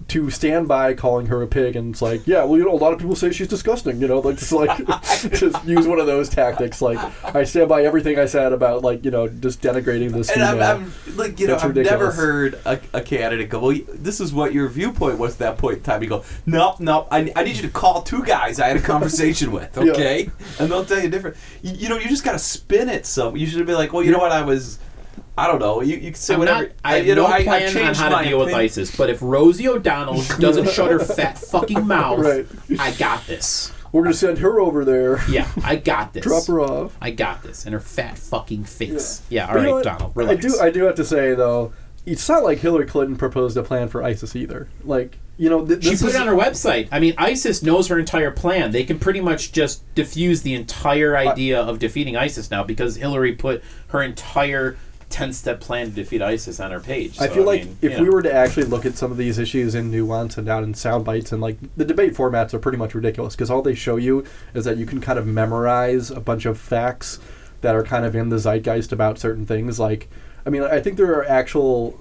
Speaker 3: to stand by calling her a pig and it's like, yeah, well, you know, a lot of people say she's disgusting, you know, like just like *laughs* *laughs* just use one of those tactics. Like I stand by everything I said about like you know just denigrating this.
Speaker 4: And I'm. I'm, like you know i've never heard a, a candidate go, well, this is what your viewpoint was at that point in time. You go, nope, nope, I, I need you to call two guys I had a conversation with, *laughs*
Speaker 3: Yeah.
Speaker 4: okay? And they'll tell you different. You, you know, you just got to spin it some. You should be like, well, you know what, I was, I don't know. You, you can say
Speaker 1: I'm
Speaker 4: whatever.
Speaker 1: not, I have
Speaker 4: you know,
Speaker 1: no
Speaker 4: I, I
Speaker 1: plan on how to deal with. ISIS, but if Rosie O'Donnell *laughs* doesn't shut her fat fucking mouth,
Speaker 3: Right.
Speaker 1: I got this.
Speaker 3: We're gonna send her over there,
Speaker 1: Yeah, I got this.
Speaker 3: drop her off.
Speaker 1: I got this. And her fat fucking face. Yeah,
Speaker 3: But
Speaker 1: all
Speaker 3: you know
Speaker 1: right? Donald,
Speaker 3: I do I do have to say though, it's not like Hillary Clinton proposed a plan for ISIS either. Like you know, th-
Speaker 1: She put
Speaker 3: is,
Speaker 1: it on her website. I mean, ISIS knows her entire plan. They can pretty much just diffuse the entire idea of defeating ISIS now because Hillary put her entire 10 step plan to defeat ISIS on her page.
Speaker 3: I
Speaker 1: So,
Speaker 3: feel like
Speaker 1: mean,
Speaker 3: if
Speaker 1: you
Speaker 3: we were to actually look at some of these issues in nuance and down in sound bites and like the debate formats are pretty much ridiculous because all they show you is that you can kind of memorize a bunch of facts that are kind of in the zeitgeist about certain things. Like, I mean, I think there are actual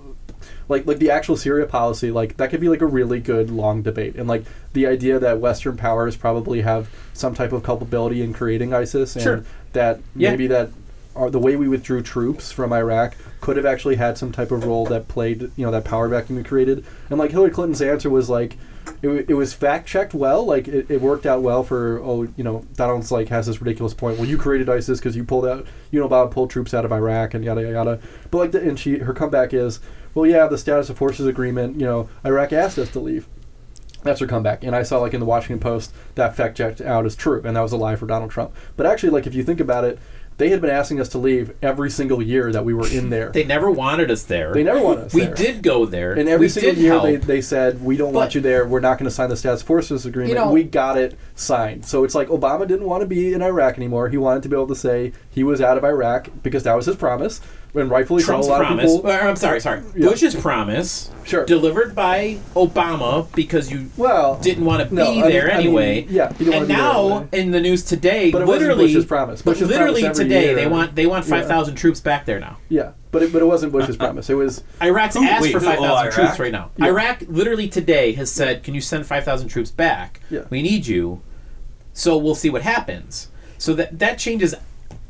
Speaker 3: like like the actual Syria policy, like that could be like a really good long debate, and like the idea that Western powers probably have some type of culpability in creating ISIS, and
Speaker 1: Sure.
Speaker 3: that
Speaker 1: Yeah.
Speaker 3: maybe that are the way we withdrew troops from Iraq could have actually had some type of role that played, you know, that power vacuum we created, and like Hillary Clinton's answer was like. It, it was fact checked well, like it, it worked out well for oh you know Donald's like has this ridiculous point. Well, you created ISIS because you pulled out you know about pulled troops out of Iraq and yada yada yada. But like the, and she her comeback is well yeah the status of forces agreement you know Iraq asked us to leave. That's her comeback, and I saw like in the Washington Post that fact checked out as true, and that was a lie for Donald Trump. But actually, like if you think about it, They had been asking us to leave every single year that we were in there.
Speaker 1: They never wanted us there.
Speaker 3: They never wanted us
Speaker 1: We
Speaker 3: there.
Speaker 1: did go there.
Speaker 3: And every
Speaker 1: we
Speaker 3: single
Speaker 1: did
Speaker 3: year
Speaker 1: help.
Speaker 3: they, they said, we don't want you there. We're not going to sign the Status Forces Agreement.
Speaker 1: know-
Speaker 3: we got it signed. So it's like Obama didn't want to be in Iraq anymore. He wanted to be able to say he was out of Iraq because that was his promise. And rightfully
Speaker 1: Trump's
Speaker 3: so, a lot
Speaker 1: promise.
Speaker 3: of people.
Speaker 1: or, I'm sorry, sorry.
Speaker 3: Yeah.
Speaker 1: Bush's promise,
Speaker 3: Sure.
Speaker 1: delivered by Obama because you
Speaker 3: Well,
Speaker 1: didn't want to
Speaker 3: no,
Speaker 1: be
Speaker 3: I
Speaker 1: there
Speaker 3: mean- I mean,
Speaker 1: anyway.
Speaker 3: yeah, you don't wanna
Speaker 1: and now
Speaker 3: anyway.
Speaker 1: in the news today,
Speaker 3: But it wasn't
Speaker 1: literally,
Speaker 3: Bush's promise.
Speaker 1: but
Speaker 3: Bush's
Speaker 1: literally
Speaker 3: promise every
Speaker 1: today
Speaker 3: year-
Speaker 1: they want they want
Speaker 3: Yeah.
Speaker 1: five thousand troops back there now.
Speaker 3: yeah, but it, but it wasn't Bush's uh, uh, promise. It was
Speaker 1: Iraq's
Speaker 4: Who-
Speaker 1: asked
Speaker 4: wait,
Speaker 1: for
Speaker 4: who- oh,
Speaker 1: five thousand
Speaker 4: oh, Iraq?
Speaker 1: troops right now.
Speaker 3: Yeah.
Speaker 1: Iraq literally today has said, "Can you send five thousand troops back?
Speaker 3: Yeah.
Speaker 1: We need you." So we'll see what happens. So that that changes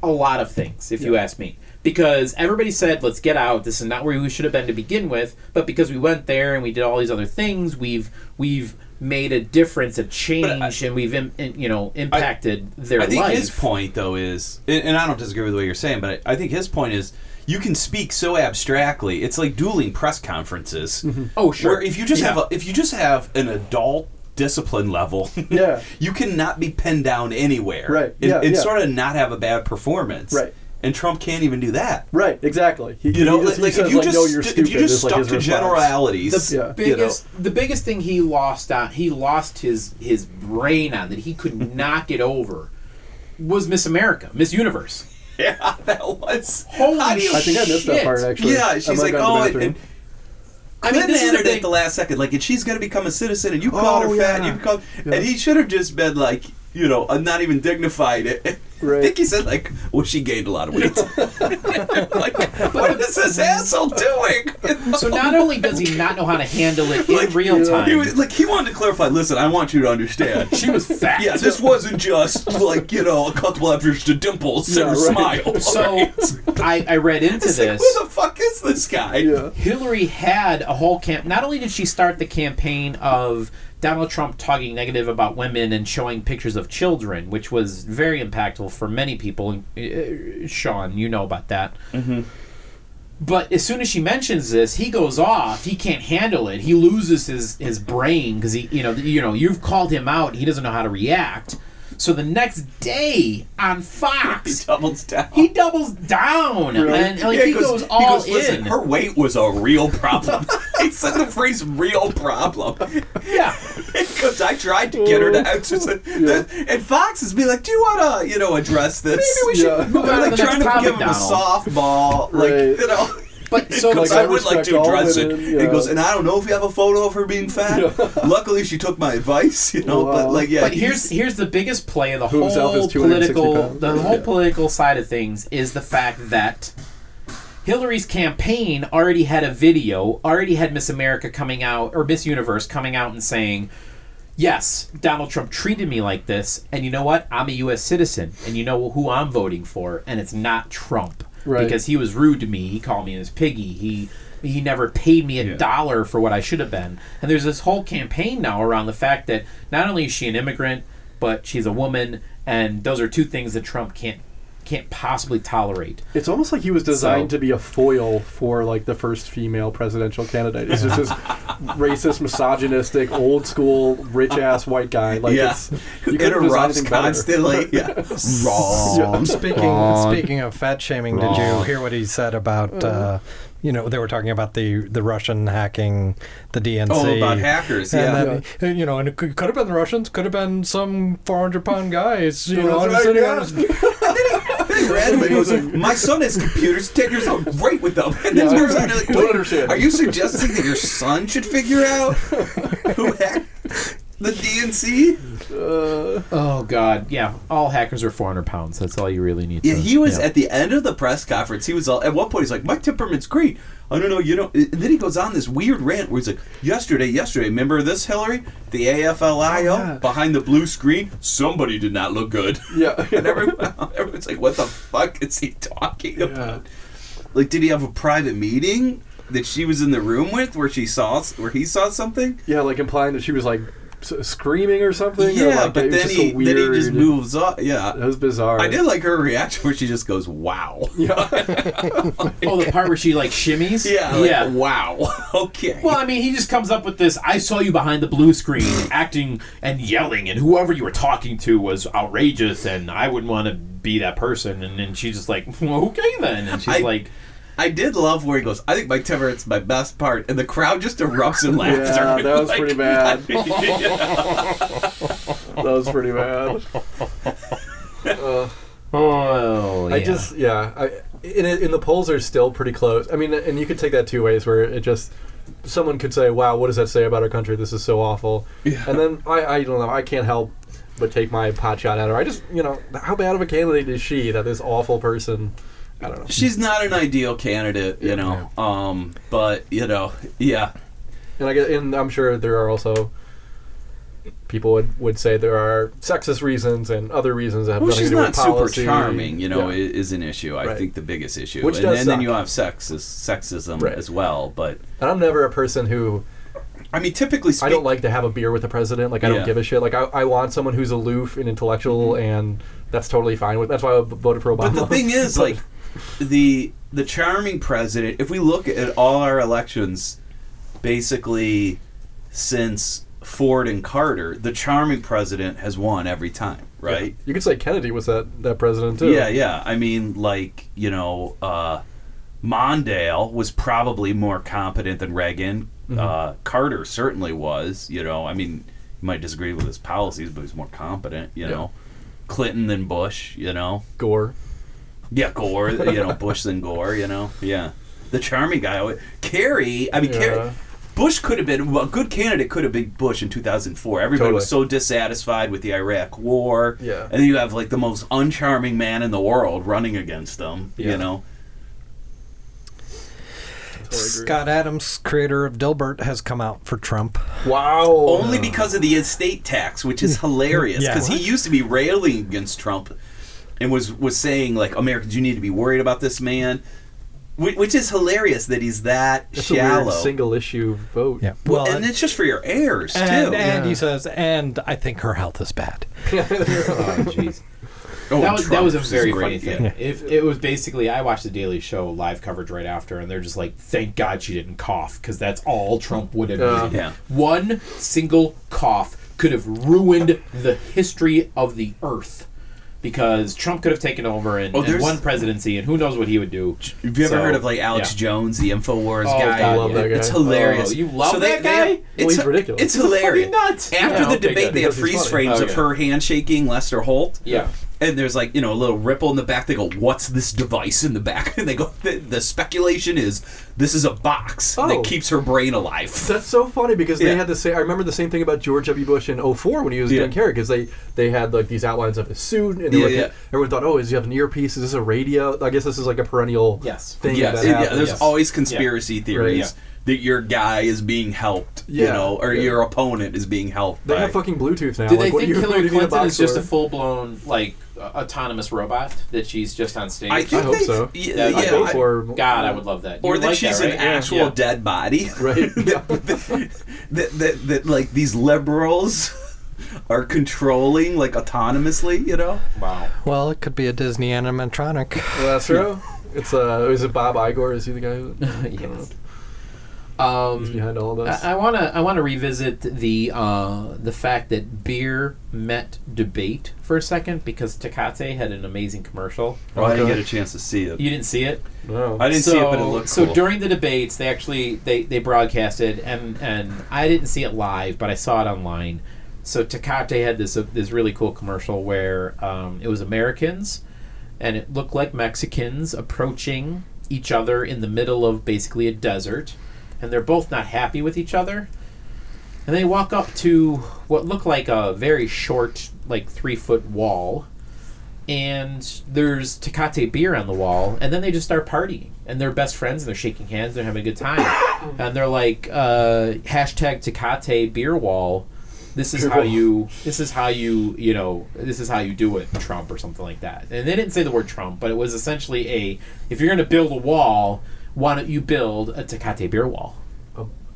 Speaker 1: a lot of things, if you ask me, because everybody said, "Let's get out. This is not where we should have been to begin with." But because we went there and we did all these other things, we've we've made a difference, a change, and we've Im- in, you know impacted their
Speaker 4: I think
Speaker 1: life.
Speaker 4: his point though is, and, and I don't disagree with what you're saying, but I, I think his point is you can speak so abstractly. It's like dueling press conferences. Mm-hmm.
Speaker 1: Oh, sure.
Speaker 4: Where if you just
Speaker 1: Yeah.
Speaker 4: have a, if you just have an adult discipline level,
Speaker 3: Yeah. *laughs*
Speaker 4: you cannot be pinned down anywhere,
Speaker 3: Right,
Speaker 4: And,
Speaker 3: yeah,
Speaker 4: and
Speaker 3: yeah.
Speaker 4: sort of not have a bad performance,
Speaker 3: Right.
Speaker 4: And Trump can't even do that.
Speaker 3: right. Exactly. He,
Speaker 4: You know,
Speaker 3: he,
Speaker 4: like,
Speaker 3: he
Speaker 4: like,
Speaker 3: says,
Speaker 4: if you
Speaker 3: like,
Speaker 4: just
Speaker 3: no, you're
Speaker 4: st-
Speaker 3: stupid.
Speaker 4: if you just
Speaker 3: is like
Speaker 4: stuck to generalities,
Speaker 1: the
Speaker 3: Yeah.
Speaker 4: you know.
Speaker 1: biggest the biggest thing he lost on he lost his his brain on that he could *laughs* not get over was Miss America, Miss Universe. *laughs*
Speaker 4: yeah, that was
Speaker 1: Holy
Speaker 4: How do
Speaker 3: I think I missed that
Speaker 1: shit.
Speaker 3: part actually.
Speaker 4: Yeah, she's like, oh,
Speaker 3: to the
Speaker 4: and, and
Speaker 1: I mean,
Speaker 4: Clinton
Speaker 1: this is the
Speaker 4: it at the last second, like, and she's going to become a citizen, and you call
Speaker 3: Oh,
Speaker 4: her fat, and you call,
Speaker 3: Yeah.
Speaker 4: and he should have just been like, you know, not even dignified. It.
Speaker 3: Right. *laughs*
Speaker 4: I think he said like, well, she gained a lot of weight. *laughs* like, what is this asshole doing? *laughs*
Speaker 1: So not only does he not know how to handle it in
Speaker 4: Like,
Speaker 1: real
Speaker 3: yeah.
Speaker 1: time,
Speaker 4: He was, like he wanted to clarify. Listen, I want you to understand.
Speaker 1: she was fat.
Speaker 4: Yeah, this wasn't just like you know a couple efforts to dimples
Speaker 3: Yeah,
Speaker 4: or
Speaker 3: right.
Speaker 4: smile.
Speaker 1: So
Speaker 4: right?
Speaker 1: I, I read into
Speaker 4: It's like,
Speaker 1: this.
Speaker 4: who the fuck is this guy?
Speaker 3: yeah.
Speaker 1: Hillary had a whole camp. Not only did she start the campaign of Donald Trump talking negative about women and showing pictures of children, which was very impactful for many people. Uh, Sean, you know about that. But as soon as she mentions this, he goes off. He can't handle it. He loses his, his brain because he, you know, you know, you've called him out. He doesn't know how to react. So the next day on Fox,
Speaker 4: He
Speaker 1: Fox,
Speaker 4: doubles down.
Speaker 1: he doubles down
Speaker 3: Really?
Speaker 1: and like
Speaker 4: Yeah,
Speaker 1: he
Speaker 4: 'cause-
Speaker 1: goes
Speaker 4: he
Speaker 1: all
Speaker 4: goes, Listen,
Speaker 1: in.
Speaker 4: her weight was a real problem. *laughs* he said the phrase "real problem" *laughs*
Speaker 1: yeah.
Speaker 4: because I tried to get her to oh. exercise. And Fox is be like, "Do you want to, you know, address this?"
Speaker 1: Maybe we should
Speaker 3: Yeah.
Speaker 1: move on
Speaker 4: They're
Speaker 1: to
Speaker 4: like
Speaker 1: the
Speaker 4: trying to
Speaker 1: topic,
Speaker 4: give him a
Speaker 1: Donald.
Speaker 4: softball, like
Speaker 3: Right.
Speaker 4: you know.
Speaker 1: But so,
Speaker 3: Like,
Speaker 4: I
Speaker 3: I
Speaker 4: would like to address it.
Speaker 3: women,
Speaker 4: And He goes, and I don't know if you have a photo of her being fat. *laughs* Luckily, she took my advice, you know.
Speaker 3: Wow.
Speaker 4: But like, yeah.
Speaker 1: but here's here's the biggest play of the
Speaker 3: Who
Speaker 1: whole political
Speaker 3: pounds.
Speaker 1: the whole
Speaker 3: Yeah.
Speaker 1: political side of things is the fact that Hillary's campaign already had a video, already had Miss America coming out or Miss Universe coming out and saying, "Yes, Donald Trump treated me like this, and you know what? I'm a U.S. citizen, and you know who I'm voting for, and it's not Trump
Speaker 3: Right.
Speaker 1: because he was rude to me. He called me his piggy. He." He never paid me a
Speaker 4: Yeah.
Speaker 1: dollar for what I should have been. And there's this whole campaign now around the fact that not only is she an immigrant, but she's a woman, and those are two things that Trump can't can't possibly tolerate.
Speaker 3: It's almost like he was designed
Speaker 1: So-
Speaker 3: to be a foil for like the first female presidential candidate. It's just this *laughs* racist, misogynistic, old school, rich ass white guy. Like
Speaker 4: yeah,
Speaker 3: it's you couldn't design
Speaker 4: interrupts
Speaker 3: anything better.
Speaker 4: constantly. *laughs* Yeah, wrong.
Speaker 5: Speaking speaking of fat shaming, did you hear what he said about? Uh, you know, they were talking about the the Russian hacking the DNC.
Speaker 4: Oh, about hackers. Yeah.
Speaker 5: And then, you know, and it could, could have been the Russians, could have been some 400 pound guys, you know,
Speaker 3: that's
Speaker 5: sitting
Speaker 3: right,
Speaker 5: on
Speaker 4: He randomly goes, My son has computers. Ten years old, great with them. And this
Speaker 3: Yeah.
Speaker 4: you're like,
Speaker 3: Don't understand."
Speaker 4: Are you suggesting that your son should figure out who hacked the DNC?
Speaker 3: Uh,
Speaker 1: Oh God, yeah. All hackers are 400 pounds. That's all you really need.
Speaker 4: Yeah,
Speaker 1: to,
Speaker 4: he was
Speaker 1: yeah.
Speaker 4: at the end of the press conference. He was all, at one point. He's like, "My temperament's great." I don't know, you know. And then he goes on this weird rant where he's like, "Yesterday, yesterday, remember this, Hillary? The AFL-CIO
Speaker 3: Oh, yeah.
Speaker 4: behind the blue screen. Somebody did not look good." *laughs*
Speaker 3: yeah. *laughs*
Speaker 4: And everyone, everyone's like, "What the fuck is he talking
Speaker 3: Yeah.
Speaker 4: about?" Like, did he have a private meeting that she was in the room with, where she saw, where he saw something?
Speaker 3: Yeah, like implying that she was like s- screaming or something. or,
Speaker 4: yeah,
Speaker 3: like,
Speaker 4: but then
Speaker 3: just a
Speaker 4: he then he just moves up. Yeah,
Speaker 3: that was bizarre.
Speaker 4: I did like her reaction where she just goes, "Wow." *laughs*
Speaker 3: Yeah. *laughs* *laughs*
Speaker 1: Oh, the part where she like shimmies.
Speaker 4: Yeah, like,
Speaker 1: yeah.
Speaker 4: Wow. okay.
Speaker 1: Well, I mean, he just comes up with this. I saw you behind the blue screen acting and yelling, and whoever you were talking to was outrageous, and I wouldn't want to be that person. And then she's just like, well, okay then. And she's
Speaker 4: I-
Speaker 1: like,
Speaker 4: I did love where he goes. I think Mike Tiverit's my best part, and the crowd just erupts in *laughs* laughter.
Speaker 3: Yeah, that was
Speaker 4: Like-
Speaker 3: pretty bad. *laughs* that was pretty bad. Uh, *laughs*
Speaker 1: oh,
Speaker 3: I just yeah. I in in the polls are still pretty close. I mean, and you could take that two ways. Where it just someone could say, "Wow, what does that say about our country? This is so awful."
Speaker 4: Yeah.
Speaker 3: And then I I don't know. I can't help but take my pot shot at her. I just you know how bad of a candidate is she that this awful person. I don't know.
Speaker 4: She's not an ideal candidate, you know. Um, but you know, yeah.
Speaker 3: And I get, and I'm sure there are also people would, would say there are sexist reasons and other reasons that have
Speaker 4: Well,
Speaker 3: nothing
Speaker 4: she's
Speaker 3: to do
Speaker 4: not
Speaker 3: with
Speaker 4: super charming, you know,
Speaker 3: Yeah.
Speaker 4: is an issue. I
Speaker 3: Right.
Speaker 4: think the biggest issue,
Speaker 3: Which
Speaker 4: and
Speaker 3: does
Speaker 4: then, then you have sexist, sexism
Speaker 3: Right.
Speaker 4: as well. But
Speaker 3: and I'm never a person who
Speaker 4: I mean, typically,
Speaker 3: I don't like to have a beer with the president. Like I
Speaker 4: Yeah.
Speaker 3: don't give a shit. Like I, I want someone who's aloof and intellectual, and that's totally fine with. That's why I voted for Obama.
Speaker 4: But the thing is, *laughs* like the the charming president. If we look at all our elections, basically since Ford and Carter, the charming president has won every time, right?
Speaker 3: you could say Kennedy was that that president too.
Speaker 4: Yeah, yeah. I mean, like you know, uh, Mondale was probably more competent than Reagan.
Speaker 3: Mm-hmm.
Speaker 4: Uh, Carter certainly was. You know, I mean, you might disagree with his policies, but he's more competent. You
Speaker 3: Yeah.
Speaker 4: know, Clinton than Bush. You know,
Speaker 3: Gore.
Speaker 4: yeah, Gore. you know, Bush than Gore. You know, yeah. The charming guy, oh, Kerry. I mean, Kerry.
Speaker 3: Yeah.
Speaker 4: Bush could have been well, a good candidate. Could have been Bush in 2004. Everybody was so dissatisfied with the Iraq War.
Speaker 3: Yeah.
Speaker 4: and then you have like the most uncharming man in the world running against them.
Speaker 3: Yeah.
Speaker 4: You know,
Speaker 3: Totally.
Speaker 5: Scott Adams, creator of Dilbert, has come out for Trump.
Speaker 3: Wow.
Speaker 4: only because of the estate tax, which is *laughs* hilarious.
Speaker 5: Yeah.
Speaker 4: Because he used to be railing against Trump, and was was saying like Americans, you need to be worried about this man. Which, which is hilarious that he's that
Speaker 3: That's a
Speaker 4: shallow.
Speaker 3: weird single issue vote.
Speaker 5: Yeah.
Speaker 4: well,
Speaker 5: Well,
Speaker 4: and it's just for your heirs too.
Speaker 5: and, and
Speaker 3: Yeah.
Speaker 5: he says, and I think her health is bad. *laughs* *laughs*
Speaker 1: oh, jeez.
Speaker 4: Oh,
Speaker 1: that was that was a
Speaker 4: is
Speaker 1: very
Speaker 4: great,
Speaker 1: funny thing.
Speaker 4: yeah.
Speaker 1: If it was basically, I watched the Daily Show live coverage right after, and they're just like, "Thank God she didn't cough, because that's all Trump would have
Speaker 3: Uh.
Speaker 4: Yeah.
Speaker 1: One single cough could have ruined the history of the earth." Because Trump could have taken over and,
Speaker 4: Oh,
Speaker 1: and
Speaker 4: there's-
Speaker 1: won presidency, and who knows what he would do.
Speaker 4: Have you ever
Speaker 1: So,
Speaker 4: heard of like Alex
Speaker 1: yeah.
Speaker 4: Jones, the Infowars
Speaker 1: Oh,
Speaker 4: guy?
Speaker 1: God,
Speaker 3: love that
Speaker 4: It's hilarious.
Speaker 1: Oh, you love that guy?
Speaker 3: Well,
Speaker 4: it's
Speaker 3: he's ridiculous.
Speaker 4: It's
Speaker 1: He's
Speaker 4: hilarious.
Speaker 1: fucking nut.
Speaker 4: After
Speaker 1: Yeah,
Speaker 4: the debate, they have freeze
Speaker 3: funny.
Speaker 4: frames
Speaker 1: Oh,
Speaker 4: of
Speaker 1: yeah.
Speaker 4: her handshaking Lester Holt.
Speaker 1: Yeah.
Speaker 4: And there's like you know a little ripple in the back. They go, "What's this device in the back?" *laughs* And they go, "The, the speculation is this is a box
Speaker 3: Oh.
Speaker 4: that keeps her brain alive."
Speaker 3: That's so funny because
Speaker 4: Yeah.
Speaker 3: they had the same. I remember the same thing about George W. Bush in 04 when he was
Speaker 4: Yeah.
Speaker 3: doing Kerry because they they had like these outlines of his suit and they
Speaker 4: Yeah,
Speaker 3: were,
Speaker 4: yeah.
Speaker 3: everyone thought, oh, is he have an earpiece? Is this a radio? I guess this is like a perennial
Speaker 1: Yes.
Speaker 3: thing
Speaker 4: Yes,
Speaker 3: that
Speaker 4: yeah, there's
Speaker 1: Yes.
Speaker 4: always conspiracy theories
Speaker 1: Yeah.
Speaker 4: that your guy is being helped, you know, or
Speaker 3: yeah.
Speaker 4: your opponent is being helped.
Speaker 3: They
Speaker 4: by-
Speaker 3: have fucking Bluetooth now.
Speaker 1: Do
Speaker 3: like,
Speaker 1: they
Speaker 3: what do
Speaker 1: think
Speaker 3: you, what
Speaker 1: Hillary
Speaker 3: you need a
Speaker 1: Clinton is just a full blown like autonomous robot that she's just on stage?
Speaker 4: I think
Speaker 3: hope
Speaker 4: they-
Speaker 3: so.
Speaker 4: Yeah,
Speaker 1: Yeah,
Speaker 4: yeah,
Speaker 3: I vote
Speaker 4: I-
Speaker 3: for
Speaker 1: God, I would love that. You
Speaker 4: or that
Speaker 1: like
Speaker 4: she's
Speaker 1: that,
Speaker 4: an actual
Speaker 1: Yeah.
Speaker 4: dead body. *laughs*
Speaker 3: Right.
Speaker 4: that, *laughs* that, that, that like these liberals *laughs* are controlling like autonomously, you know?
Speaker 1: Wow.
Speaker 5: Well, it could be a Disney animatronic.
Speaker 3: Well, that's true. It's uh, is it Bob Iger? Is he the guy who,
Speaker 1: yes.
Speaker 3: Who's
Speaker 1: Um,
Speaker 3: behind all of this?
Speaker 1: I want to I want to revisit the uh, the fact that beer met debate for a second because Tecate had an amazing commercial.
Speaker 4: Oh, I didn't get a chance to see it.
Speaker 1: You didn't see it?
Speaker 3: no.
Speaker 4: I didn't see it, but it looked
Speaker 1: so
Speaker 4: cool.
Speaker 1: during the debates, they actually they they broadcasted, and and I didn't see it live, but I saw it online. So Tecate had this uh, this really cool commercial where um, it was Americans, and it looked like Mexicans approaching each other in the middle of basically a desert, and they're both not happy with each other. And they walk up to what looked like a very short, like three foot wall, and there's Tecate beer on the wall, and then they just start partying, and they're best friends, and they're shaking hands, they're having a good time, *coughs* and they're like uh, hashtag Tecate beer wall. This is how you. This is how you. You know. This is how you do it, Trump, or something like that. And they didn't say the word Trump, but it was essentially a. If you're going to build a wall, why don't you build a Tecate beer wall?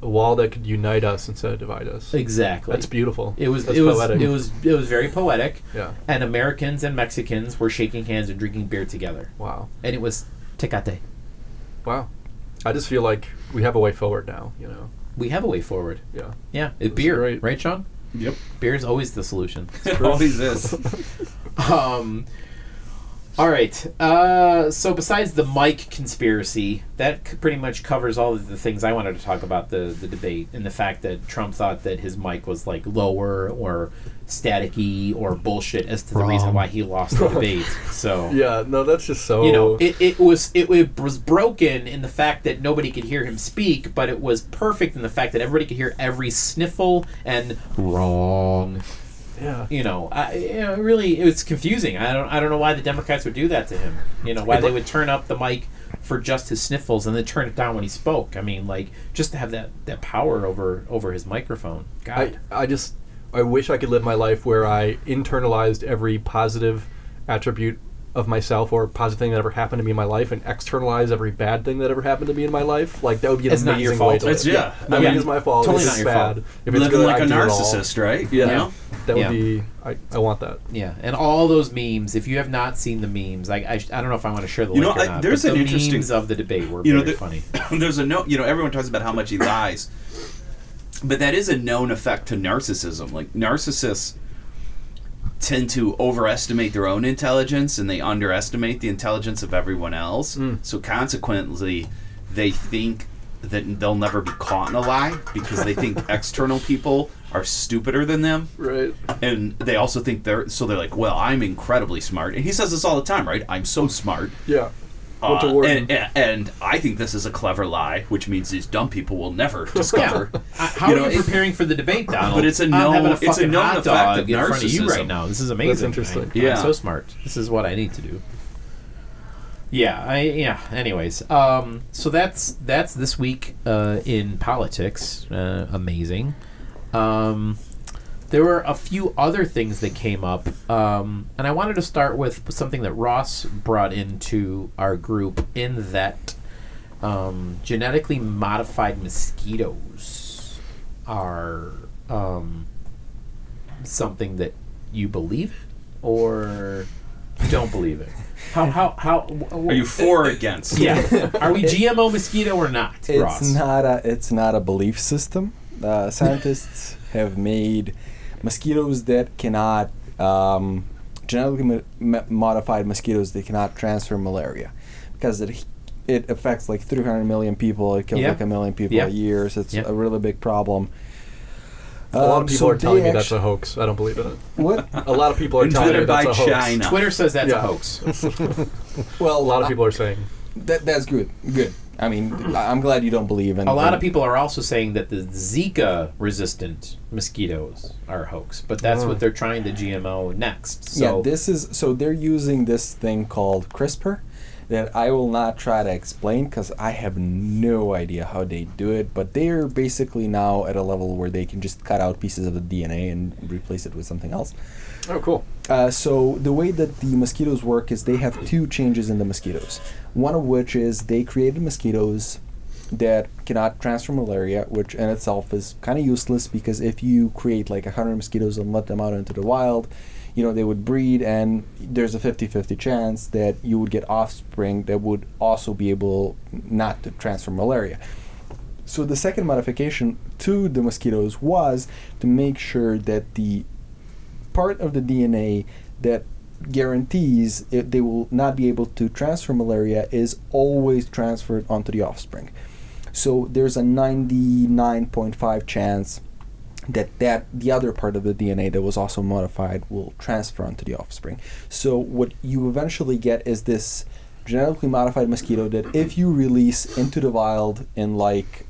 Speaker 3: a wall that could unite us instead of divide us.
Speaker 1: Exactly.
Speaker 3: That's beautiful.
Speaker 1: It was
Speaker 3: That's
Speaker 1: it was it was it was very poetic.
Speaker 3: Yeah.
Speaker 1: And Americans and Mexicans were shaking hands and drinking beer together,
Speaker 3: Wow.
Speaker 1: and it was tecate.
Speaker 3: Wow. I just feel like we have a way forward now. You know.
Speaker 1: We have a way forward.
Speaker 3: Yeah.
Speaker 1: Yeah, it, beer,
Speaker 3: great.
Speaker 1: right, Sean?
Speaker 4: Yep.
Speaker 1: Beer is always the solution.
Speaker 4: It always is. *laughs* *laughs*
Speaker 1: Um, all right. Uh, so besides the Mike conspiracy, that c- pretty much covers all of the things I wanted to talk about the the debate and the fact that Trump thought that his mic was like lower or staticky or bullshit as to the reason why he lost the debate. So *laughs*
Speaker 3: Yeah. No, that's just so.
Speaker 1: you know, it, it was it, it was broken in the fact that nobody could hear him speak, but it was perfect in the fact that everybody could hear every sniffle and wrong.
Speaker 3: Yeah.
Speaker 1: You know, I, you know, really, it was confusing. I don't I don't know why the Democrats would do that to him. You know, why they would turn up the mic for just his sniffles and then turn it down when he spoke. I mean, like just to have that that power over over his microphone.
Speaker 3: I, I just I wish I could live my life where I internalized every positive attribute of myself or positive thing that ever happened to me in my life and externalize every bad thing that ever happened to me in my life. Like that would be an
Speaker 1: It's not
Speaker 3: amazing
Speaker 1: your
Speaker 3: way
Speaker 1: fault.
Speaker 3: to live.
Speaker 4: It's- yeah.
Speaker 3: Nothing
Speaker 1: Yeah.
Speaker 3: is my fault.
Speaker 1: Totally
Speaker 3: it's
Speaker 1: not your
Speaker 3: bad.
Speaker 1: fault.
Speaker 3: If it's
Speaker 4: Living
Speaker 3: good,
Speaker 4: like
Speaker 3: I
Speaker 4: a
Speaker 3: do it all.
Speaker 4: narcissist, right?
Speaker 3: Yeah.
Speaker 4: You know?
Speaker 3: That would
Speaker 1: Yeah.
Speaker 3: be I, I want that.
Speaker 1: Yeah, and all those memes. If you have not seen the memes, I I, sh- I don't know if I want to share the
Speaker 4: You
Speaker 1: link
Speaker 4: know,
Speaker 1: or
Speaker 4: I-
Speaker 1: not.
Speaker 4: there's
Speaker 1: but
Speaker 4: an
Speaker 1: the
Speaker 4: interesting-
Speaker 1: memes of the debate were
Speaker 4: You know,
Speaker 1: very
Speaker 4: the-
Speaker 1: funny. *coughs*
Speaker 4: There's a no, you know, everyone talks about how much he lies, but that is a known effect to narcissism. Like narcissists tend to overestimate their own intelligence and they underestimate the intelligence of everyone else.
Speaker 3: Mm.
Speaker 4: So consequently, they think that they'll never be caught in a lie because they think *laughs* external people are stupider than them
Speaker 3: Right.
Speaker 4: and they also think they're so they're like well i'm incredibly smart and he says this all the time right i'm so smart
Speaker 3: Yeah.
Speaker 4: Uh, and, and, and I think this is a clever lie, which means these dumb people will never *laughs* discover.
Speaker 1: Uh, How
Speaker 4: You
Speaker 1: are
Speaker 4: know,
Speaker 1: you preparing for the debate, Donald?
Speaker 4: But it's a known-
Speaker 1: a
Speaker 4: it's a known
Speaker 1: hot
Speaker 4: effect
Speaker 1: dog
Speaker 4: of
Speaker 1: in front of you right now. This is amazing.
Speaker 3: interesting.
Speaker 1: I'm,
Speaker 4: Yeah.
Speaker 1: I'm so smart. This is what I need to do. Yeah, I yeah. Anyways, um, so that's that's this week uh, in politics. Uh, amazing. Um, there were a few other things that came up, um, and I wanted to start with something that Ross brought into our group. In that, um, genetically modified mosquitoes are um, something that you believe in or don't believe it. How how how
Speaker 4: Are you for or against?
Speaker 1: Yeah, are we GMO mosquito or not,
Speaker 2: It's
Speaker 1: Ross?
Speaker 2: not a it's not a belief system. Uh, scientists have made mosquitoes that cannot um, genetically mo- mo- modified mosquitoes that cannot transfer malaria because it it affects like 300 million people. It kills
Speaker 1: Yeah.
Speaker 2: like a million people
Speaker 1: Yeah.
Speaker 2: a year. So it's
Speaker 1: Yeah.
Speaker 2: a really big problem.
Speaker 3: a lot
Speaker 2: Um,
Speaker 3: of people
Speaker 2: so
Speaker 3: are telling me that's a hoax. I don't believe it.
Speaker 2: what? *laughs*
Speaker 3: A lot of people are telling me that's a hoax.
Speaker 4: China.
Speaker 1: Twitter says that's a hoax.
Speaker 2: Well, *laughs*
Speaker 3: A lot of people are saying.
Speaker 2: That, that's good. Good. I mean, I'm glad you don't believe in.
Speaker 1: A lot of people are also saying that the Zika resistant mosquitoes are a hoax, but that's
Speaker 3: Oh.
Speaker 1: what ah. they're trying to GMO next. So
Speaker 2: yeah, this is so they're using this thing called CRISPR that I will not try to explain because I have no idea how they do it. But they're basically now at a level where they can just cut out pieces of the DNA and replace it with something else.
Speaker 3: Oh, cool.
Speaker 2: Uh, so the way that the mosquitoes work is they have two changes in the mosquitoes. One of which is they created mosquitoes that cannot transfer malaria, which in itself is kind of useless because if you create like 100 mosquitoes and let them out into the wild, you know, they would breed and there's a 50-50 chance that you would get offspring that would also be able not to transfer malaria. So the second modification to the mosquitoes was to make sure that the part of the DNA that guarantees it, they will not be able to transfer malaria is always transferred onto the offspring. So there's a 99.5 chance that that the other part of the DNA that was also modified will transfer onto the offspring. So what you eventually get is this genetically modified mosquito that if you release into the wild in like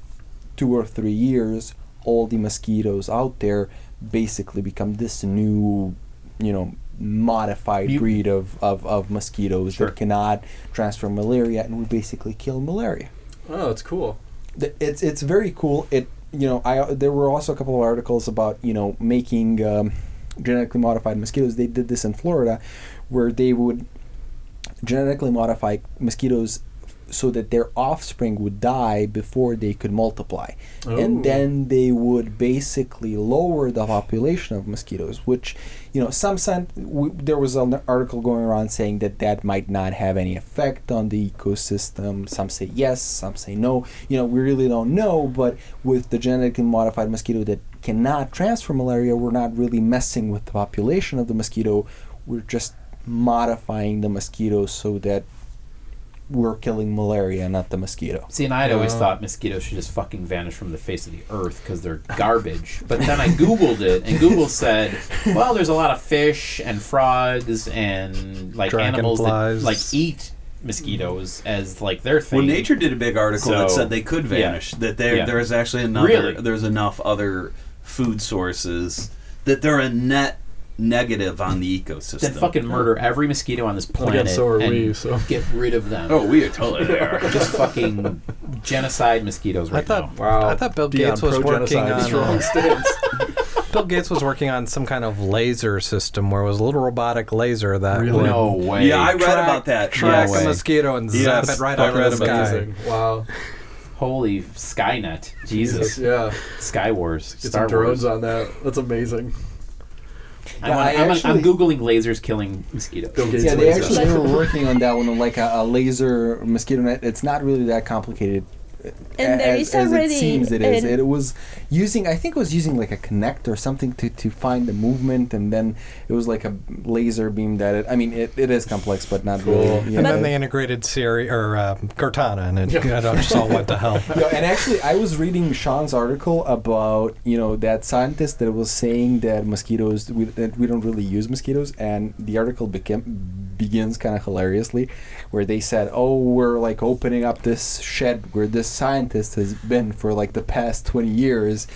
Speaker 2: two or three years, all the mosquitoes out there basically become this new, you know, modified
Speaker 1: You-
Speaker 2: breed of, of, of mosquitoes
Speaker 1: Sure.
Speaker 2: that cannot transfer malaria and would basically kill malaria.
Speaker 3: Oh, that's cool.
Speaker 2: It's it's very cool. It you know I there were also a couple of articles about you know making um, genetically modified mosquitoes. They did this in Florida, where they would genetically modify mosquitoes so that their offspring would die before they could multiply.
Speaker 3: Oh.
Speaker 2: And then they would basically lower the population of mosquitoes, which, you know, some scient- w- there was an article going around saying that that might not have any effect on the ecosystem. Some say yes, some say no. You know, we really don't know, but with the genetically modified mosquito that cannot transfer malaria, we're not really messing with the population of the mosquito. We're just modifying the mosquito so that we're killing malaria, not the mosquito.
Speaker 1: See, and I'd always
Speaker 3: Uh.
Speaker 1: thought mosquitoes should just fucking vanish from the face of the earth because they're garbage. but then I Googled it, and Google said, well, there's a lot of fish and frogs and like animals that like eat mosquitoes as like their thing.
Speaker 4: Well, Nature did a big article that said they could
Speaker 1: yeah.
Speaker 4: vanish. That there
Speaker 1: Yeah.
Speaker 4: there's actually another
Speaker 1: Really?
Speaker 4: there's enough other food sources that they're a net negative on the ecosystem.
Speaker 1: then fucking murder every mosquito on this planet
Speaker 3: again, so are
Speaker 1: and
Speaker 3: we, so-
Speaker 1: get rid of them.
Speaker 4: Oh, we are totally *laughs* there.
Speaker 1: just fucking genocide mosquitoes right
Speaker 5: I thought
Speaker 1: now.
Speaker 3: Wow.
Speaker 5: I thought Bill
Speaker 3: Dion,
Speaker 5: Gates was working on
Speaker 3: strong stance. *laughs*
Speaker 5: Bill Gates was working on some kind of laser system where it was a little robotic laser that
Speaker 3: Really?
Speaker 5: would
Speaker 1: No way.
Speaker 4: yeah, I read
Speaker 5: track-
Speaker 4: about that.
Speaker 5: track
Speaker 1: way.
Speaker 5: a mosquito and zap
Speaker 4: Yes,
Speaker 5: it right
Speaker 4: I
Speaker 5: out of the
Speaker 4: about
Speaker 5: sky.
Speaker 3: Amazing. Wow.
Speaker 1: Holy Skynet. Jesus.
Speaker 3: Yeah.
Speaker 1: Sky Wars.
Speaker 3: Get
Speaker 1: Star
Speaker 3: some drones
Speaker 1: Wars.
Speaker 3: on that. That's amazing.
Speaker 1: I'm, on-
Speaker 2: I
Speaker 1: I'm, on- I'm googling lasers killing mosquitoes.
Speaker 2: Yeah, they actually were working on that one, like a, a laser mosquito net. It's not really that complicated.
Speaker 6: And there
Speaker 2: as,
Speaker 6: is
Speaker 2: as
Speaker 6: already
Speaker 2: it seems it is. It was using, I think it was using like a Kinect or something to, to find the movement, and then it was like a laser beam that it. I mean, it, it is complex, but not
Speaker 3: Cool.
Speaker 2: really.
Speaker 5: And
Speaker 2: know.
Speaker 5: then they integrated Siri or uh, Cortana, and it, it just all went to hell. *laughs*
Speaker 2: Yeah, and actually, I was reading Sean's article about you know that scientist that was saying that mosquitoes we, that we don't really use mosquitoes, and the article became begins kind of hilariously, where they said, "Oh, we're like opening up this shed where this scientist has been for like the past twenty years,"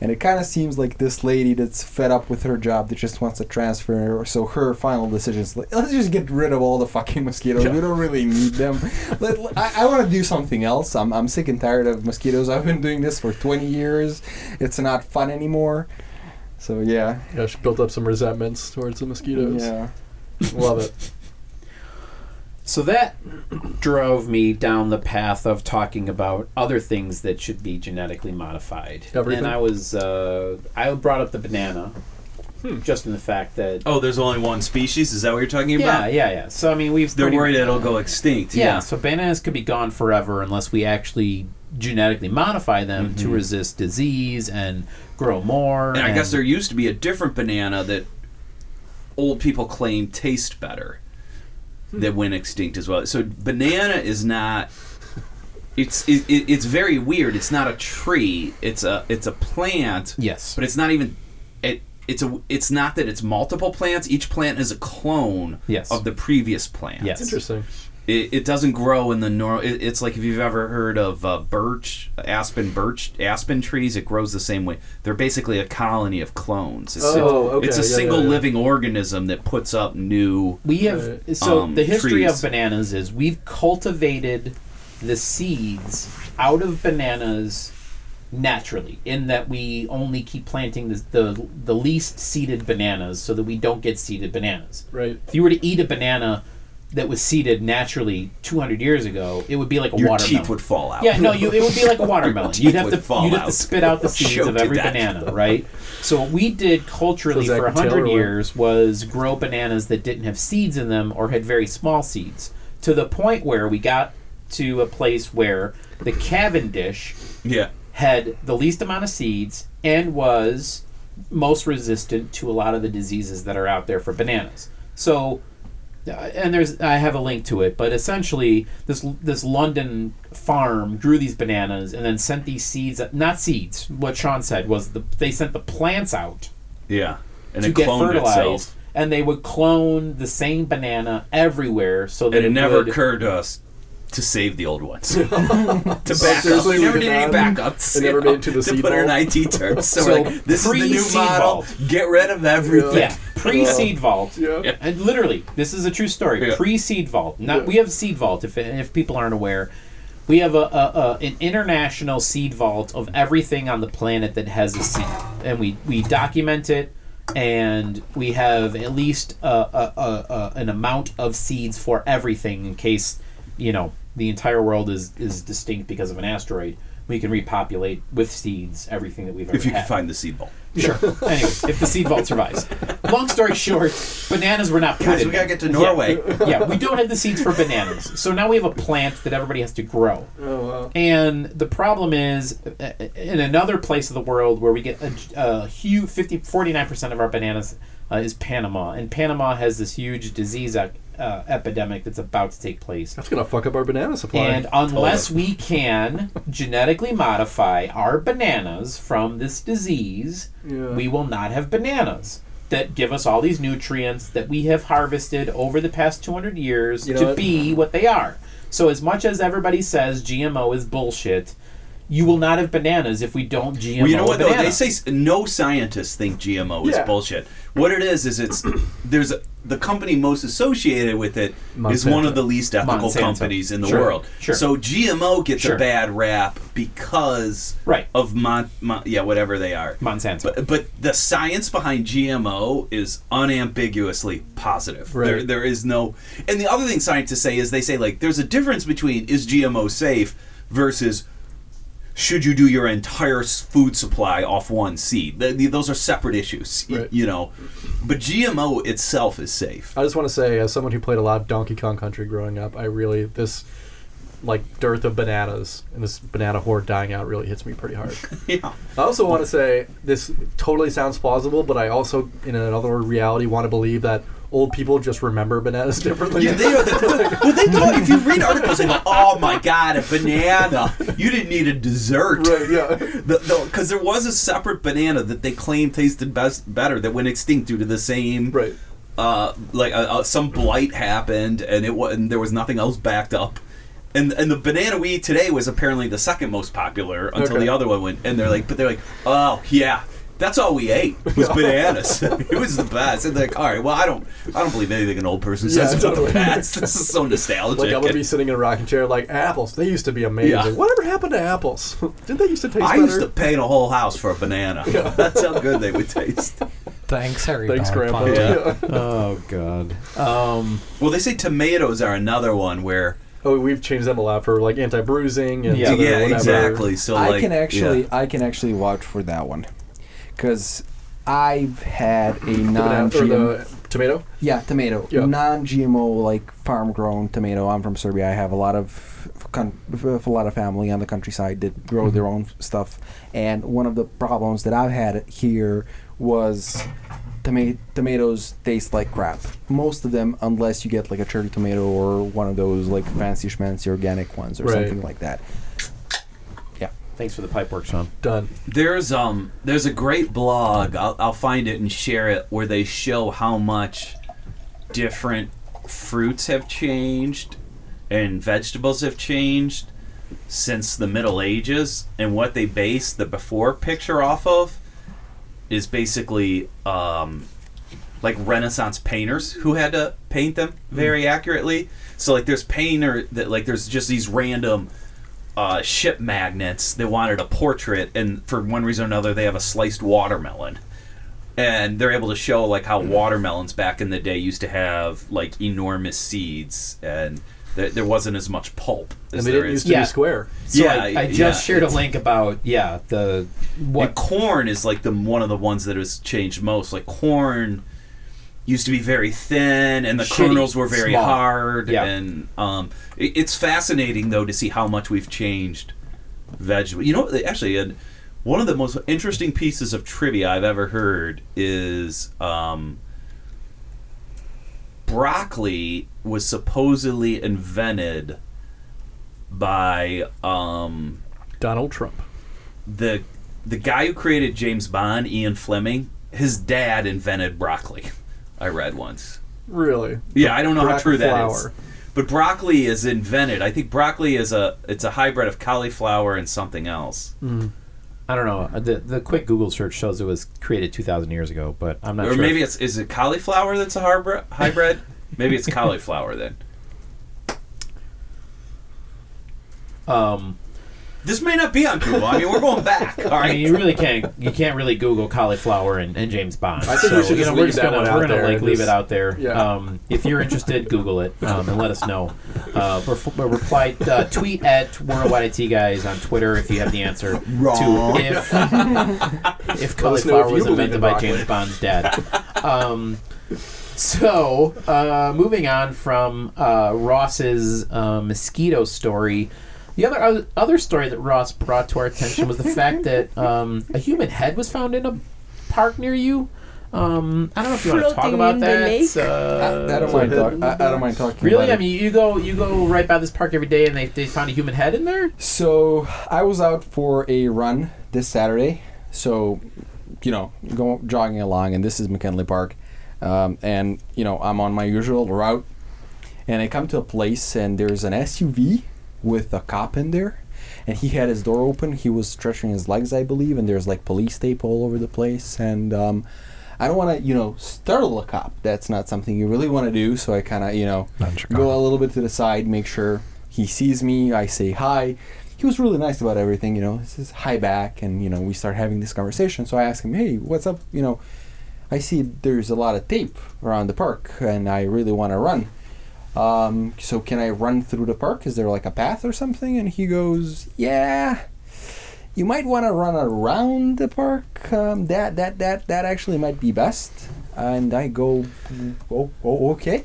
Speaker 2: and it kind of seems like this lady that's fed up with her job that just wants to transfer. So her final decision is like, let's just get rid of all the fucking mosquitoes. We don't really need them. Let, I, I want to do something else. I'm, I'm sick and tired of mosquitoes. I've been doing this for 20 years. It's not fun anymore. So yeah,
Speaker 3: Yeah, she built up some resentments towards the mosquitoes.
Speaker 2: yeah.
Speaker 3: Love it.
Speaker 1: So that drove me down the path of talking about other things that should be genetically modified.
Speaker 3: Everything?
Speaker 1: And I was uh, I brought up the banana, just in the fact that
Speaker 4: Oh, there's only one species. Is that what you're talking
Speaker 1: yeah,
Speaker 4: about?
Speaker 1: yeah, yeah. Yeah. So I mean, we've
Speaker 4: They're
Speaker 1: pretty-
Speaker 4: worried it'll go extinct.
Speaker 1: Yeah,
Speaker 4: Yeah.
Speaker 1: so bananas could be gone forever unless we actually genetically modify them to resist disease and grow more.
Speaker 4: And I guess there used to be a different banana that old people claim taste better Hmm. that went extinct as well. So banana is not. It's it, it, it's very weird. It's not a tree. It's a it's a plant.
Speaker 1: yes,
Speaker 4: But it's not even. It it's a it's not that it's multiple plants. Each plant is a clone
Speaker 1: Yes.
Speaker 4: of the previous plant.
Speaker 1: Yes.
Speaker 3: Interesting.
Speaker 4: It, it doesn't grow in the normal. It, it's like if you've ever heard of uh, birch, aspen, birch, aspen trees. It grows the same way. They're basically a colony of clones. It's,
Speaker 3: Oh, okay,
Speaker 4: it's a
Speaker 3: yeah,
Speaker 4: single
Speaker 3: yeah, yeah.
Speaker 4: living organism that puts up new.
Speaker 1: We have
Speaker 3: Right.
Speaker 1: so
Speaker 4: Um,
Speaker 1: the history
Speaker 4: trees.
Speaker 1: of bananas is we've cultivated the seeds out of bananas naturally in that we only keep planting the, the the least seeded bananas so that we don't get seeded bananas.
Speaker 3: Right.
Speaker 1: If you were to eat a banana that was seeded naturally 200 years ago, it would be like a
Speaker 4: Your
Speaker 1: watermelon.
Speaker 4: teeth would fall out.
Speaker 1: Yeah, no, you, it would be like a watermelon. *laughs*
Speaker 4: teeth
Speaker 1: You'd have
Speaker 4: would
Speaker 1: to
Speaker 4: fall
Speaker 1: you'd have to spit out the *laughs* seeds
Speaker 4: Choke
Speaker 1: of every banana, right? So what we did culturally for hundred
Speaker 3: Taylor went-
Speaker 1: years was grow bananas that didn't have seeds in them or had very small seeds, to the point where we got to a place where the Cavendish
Speaker 4: yeah.
Speaker 1: had the least amount of seeds and was most resistant to a lot of the diseases that are out there for bananas. So, Uh, and there's I have a link to it, but essentially this this London farm grew these bananas and then sent these seeds, not seeds. What Sean said was the they sent the plants out
Speaker 4: Yeah. And
Speaker 1: to
Speaker 4: it
Speaker 1: get
Speaker 4: cloned
Speaker 1: fertilized.
Speaker 4: itself.
Speaker 1: And they would clone the same banana everywhere, so that
Speaker 4: And it never
Speaker 1: would,
Speaker 4: occurred to us to save the old ones. *laughs* to back up.
Speaker 3: seriously,
Speaker 4: We
Speaker 3: we
Speaker 4: never
Speaker 3: did
Speaker 4: did any
Speaker 3: not?
Speaker 4: backups.
Speaker 3: It
Speaker 4: you
Speaker 3: never
Speaker 4: know,
Speaker 3: made it to the
Speaker 4: to
Speaker 3: seed
Speaker 4: put it in? IT terms. So,
Speaker 1: So,
Speaker 4: we're like, this is the new
Speaker 1: pre-seed
Speaker 4: model.
Speaker 1: vault.
Speaker 4: Get rid of everything.
Speaker 1: Yeah, pre seed vault.
Speaker 3: Yeah.
Speaker 1: And literally, this is a true story.
Speaker 4: Yeah.
Speaker 1: Pre seed vault. Not
Speaker 3: Yeah.
Speaker 1: we have seed vault. If if people aren't aware, we have a, a, a an international seed vault of everything on the planet that has a seed, and we we document it. And we have at least a, a, a, a, an amount of seeds for everything in case, you know, the entire world is is distinct because of an asteroid, we can repopulate with seeds everything that we've ever
Speaker 4: If you
Speaker 1: had.
Speaker 4: can find the seed vault.
Speaker 1: Sure. *laughs* anyway, if the seed vault survives. Long story short, bananas were not put
Speaker 4: Guys,
Speaker 1: in
Speaker 4: we gotta get to Norway.
Speaker 1: Yeah. yeah, we don't have the seeds for bananas. So now we have a plant that everybody has to grow.
Speaker 3: Oh wow.
Speaker 1: And the problem is, uh, in another place of the world where we get a, a huge 50, 49% of our bananas uh, is Panama. And Panama has this huge disease uh, epidemic that's about to take place.
Speaker 3: That's gonna fuck up our banana supply.
Speaker 1: And unless we can genetically modify our bananas from this disease,
Speaker 3: Yeah.
Speaker 1: we will not have bananas that give us all these nutrients that we have harvested over the past 200 years
Speaker 3: You know
Speaker 1: to
Speaker 3: what?
Speaker 1: be what they are. So, as much as everybody says GMO is bullshit, you will not have bananas if we don't GMO.
Speaker 4: Well, you know what though? They say no scientists think GMO is
Speaker 3: Yeah.
Speaker 4: bullshit. What it is is it's *clears throat* there's a, the company most associated with it is one of the least ethical
Speaker 1: Monsanto.
Speaker 4: companies in the
Speaker 1: Sure,
Speaker 4: world.
Speaker 1: sure.
Speaker 4: So GMO gets
Speaker 1: Sure.
Speaker 4: a bad rap because
Speaker 1: Right.
Speaker 4: of mon, mon, yeah whatever they are.
Speaker 1: Monsanto.
Speaker 4: But, but the science behind GMO is unambiguously positive.
Speaker 3: Right.
Speaker 4: There, there is no. And the other thing scientists say is they say like there's a difference between is GMO safe versus should you do your entire food supply off one seed. Th- th- those are separate issues, y-
Speaker 3: Right.
Speaker 4: you know. But GMO itself is safe.
Speaker 3: I just want to say, as someone who played a lot of Donkey Kong Country growing up, I really this like dearth of bananas and this banana horde dying out really hits me pretty hard. *laughs*
Speaker 4: yeah.
Speaker 3: I also want to say this totally sounds plausible, but I also, in another word, reality, want to believe that old people just remember bananas *laughs* differently.
Speaker 4: Yeah, they are the, *laughs* well, they thought if you read articles, they go, "Oh my god, a banana! You didn't need a dessert."
Speaker 3: right? Yeah.
Speaker 4: Because there was a separate banana that they claimed tasted best better that went extinct due to the same
Speaker 3: Right.
Speaker 4: uh, like uh, uh, some blight happened and it was and there was nothing else backed up. And and the banana we eat today was apparently the second most popular until
Speaker 3: Okay.
Speaker 4: the other one went. And they're like, but they're like, oh yeah, that's all we ate *laughs* was bananas. *laughs* it was the best. And like, all right, well I don't I don't believe anything an old person
Speaker 3: Yeah,
Speaker 4: says about
Speaker 3: totally.
Speaker 4: the past. *laughs* This is so nostalgic.
Speaker 3: Like I would be sitting in a rocking chair, like apples. They used to be amazing.
Speaker 4: Yeah.
Speaker 3: Whatever happened to apples? Didn't they used to taste
Speaker 4: I
Speaker 3: better?
Speaker 4: used to paint a whole house for a banana. That's how good they would taste.
Speaker 5: Thanks, Harry.
Speaker 3: Thanks,
Speaker 5: Dog
Speaker 3: Grandpa.
Speaker 4: Yeah.
Speaker 1: oh, God. Um,
Speaker 4: Well, they say tomatoes are another one where
Speaker 3: Oh, we've changed them a lot for like anti-bruising and
Speaker 1: Yeah.
Speaker 4: yeah,
Speaker 3: whatever.
Speaker 4: exactly. So
Speaker 2: I
Speaker 4: like,
Speaker 2: can actually
Speaker 4: yeah.
Speaker 2: I can actually vouch for that one because I've had a non
Speaker 3: the tomato.
Speaker 2: yeah tomato
Speaker 3: Yeah.
Speaker 2: non GMO like farm grown tomato. I'm from Serbia. I have a lot of con- a lot of family on the countryside that grow mm-hmm. their own stuff, and one of the problems that I've had here was. Toma- tomatoes taste like crap. Most of them, unless you get like a cherry tomato or one of those like fancy schmancy organic ones or
Speaker 3: Right.
Speaker 2: something like that.
Speaker 1: Thanks for the pipe work, Sean.
Speaker 3: Done.
Speaker 4: There's um there's a great blog. I'll, I'll find it and share it where they show how much different fruits have changed and vegetables have changed since the Middle Ages and what they base the before picture off of is basically um like Renaissance painters who had to paint them very accurately. So like there's painter that like there's just these random uh, ship magnets they wanted a portrait and for one reason or another they have a sliced watermelon and they're able to show like how watermelons back in the day used to have like enormous seeds and there, there wasn't as much pulp as
Speaker 3: And they
Speaker 4: there
Speaker 3: didn't used to
Speaker 1: Yeah.
Speaker 3: be square.
Speaker 1: So
Speaker 4: Yeah,
Speaker 1: I, I just
Speaker 4: yeah,
Speaker 1: shared a link about, yeah, the.
Speaker 4: And
Speaker 1: What
Speaker 4: corn is like the one of the ones that has changed most. Like corn used to be very thin, and the
Speaker 1: Shitty,
Speaker 4: kernels were very
Speaker 1: small.
Speaker 4: hard.
Speaker 1: Yeah.
Speaker 4: And um, it, it's fascinating though to see how much we've changed vegetable. You know, actually, uh, one of the most interesting pieces of trivia I've ever heard is um, broccoli was supposedly invented by um,
Speaker 3: Donald Trump.
Speaker 4: the the guy who created James Bond, Ian Fleming, his dad invented broccoli. *laughs* I read once.
Speaker 3: Really?
Speaker 4: Yeah, I don't know how true that is. But broccoli is invented. I think broccoli is a it's a hybrid of cauliflower and something else.
Speaker 1: I don't know. The the quick Google search shows it was created 2,000 years ago, but I'm not
Speaker 4: or
Speaker 1: sure.
Speaker 4: maybe
Speaker 1: if-
Speaker 4: it's is it cauliflower that's a hybrid? hybrid? *laughs* maybe it's cauliflower then.
Speaker 1: Um,
Speaker 4: This may not be on Google. I mean, we're going back. All *laughs*
Speaker 1: I mean, you really can't. You can't really Google cauliflower and, and James Bond.
Speaker 3: I think
Speaker 1: so,
Speaker 3: we should
Speaker 1: you
Speaker 3: just
Speaker 1: know, we're
Speaker 3: leave
Speaker 1: just
Speaker 3: that
Speaker 1: gonna
Speaker 3: one
Speaker 1: we're gonna
Speaker 3: there
Speaker 1: like leave it out there.
Speaker 3: Yeah.
Speaker 1: Um, if you're interested, Google it um, and let us know. Uh, re- reply uh, tweet at Worldwide IT guys on Twitter if you have the answer
Speaker 4: Wrong.
Speaker 1: to if *laughs* if
Speaker 3: Let us
Speaker 1: cauliflower
Speaker 3: if
Speaker 1: was invented
Speaker 3: in
Speaker 1: by. James Bond's dad. Um, so, uh, moving on from uh, Ross's uh, mosquito story, the other other story that Ross brought to our attention was the *laughs* fact that um, a human head was found in a park near you. Um, I don't know if you want to talk about that. Uh,
Speaker 2: I, I don't mind. Talk, I, I don't mind talking.
Speaker 1: Really?
Speaker 2: about
Speaker 1: I mean, you go you go right by this park every day, and they, they found a human head in there.
Speaker 2: So I was out for a run this Saturday. So, you know, go jogging along, and this is McKinley Park, um, and you know I'm on my usual route, and I come to a place, and there's an SUV with a cop in there, and he had his door open. He was stretching his legs, I believe, and there's like police tape all over the place, and um, I don't want to, you know, startle a cop. That's not something you really want to do. So I kind of, you know, go a little bit to the side, make sure he sees me. I say hi. He was really nice about everything, you know. He says hi back, and you know we start having this conversation. So I ask him, "Hey, what's up?" You know, I see there's a lot of tape around the park, and I really want to run. Um, so can I run through the park? Is there like a path or something? And he goes, "Yeah." You might want to run around the park. Um, that that that that actually might be best. And I go, oh, oh okay.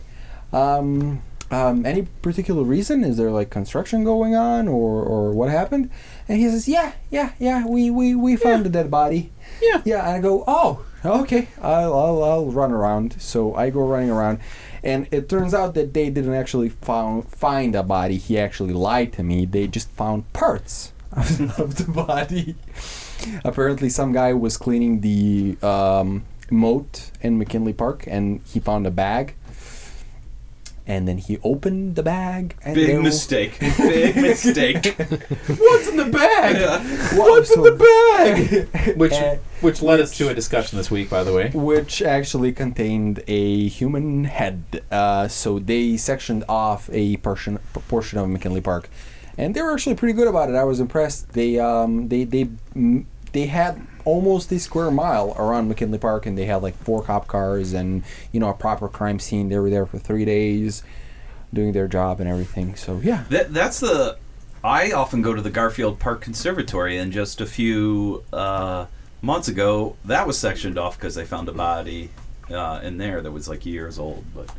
Speaker 2: Um, um, any particular reason? Is there like construction going on, or or what happened? And he says, yeah, yeah, yeah. We we we found a dead body.
Speaker 1: Yeah.
Speaker 2: Yeah. And I go, oh, okay. I'll I'll, I'll run around. So I go running around. And it turns out that they didn't actually found, find a body. He actually lied to me. They just found parts *laughs* of, the body. Apparently, some guy was cleaning the um, moat in McKinley Park, and he found a bag. And then he opened the bag. And
Speaker 4: Big mistake. Big mistake. *laughs*
Speaker 1: What's in the bag?
Speaker 2: What's in the bag?
Speaker 1: Which
Speaker 2: Uh,
Speaker 1: which led us to a discussion this week, by the way.
Speaker 2: which actually contained a human head. Uh, so they sectioned off a portion portion of McKinley Park, and they were actually pretty good about it. I was impressed. They um, they they they had almost a square mile around McKinley Park, and they had like four cop cars and you know a proper crime scene. They were there for three days, doing their job and everything. So yeah,
Speaker 4: That, that's the. I often go to the Garfield Park Conservatory, and just a few uh, months ago, that was sectioned off because they found a body uh, in there that was like years old. But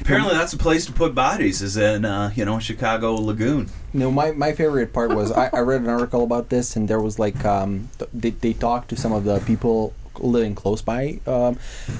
Speaker 4: apparently, that's a place to put bodies. Is in uh, you know Chicago Lagoon.
Speaker 2: No, my, my favorite part was I, I read an article about this, and there was like um, th- they they talked to some of the people living close by um,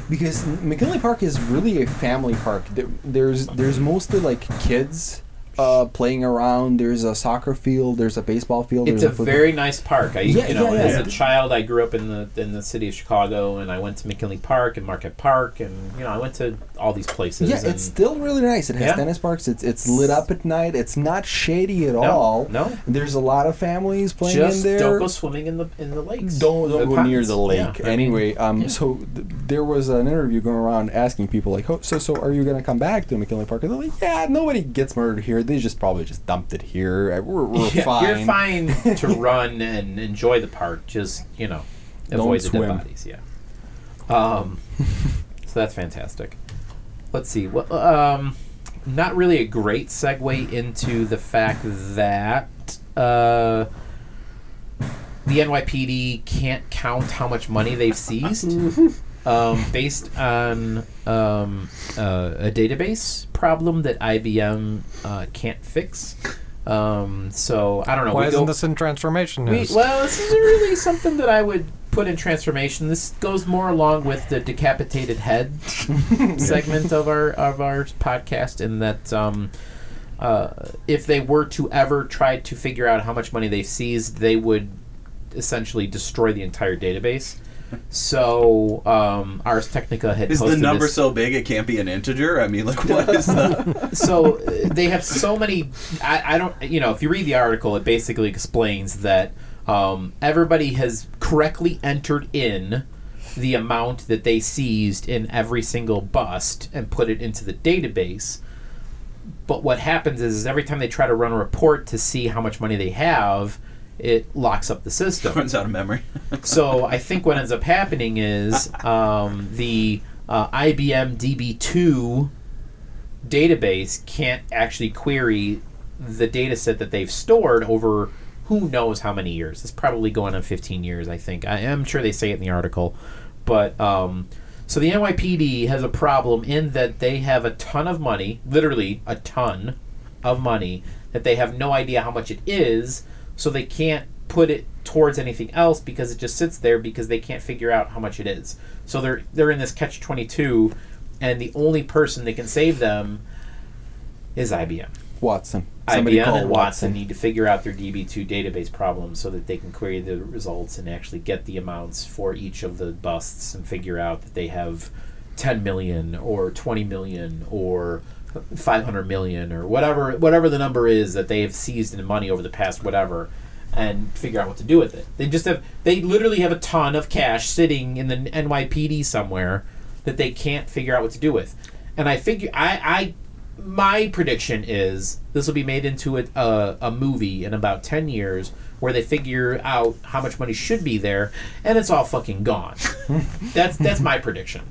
Speaker 2: because McKinley Park is really a family park. There, there's there's mostly like kids uh, playing around. There's a soccer field. There's a baseball field.
Speaker 1: It's
Speaker 2: there's
Speaker 1: a very nice park. I,
Speaker 2: Yeah,
Speaker 1: you know,
Speaker 2: yeah,
Speaker 1: as a child, I grew up in the in the city of Chicago, and I went to McKinley Park and Marquette Park, and you know, I went to all these places.
Speaker 2: yeah. It's still really nice. It has
Speaker 1: Yeah.
Speaker 2: tennis parks. It's it's lit up at night. It's not shady at
Speaker 1: no,
Speaker 2: all.
Speaker 1: no,
Speaker 2: There's a lot of families playing
Speaker 1: just
Speaker 2: in there.
Speaker 1: don't go swimming in the in the lakes.
Speaker 2: Don't don't
Speaker 1: The
Speaker 2: go near the lake.
Speaker 1: Yeah, I mean,
Speaker 2: anyway, um,
Speaker 1: yeah.
Speaker 2: so th- there was an interview going around asking people like, oh, so so are you gonna come back to McKinley Park? And they're like, yeah, nobody gets murdered here. They just probably just dumped it here. Uh, We're, we're *laughs* fine.
Speaker 1: You're fine *laughs* to run and enjoy the park. Just you know,
Speaker 2: Don't
Speaker 1: avoid the
Speaker 2: swim.
Speaker 1: dead bodies. Yeah. Um, *laughs* so that's fantastic. Let's see. Well, um, not really a great segue into the fact that uh, the NYPD can't count how much money they've seized. Um, based on um, uh, a database problem that IBM uh, can't fix. Um, so I don't know.
Speaker 5: Why
Speaker 1: we
Speaker 5: isn't
Speaker 1: go,
Speaker 5: this in transformation
Speaker 1: we,
Speaker 5: news?
Speaker 1: well, this isn't really something that I would put in transformation. This goes more along with the decapitated head *laughs* segment of our of our podcast, in that um, uh, if they were to ever try to figure out how much money they've seized, they would essentially destroy the entire database. So um, Ars Technica had
Speaker 4: Is the number
Speaker 1: this-
Speaker 4: so big it can't be an integer? I mean, like, what is the? *laughs*
Speaker 1: so uh, they have so many I, I don't you know if you read the article it basically explains that um, everybody has correctly entered in the amount that they seized in every single bust and put it into the database But what happens is, is every time they try to run a report to see how much money they have, it locks up the system. *laughs*
Speaker 4: Runs out of memory. *laughs*
Speaker 1: so I think what ends up happening is um, the uh, IBM DB2 database can't actually query the data set that they've stored over who knows how many years. It's probably going on 15 years, I think. I am sure they say it in the article. But um, so the NYPD has a problem in that they have a ton of money, literally a ton of money, that they have no idea how much it is, so they can't put it towards anything else because it just sits there because they can't figure out how much it is. So they're they're in this catch 22 and the only person that can save them is IBM.
Speaker 2: Watson. Somebody
Speaker 1: IBM and Watson need to figure out their DB2 database problem so that they can query the results and actually get the amounts for each of the busts and figure out that they have 10 million or 20 million or 500 million or whatever whatever the number is that they have seized in money over the past whatever and figure out what to do with it. They just have they literally have a ton of cash sitting in the NYPD somewhere that they can't figure out what to do with. And I figure I I my prediction is this will be made into a, a, a movie in about 10 years where they figure out how much money should be there and it's all fucking gone. *laughs* That's that's my prediction.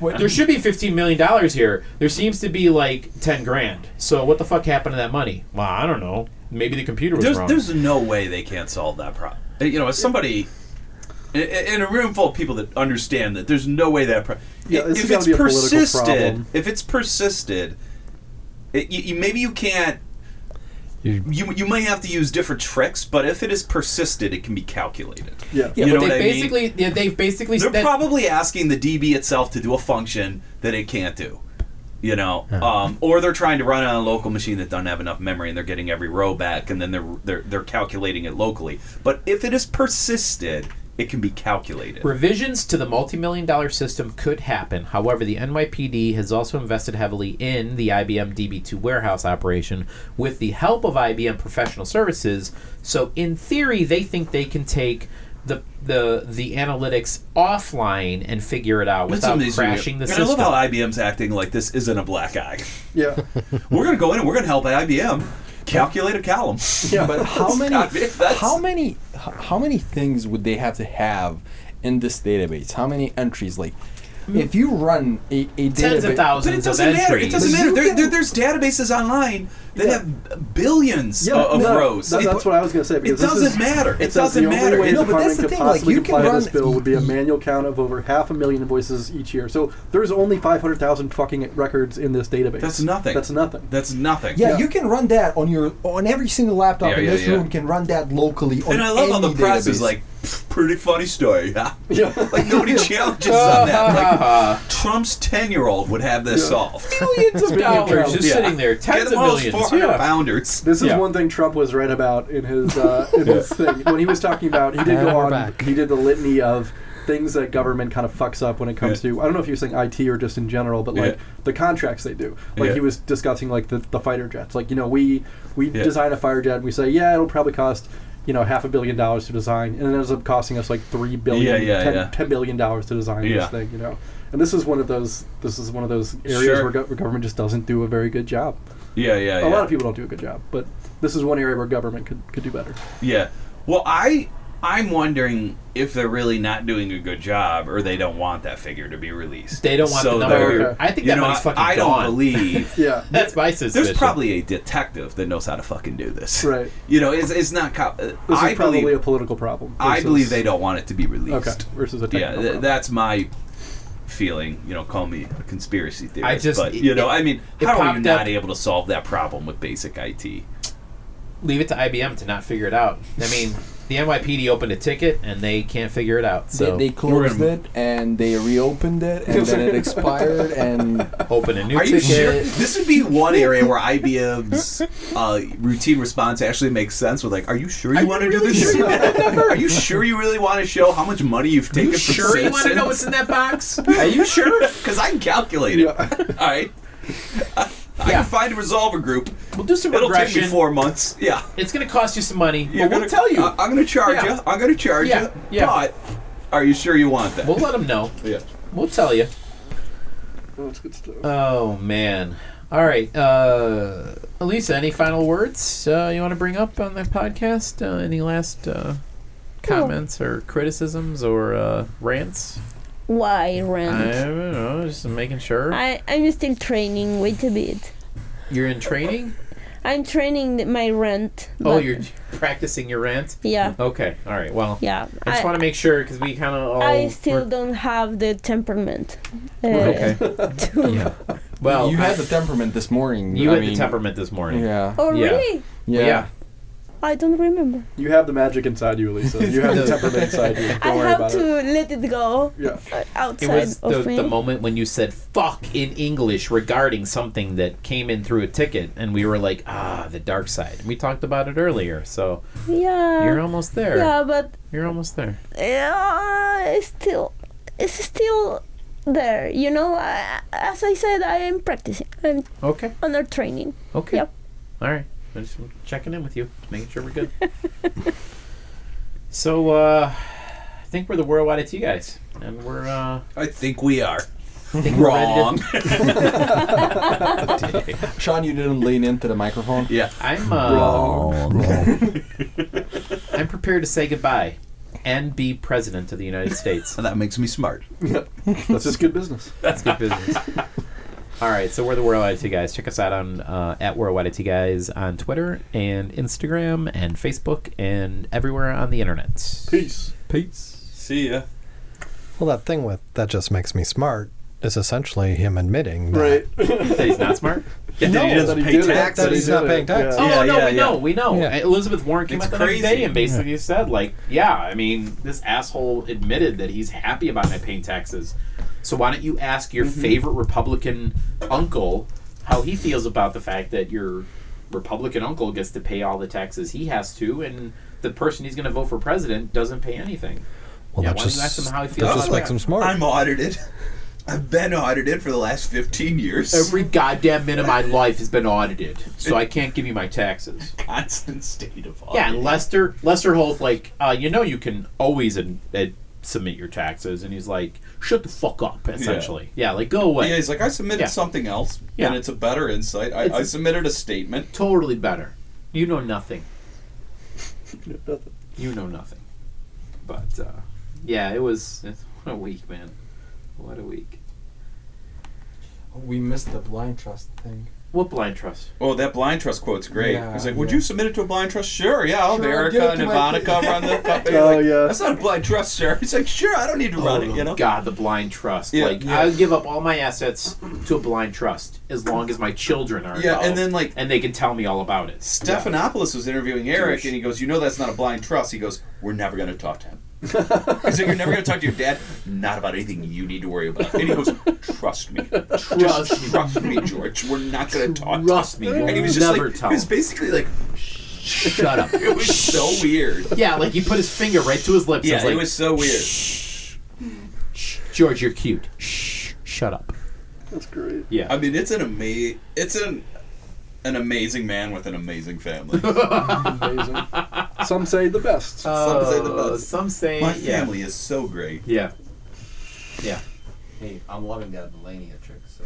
Speaker 1: There should be 15 million dollars here. There seems to be like 10 grand. So what the fuck happened to that money? Well i don't know. Maybe the computer was
Speaker 4: There's,
Speaker 1: wrong.
Speaker 4: there's no way they can't solve that problem. Eh, you know, as somebody in, in a room full of people that understand that there's no way that pro-
Speaker 3: Yeah, this
Speaker 4: if
Speaker 3: has gotta
Speaker 4: it's
Speaker 3: be a political
Speaker 4: persisted, if it's persisted, it, you, you- maybe you can't.
Speaker 5: You-
Speaker 4: You, you may have to use different tricks, but if it is persisted, it can be calculated.
Speaker 3: Yeah.
Speaker 2: Yeah,
Speaker 4: You
Speaker 1: but
Speaker 4: know
Speaker 1: they
Speaker 4: what I mean?
Speaker 1: basically yeah, they've basically
Speaker 4: They're
Speaker 1: spent-
Speaker 4: probably asking the DB itself to do a function that it can't do. You know, um, or they're trying to run on a local machine that doesn't have enough memory, and they're getting every row back, and then they're they're they're calculating it locally. But if it is persisted, it can be calculated.
Speaker 1: Revisions to the multi-million dollar system could happen. However, the NYPD has also invested heavily in the IBM DB2 warehouse operation with the help of IBM professional services. So, in theory, they think they can take the the the analytics offline and figure it out without crashing the
Speaker 4: and
Speaker 1: system.
Speaker 4: I love how IBM's acting like this isn't a black eye.
Speaker 3: Yeah. *laughs*
Speaker 4: We're going to go in and we're going to help IBM calculate a column.
Speaker 3: Yeah.
Speaker 2: But *laughs* how many?
Speaker 4: I mean,
Speaker 2: how many? How many things would they have to have in this database? How many entries? Like, hmm. if you run a, a
Speaker 1: Tens of
Speaker 2: database,
Speaker 4: But it doesn't
Speaker 1: of
Speaker 4: matter.
Speaker 1: entries.
Speaker 4: It doesn't matter. There, there, there's databases online that
Speaker 3: Yeah.
Speaker 4: have billions
Speaker 3: Yeah,
Speaker 4: of, of
Speaker 3: no,
Speaker 4: rows.
Speaker 3: that-
Speaker 4: It-
Speaker 3: that's what I was going to say. Because this
Speaker 4: doesn't
Speaker 3: is-
Speaker 4: matter. It
Speaker 3: says
Speaker 4: doesn't
Speaker 3: the only
Speaker 4: matter.
Speaker 3: way
Speaker 4: No,
Speaker 3: the
Speaker 2: but that's the thing, like, you can
Speaker 3: comply with this
Speaker 2: run-
Speaker 3: bill would be a manual count of over half a million invoices each year. So there's only 500,000 fucking records in this database.
Speaker 4: That's nothing.
Speaker 3: That's nothing.
Speaker 4: That's nothing.
Speaker 2: yeah,
Speaker 3: Yeah.
Speaker 2: you can run that on your on every single laptop
Speaker 4: Yeah,
Speaker 2: in this
Speaker 4: yeah.
Speaker 2: room. Can run that locally on
Speaker 4: And I love how the press is like, "Pff, pretty funny story, huh?
Speaker 3: Yeah. *laughs*
Speaker 4: like nobody *laughs* challenges on that. Like *laughs* Trump's ten-year-old would have this
Speaker 3: Yeah.
Speaker 4: solved.
Speaker 1: millions of dollars just
Speaker 4: Yeah.
Speaker 1: sitting there,
Speaker 4: Get
Speaker 1: tens of millions.
Speaker 4: Four hundred
Speaker 1: Yeah.
Speaker 4: pounders.
Speaker 3: This is
Speaker 1: Yeah.
Speaker 3: one thing Trump was right about in his uh, in his thing when he was talking about. He did
Speaker 5: And
Speaker 3: go
Speaker 5: we're
Speaker 3: on.
Speaker 5: back.
Speaker 3: He did the litany of things that government kind of fucks up when it comes
Speaker 4: Yeah.
Speaker 3: to. I don't know if he was saying IT or just in general, but like
Speaker 4: Yeah.
Speaker 3: the contracts they do. Like
Speaker 4: Yeah.
Speaker 3: he was discussing like the, the fighter jets. Like you know we we
Speaker 4: Yeah.
Speaker 3: design a fighter jet and we say yeah it'll probably cost. You know, half a billion dollars to design, and it ends up costing us like three billion,
Speaker 4: Yeah, yeah,
Speaker 3: ten-
Speaker 4: yeah.
Speaker 3: ten billion dollars to design
Speaker 4: Yeah.
Speaker 3: this thing. You know, and this is one of those. This is one of those areas
Speaker 4: Sure.
Speaker 3: where, go- where government just doesn't do a very good job.
Speaker 4: Yeah, yeah,
Speaker 3: A
Speaker 4: yeah.
Speaker 3: lot of people don't do a good job, but this is one area where government could, could do better.
Speaker 4: Yeah. Well, I I'm wondering if they're really not doing a good job, or they don't want that figure to be released.
Speaker 1: They don't want
Speaker 4: So
Speaker 1: the number.
Speaker 3: Okay.
Speaker 1: I think
Speaker 4: you
Speaker 1: that
Speaker 4: know,
Speaker 1: money's
Speaker 4: I,
Speaker 1: fucking
Speaker 4: I
Speaker 1: gone.
Speaker 4: don't believe. *laughs*
Speaker 3: Yeah.
Speaker 1: That's my *laughs* suspicion.
Speaker 4: There's probably a detective that knows how to fucking do this.
Speaker 3: Right.
Speaker 4: You know, it's, it's not. Co- uh,
Speaker 3: This
Speaker 4: I
Speaker 3: is probably
Speaker 4: believe.
Speaker 3: a political problem.
Speaker 4: I believe they don't want it to be released.
Speaker 3: Okay. Versus a
Speaker 4: Yeah, th-
Speaker 3: problem.
Speaker 4: that's my feeling. You know, call me a conspiracy theorist.
Speaker 1: I just-
Speaker 4: but you know,
Speaker 1: it-
Speaker 4: I mean, how are you not
Speaker 1: up-
Speaker 4: able to solve that problem with basic IT?
Speaker 1: leave it to IBM to not figure it out. I mean, the NYPD opened a ticket and they can't figure it out. So
Speaker 2: they, they closed
Speaker 4: gonna-
Speaker 2: it and they reopened it and then it expired *laughs* and
Speaker 1: open a new
Speaker 4: Are you
Speaker 1: ticket.
Speaker 4: sure? This would be one area where IBM's uh, routine response actually makes sense. With like, are you sure you want to do this? are you sure you really want to show how much money you've taken?
Speaker 1: you
Speaker 4: from
Speaker 1: sure you want to know what's in that box? Are you sure?
Speaker 4: Because I can calculate it.
Speaker 3: Yeah.
Speaker 4: All right. I, *laughs* I
Speaker 1: Yeah.
Speaker 4: can find a resolver group.
Speaker 1: We'll do some
Speaker 4: It'll
Speaker 1: regression.
Speaker 4: take me four months. Yeah.
Speaker 1: It's going to cost you some money.
Speaker 4: You're
Speaker 1: but we'll
Speaker 4: gonna-
Speaker 1: tell you.
Speaker 4: I, am going to charge
Speaker 1: Yeah.
Speaker 4: you. I'm going to charge
Speaker 1: Yeah,
Speaker 4: you.
Speaker 1: yeah.
Speaker 4: But are you sure you want that?
Speaker 1: we'll let them know.
Speaker 4: yeah.
Speaker 1: We'll tell you.
Speaker 3: Oh, that's good stuff.
Speaker 1: Oh man. All right, uh, Elisa. Any final words uh, you want to bring up on the podcast? Uh, any last uh, comments or criticisms or uh, rants?
Speaker 6: Why
Speaker 1: I
Speaker 6: rent?
Speaker 1: don't know. Just making sure
Speaker 6: I, I'm still training. Wait a bit.
Speaker 1: you're in training.
Speaker 6: I'm training my rent.
Speaker 1: Oh,
Speaker 6: but-
Speaker 1: you're practicing your rant.
Speaker 6: Yeah,
Speaker 1: Okay. All right. Well,
Speaker 6: yeah.
Speaker 1: I just want to make sure because we kind of all.
Speaker 6: I still
Speaker 1: we're-
Speaker 6: don't have the temperament. Uh,
Speaker 1: Okay. *laughs*
Speaker 6: to-
Speaker 1: yeah. Well,
Speaker 2: you had the temperament this morning.
Speaker 1: you
Speaker 2: I
Speaker 1: had
Speaker 2: mean,
Speaker 1: the temperament this morning.
Speaker 2: Yeah.
Speaker 6: Oh,
Speaker 1: Yeah.
Speaker 6: really?
Speaker 2: Yeah.
Speaker 1: Yeah.
Speaker 6: I don't remember.
Speaker 3: You have the magic inside you, Lisa. You have the *laughs* temperament inside you. Don't
Speaker 6: I
Speaker 3: worry
Speaker 6: have
Speaker 3: about
Speaker 6: to
Speaker 3: it.
Speaker 6: let it go
Speaker 3: Yeah.
Speaker 6: uh,
Speaker 1: It
Speaker 6: outside
Speaker 1: was the,
Speaker 6: of me.
Speaker 1: the moment when you said "fuck" in English regarding something that came in through a ticket, and we were like, "Ah, the dark side." We talked about it earlier, so
Speaker 6: yeah.
Speaker 1: you're almost there.
Speaker 6: yeah, but
Speaker 1: You're almost there.
Speaker 6: Yeah, it's still, it's still there. You know, I, as I said, I am practicing. I'm
Speaker 1: Okay.
Speaker 6: under training.
Speaker 1: Okay.
Speaker 6: Yep.
Speaker 1: All right. I'm just checking in with you, making sure we're good. *laughs* so, uh, I think we're the worldwide IT guys, and we're uh,
Speaker 4: I think we are.
Speaker 1: Think we're ready to-
Speaker 4: Wrong. *laughs*
Speaker 2: Sean, you didn't lean into the microphone.
Speaker 4: yeah.
Speaker 1: I'm uh, *laughs* I'm prepared to say goodbye and be president of the United States.
Speaker 4: And that makes me smart. Yep.
Speaker 3: That's just good business.
Speaker 1: That's good business. All right, so we're the Worldwide IT guys. Check us out on uh, at Worldwide IT guys on Twitter and Instagram and Facebook and everywhere on the internet.
Speaker 3: Peace.
Speaker 1: Peace.
Speaker 4: See ya.
Speaker 5: Well, that thing with that just makes me smart is essentially him admitting that
Speaker 3: Right. *laughs*
Speaker 1: That he's not smart.
Speaker 4: Yeah,
Speaker 5: No,
Speaker 4: he doesn't
Speaker 3: that he
Speaker 4: pay
Speaker 3: did it.
Speaker 4: taxes.
Speaker 5: That he's not
Speaker 3: it.
Speaker 5: paying taxes.
Speaker 1: Oh
Speaker 4: Yeah,
Speaker 1: no,
Speaker 4: yeah,
Speaker 1: we
Speaker 4: yeah.
Speaker 1: know, we know.
Speaker 5: Yeah.
Speaker 1: Elizabeth Warren came
Speaker 4: It's
Speaker 1: out the next
Speaker 4: crazy.
Speaker 1: day and basically said, like, yeah, I mean, this asshole admitted that he's happy about not paying taxes. So why don't you ask your favorite Republican uncle how he feels about the fact that your Republican uncle gets to pay all the taxes he has to, and the person he's going to vote for president doesn't pay anything.
Speaker 5: well,
Speaker 1: yeah,
Speaker 5: that
Speaker 1: why don't
Speaker 5: just,
Speaker 1: you ask him how he feels
Speaker 5: that
Speaker 1: about
Speaker 5: just makes
Speaker 1: that?
Speaker 5: him smart.
Speaker 4: I'm audited. I've been audited for the last 15 years.
Speaker 1: Every goddamn minute of my *laughs* life has been audited, so I can't give you my taxes. *laughs*
Speaker 4: constant state of audit.
Speaker 1: Yeah, and Lester Lester Holt like, uh, you know, you can always ad- ad- submit your taxes, and he's like, shut the fuck up, essentially. Yeah, like go away.
Speaker 4: Yeah, he's like, I submitted
Speaker 1: Yeah.
Speaker 4: something else,
Speaker 1: Yeah.
Speaker 4: and it's a better insight. I,
Speaker 1: It's
Speaker 4: I
Speaker 1: a-
Speaker 4: submitted a statement.
Speaker 1: Totally better. You know nothing. *laughs* You know nothing. But uh, yeah, it was it's, what a week, man. What a week.
Speaker 2: We missed the blind trust thing.
Speaker 1: What blind trust?
Speaker 4: Oh, that blind trust quote's great.
Speaker 2: Yeah,
Speaker 4: he's like, "Would
Speaker 2: yeah.
Speaker 4: you submit it to a blind trust?" Sure, yeah. I'll
Speaker 2: Sure,
Speaker 4: Erica
Speaker 2: give
Speaker 4: and
Speaker 2: to my
Speaker 4: Ivanka *laughs* run the company.
Speaker 3: Oh,
Speaker 4: like,
Speaker 3: yeah.
Speaker 4: That's not a blind trust, sir. He's like, "Sure, I don't need to oh, run it." You know.
Speaker 1: God, the blind trust.
Speaker 4: Yeah,
Speaker 1: like
Speaker 4: yeah.
Speaker 1: I would give up all my assets to a blind trust as long as my children are
Speaker 4: Yeah, and then, like-
Speaker 1: and they can tell me all about it.
Speaker 4: Stephanopoulos was interviewing Eric,
Speaker 1: Douche.
Speaker 4: and he goes, "You know that's not a blind trust." He goes, "We're never going to talk to him." He's like, "You're never going to talk to your dad, not about anything you need to worry about." And he goes, "Trust me,
Speaker 1: Trust
Speaker 4: Just
Speaker 1: me.
Speaker 4: trust me, George. We're not going to talk."
Speaker 1: Trust me,
Speaker 4: To
Speaker 1: you
Speaker 4: him. And he was just
Speaker 1: never
Speaker 4: like,
Speaker 1: tell.
Speaker 4: he was basically like,
Speaker 1: Shut up. *laughs*
Speaker 4: it was so weird.
Speaker 1: Yeah, like he put his finger right to his lips.
Speaker 4: Yeah,
Speaker 1: and was
Speaker 4: it was so weird.
Speaker 1: Shh, shh, George, you're cute. Shh, shut up.
Speaker 3: That's great.
Speaker 1: Yeah.
Speaker 4: I mean, it's an amazing, It's an an amazing man with an amazing family. *laughs*
Speaker 3: Amazing. Some say the best.
Speaker 4: Some say the
Speaker 1: Uh,
Speaker 4: best.
Speaker 1: Some say
Speaker 4: My
Speaker 1: yeah.
Speaker 4: family is so great.
Speaker 1: Yeah. Yeah.
Speaker 7: Hey, I'm loving that Melania trick. So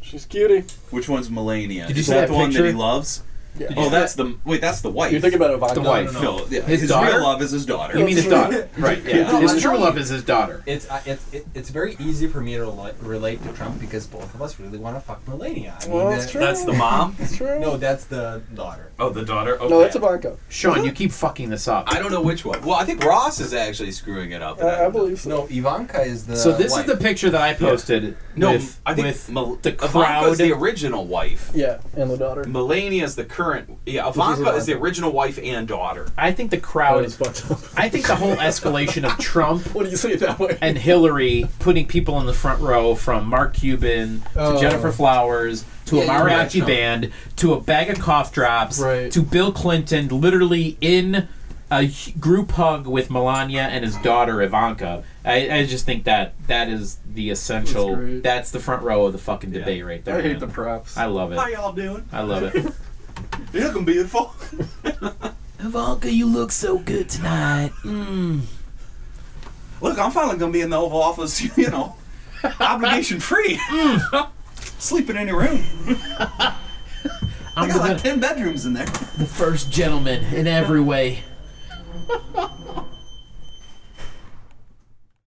Speaker 3: She's cutie.
Speaker 4: Which one's Melania?
Speaker 1: Did you
Speaker 4: is
Speaker 1: see
Speaker 4: that
Speaker 1: that
Speaker 4: the one that
Speaker 1: picture?
Speaker 4: he loves?
Speaker 3: Yeah.
Speaker 4: Oh, that's the wait. That's the wife.
Speaker 3: You're thinking about Ivanka.
Speaker 1: The wife.
Speaker 4: No, yeah,
Speaker 1: His
Speaker 4: his,
Speaker 1: daughter?
Speaker 4: real love is his daughter.
Speaker 1: You mean his daughter? *laughs* Right. Yeah.
Speaker 7: No,
Speaker 1: his true love is his daughter.
Speaker 7: it's uh, it's it, it's very easy for me to rela- relate to Trump because both of us really want to fuck Melania. I mean,
Speaker 3: Well,
Speaker 7: that-
Speaker 3: that's true.
Speaker 4: That's the mom. *laughs*
Speaker 3: That's true.
Speaker 7: No, that's the daughter.
Speaker 4: Oh, the daughter. Okay.
Speaker 3: No, that's Ivanka.
Speaker 1: Sean, you keep fucking this up.
Speaker 4: I don't know which one. Well, I think Ross is actually screwing it up.
Speaker 3: I, I believe so.
Speaker 7: No, Ivanka is the.
Speaker 1: so this
Speaker 7: wife.
Speaker 1: is the picture that I posted
Speaker 4: No,
Speaker 1: with,
Speaker 4: I think
Speaker 1: with
Speaker 4: Mel-
Speaker 1: the
Speaker 4: Ivanka's the original wife.
Speaker 3: Yeah, and the daughter.
Speaker 4: Melania is the current. Yeah, Ivanka is the original wife and daughter.
Speaker 1: I think the crowd.
Speaker 3: it's fucked up.
Speaker 1: I think the whole escalation of *laughs* Trump
Speaker 3: What do you say it that way?
Speaker 1: and Hillary putting people in the front row from Mark Cuban to
Speaker 3: Oh.
Speaker 1: Gennifer Flowers to
Speaker 7: Yeah,
Speaker 1: a mariachi
Speaker 7: yeah, Trump.
Speaker 1: band to a bag of cough drops
Speaker 3: Right.
Speaker 1: to Bill Clinton literally in a group hug with Melania and his daughter Ivanka. I, I just think that that is the essential.
Speaker 3: That's.
Speaker 1: That's, the front row of the fucking
Speaker 4: Yeah.
Speaker 1: debate right there.
Speaker 3: I hate
Speaker 1: man.
Speaker 3: the props.
Speaker 1: I love it.
Speaker 4: How y'all doing?
Speaker 1: I love it. *laughs*
Speaker 4: You're looking beautiful.
Speaker 1: Ivanka, you look so good tonight. Mm.
Speaker 4: Look, I'm finally gonna be in the Oval Office. *laughs* You know, obligation free. Sleeping in your room. I
Speaker 1: I'm
Speaker 4: got like ten bedrooms in there.
Speaker 1: the first gentleman in every way.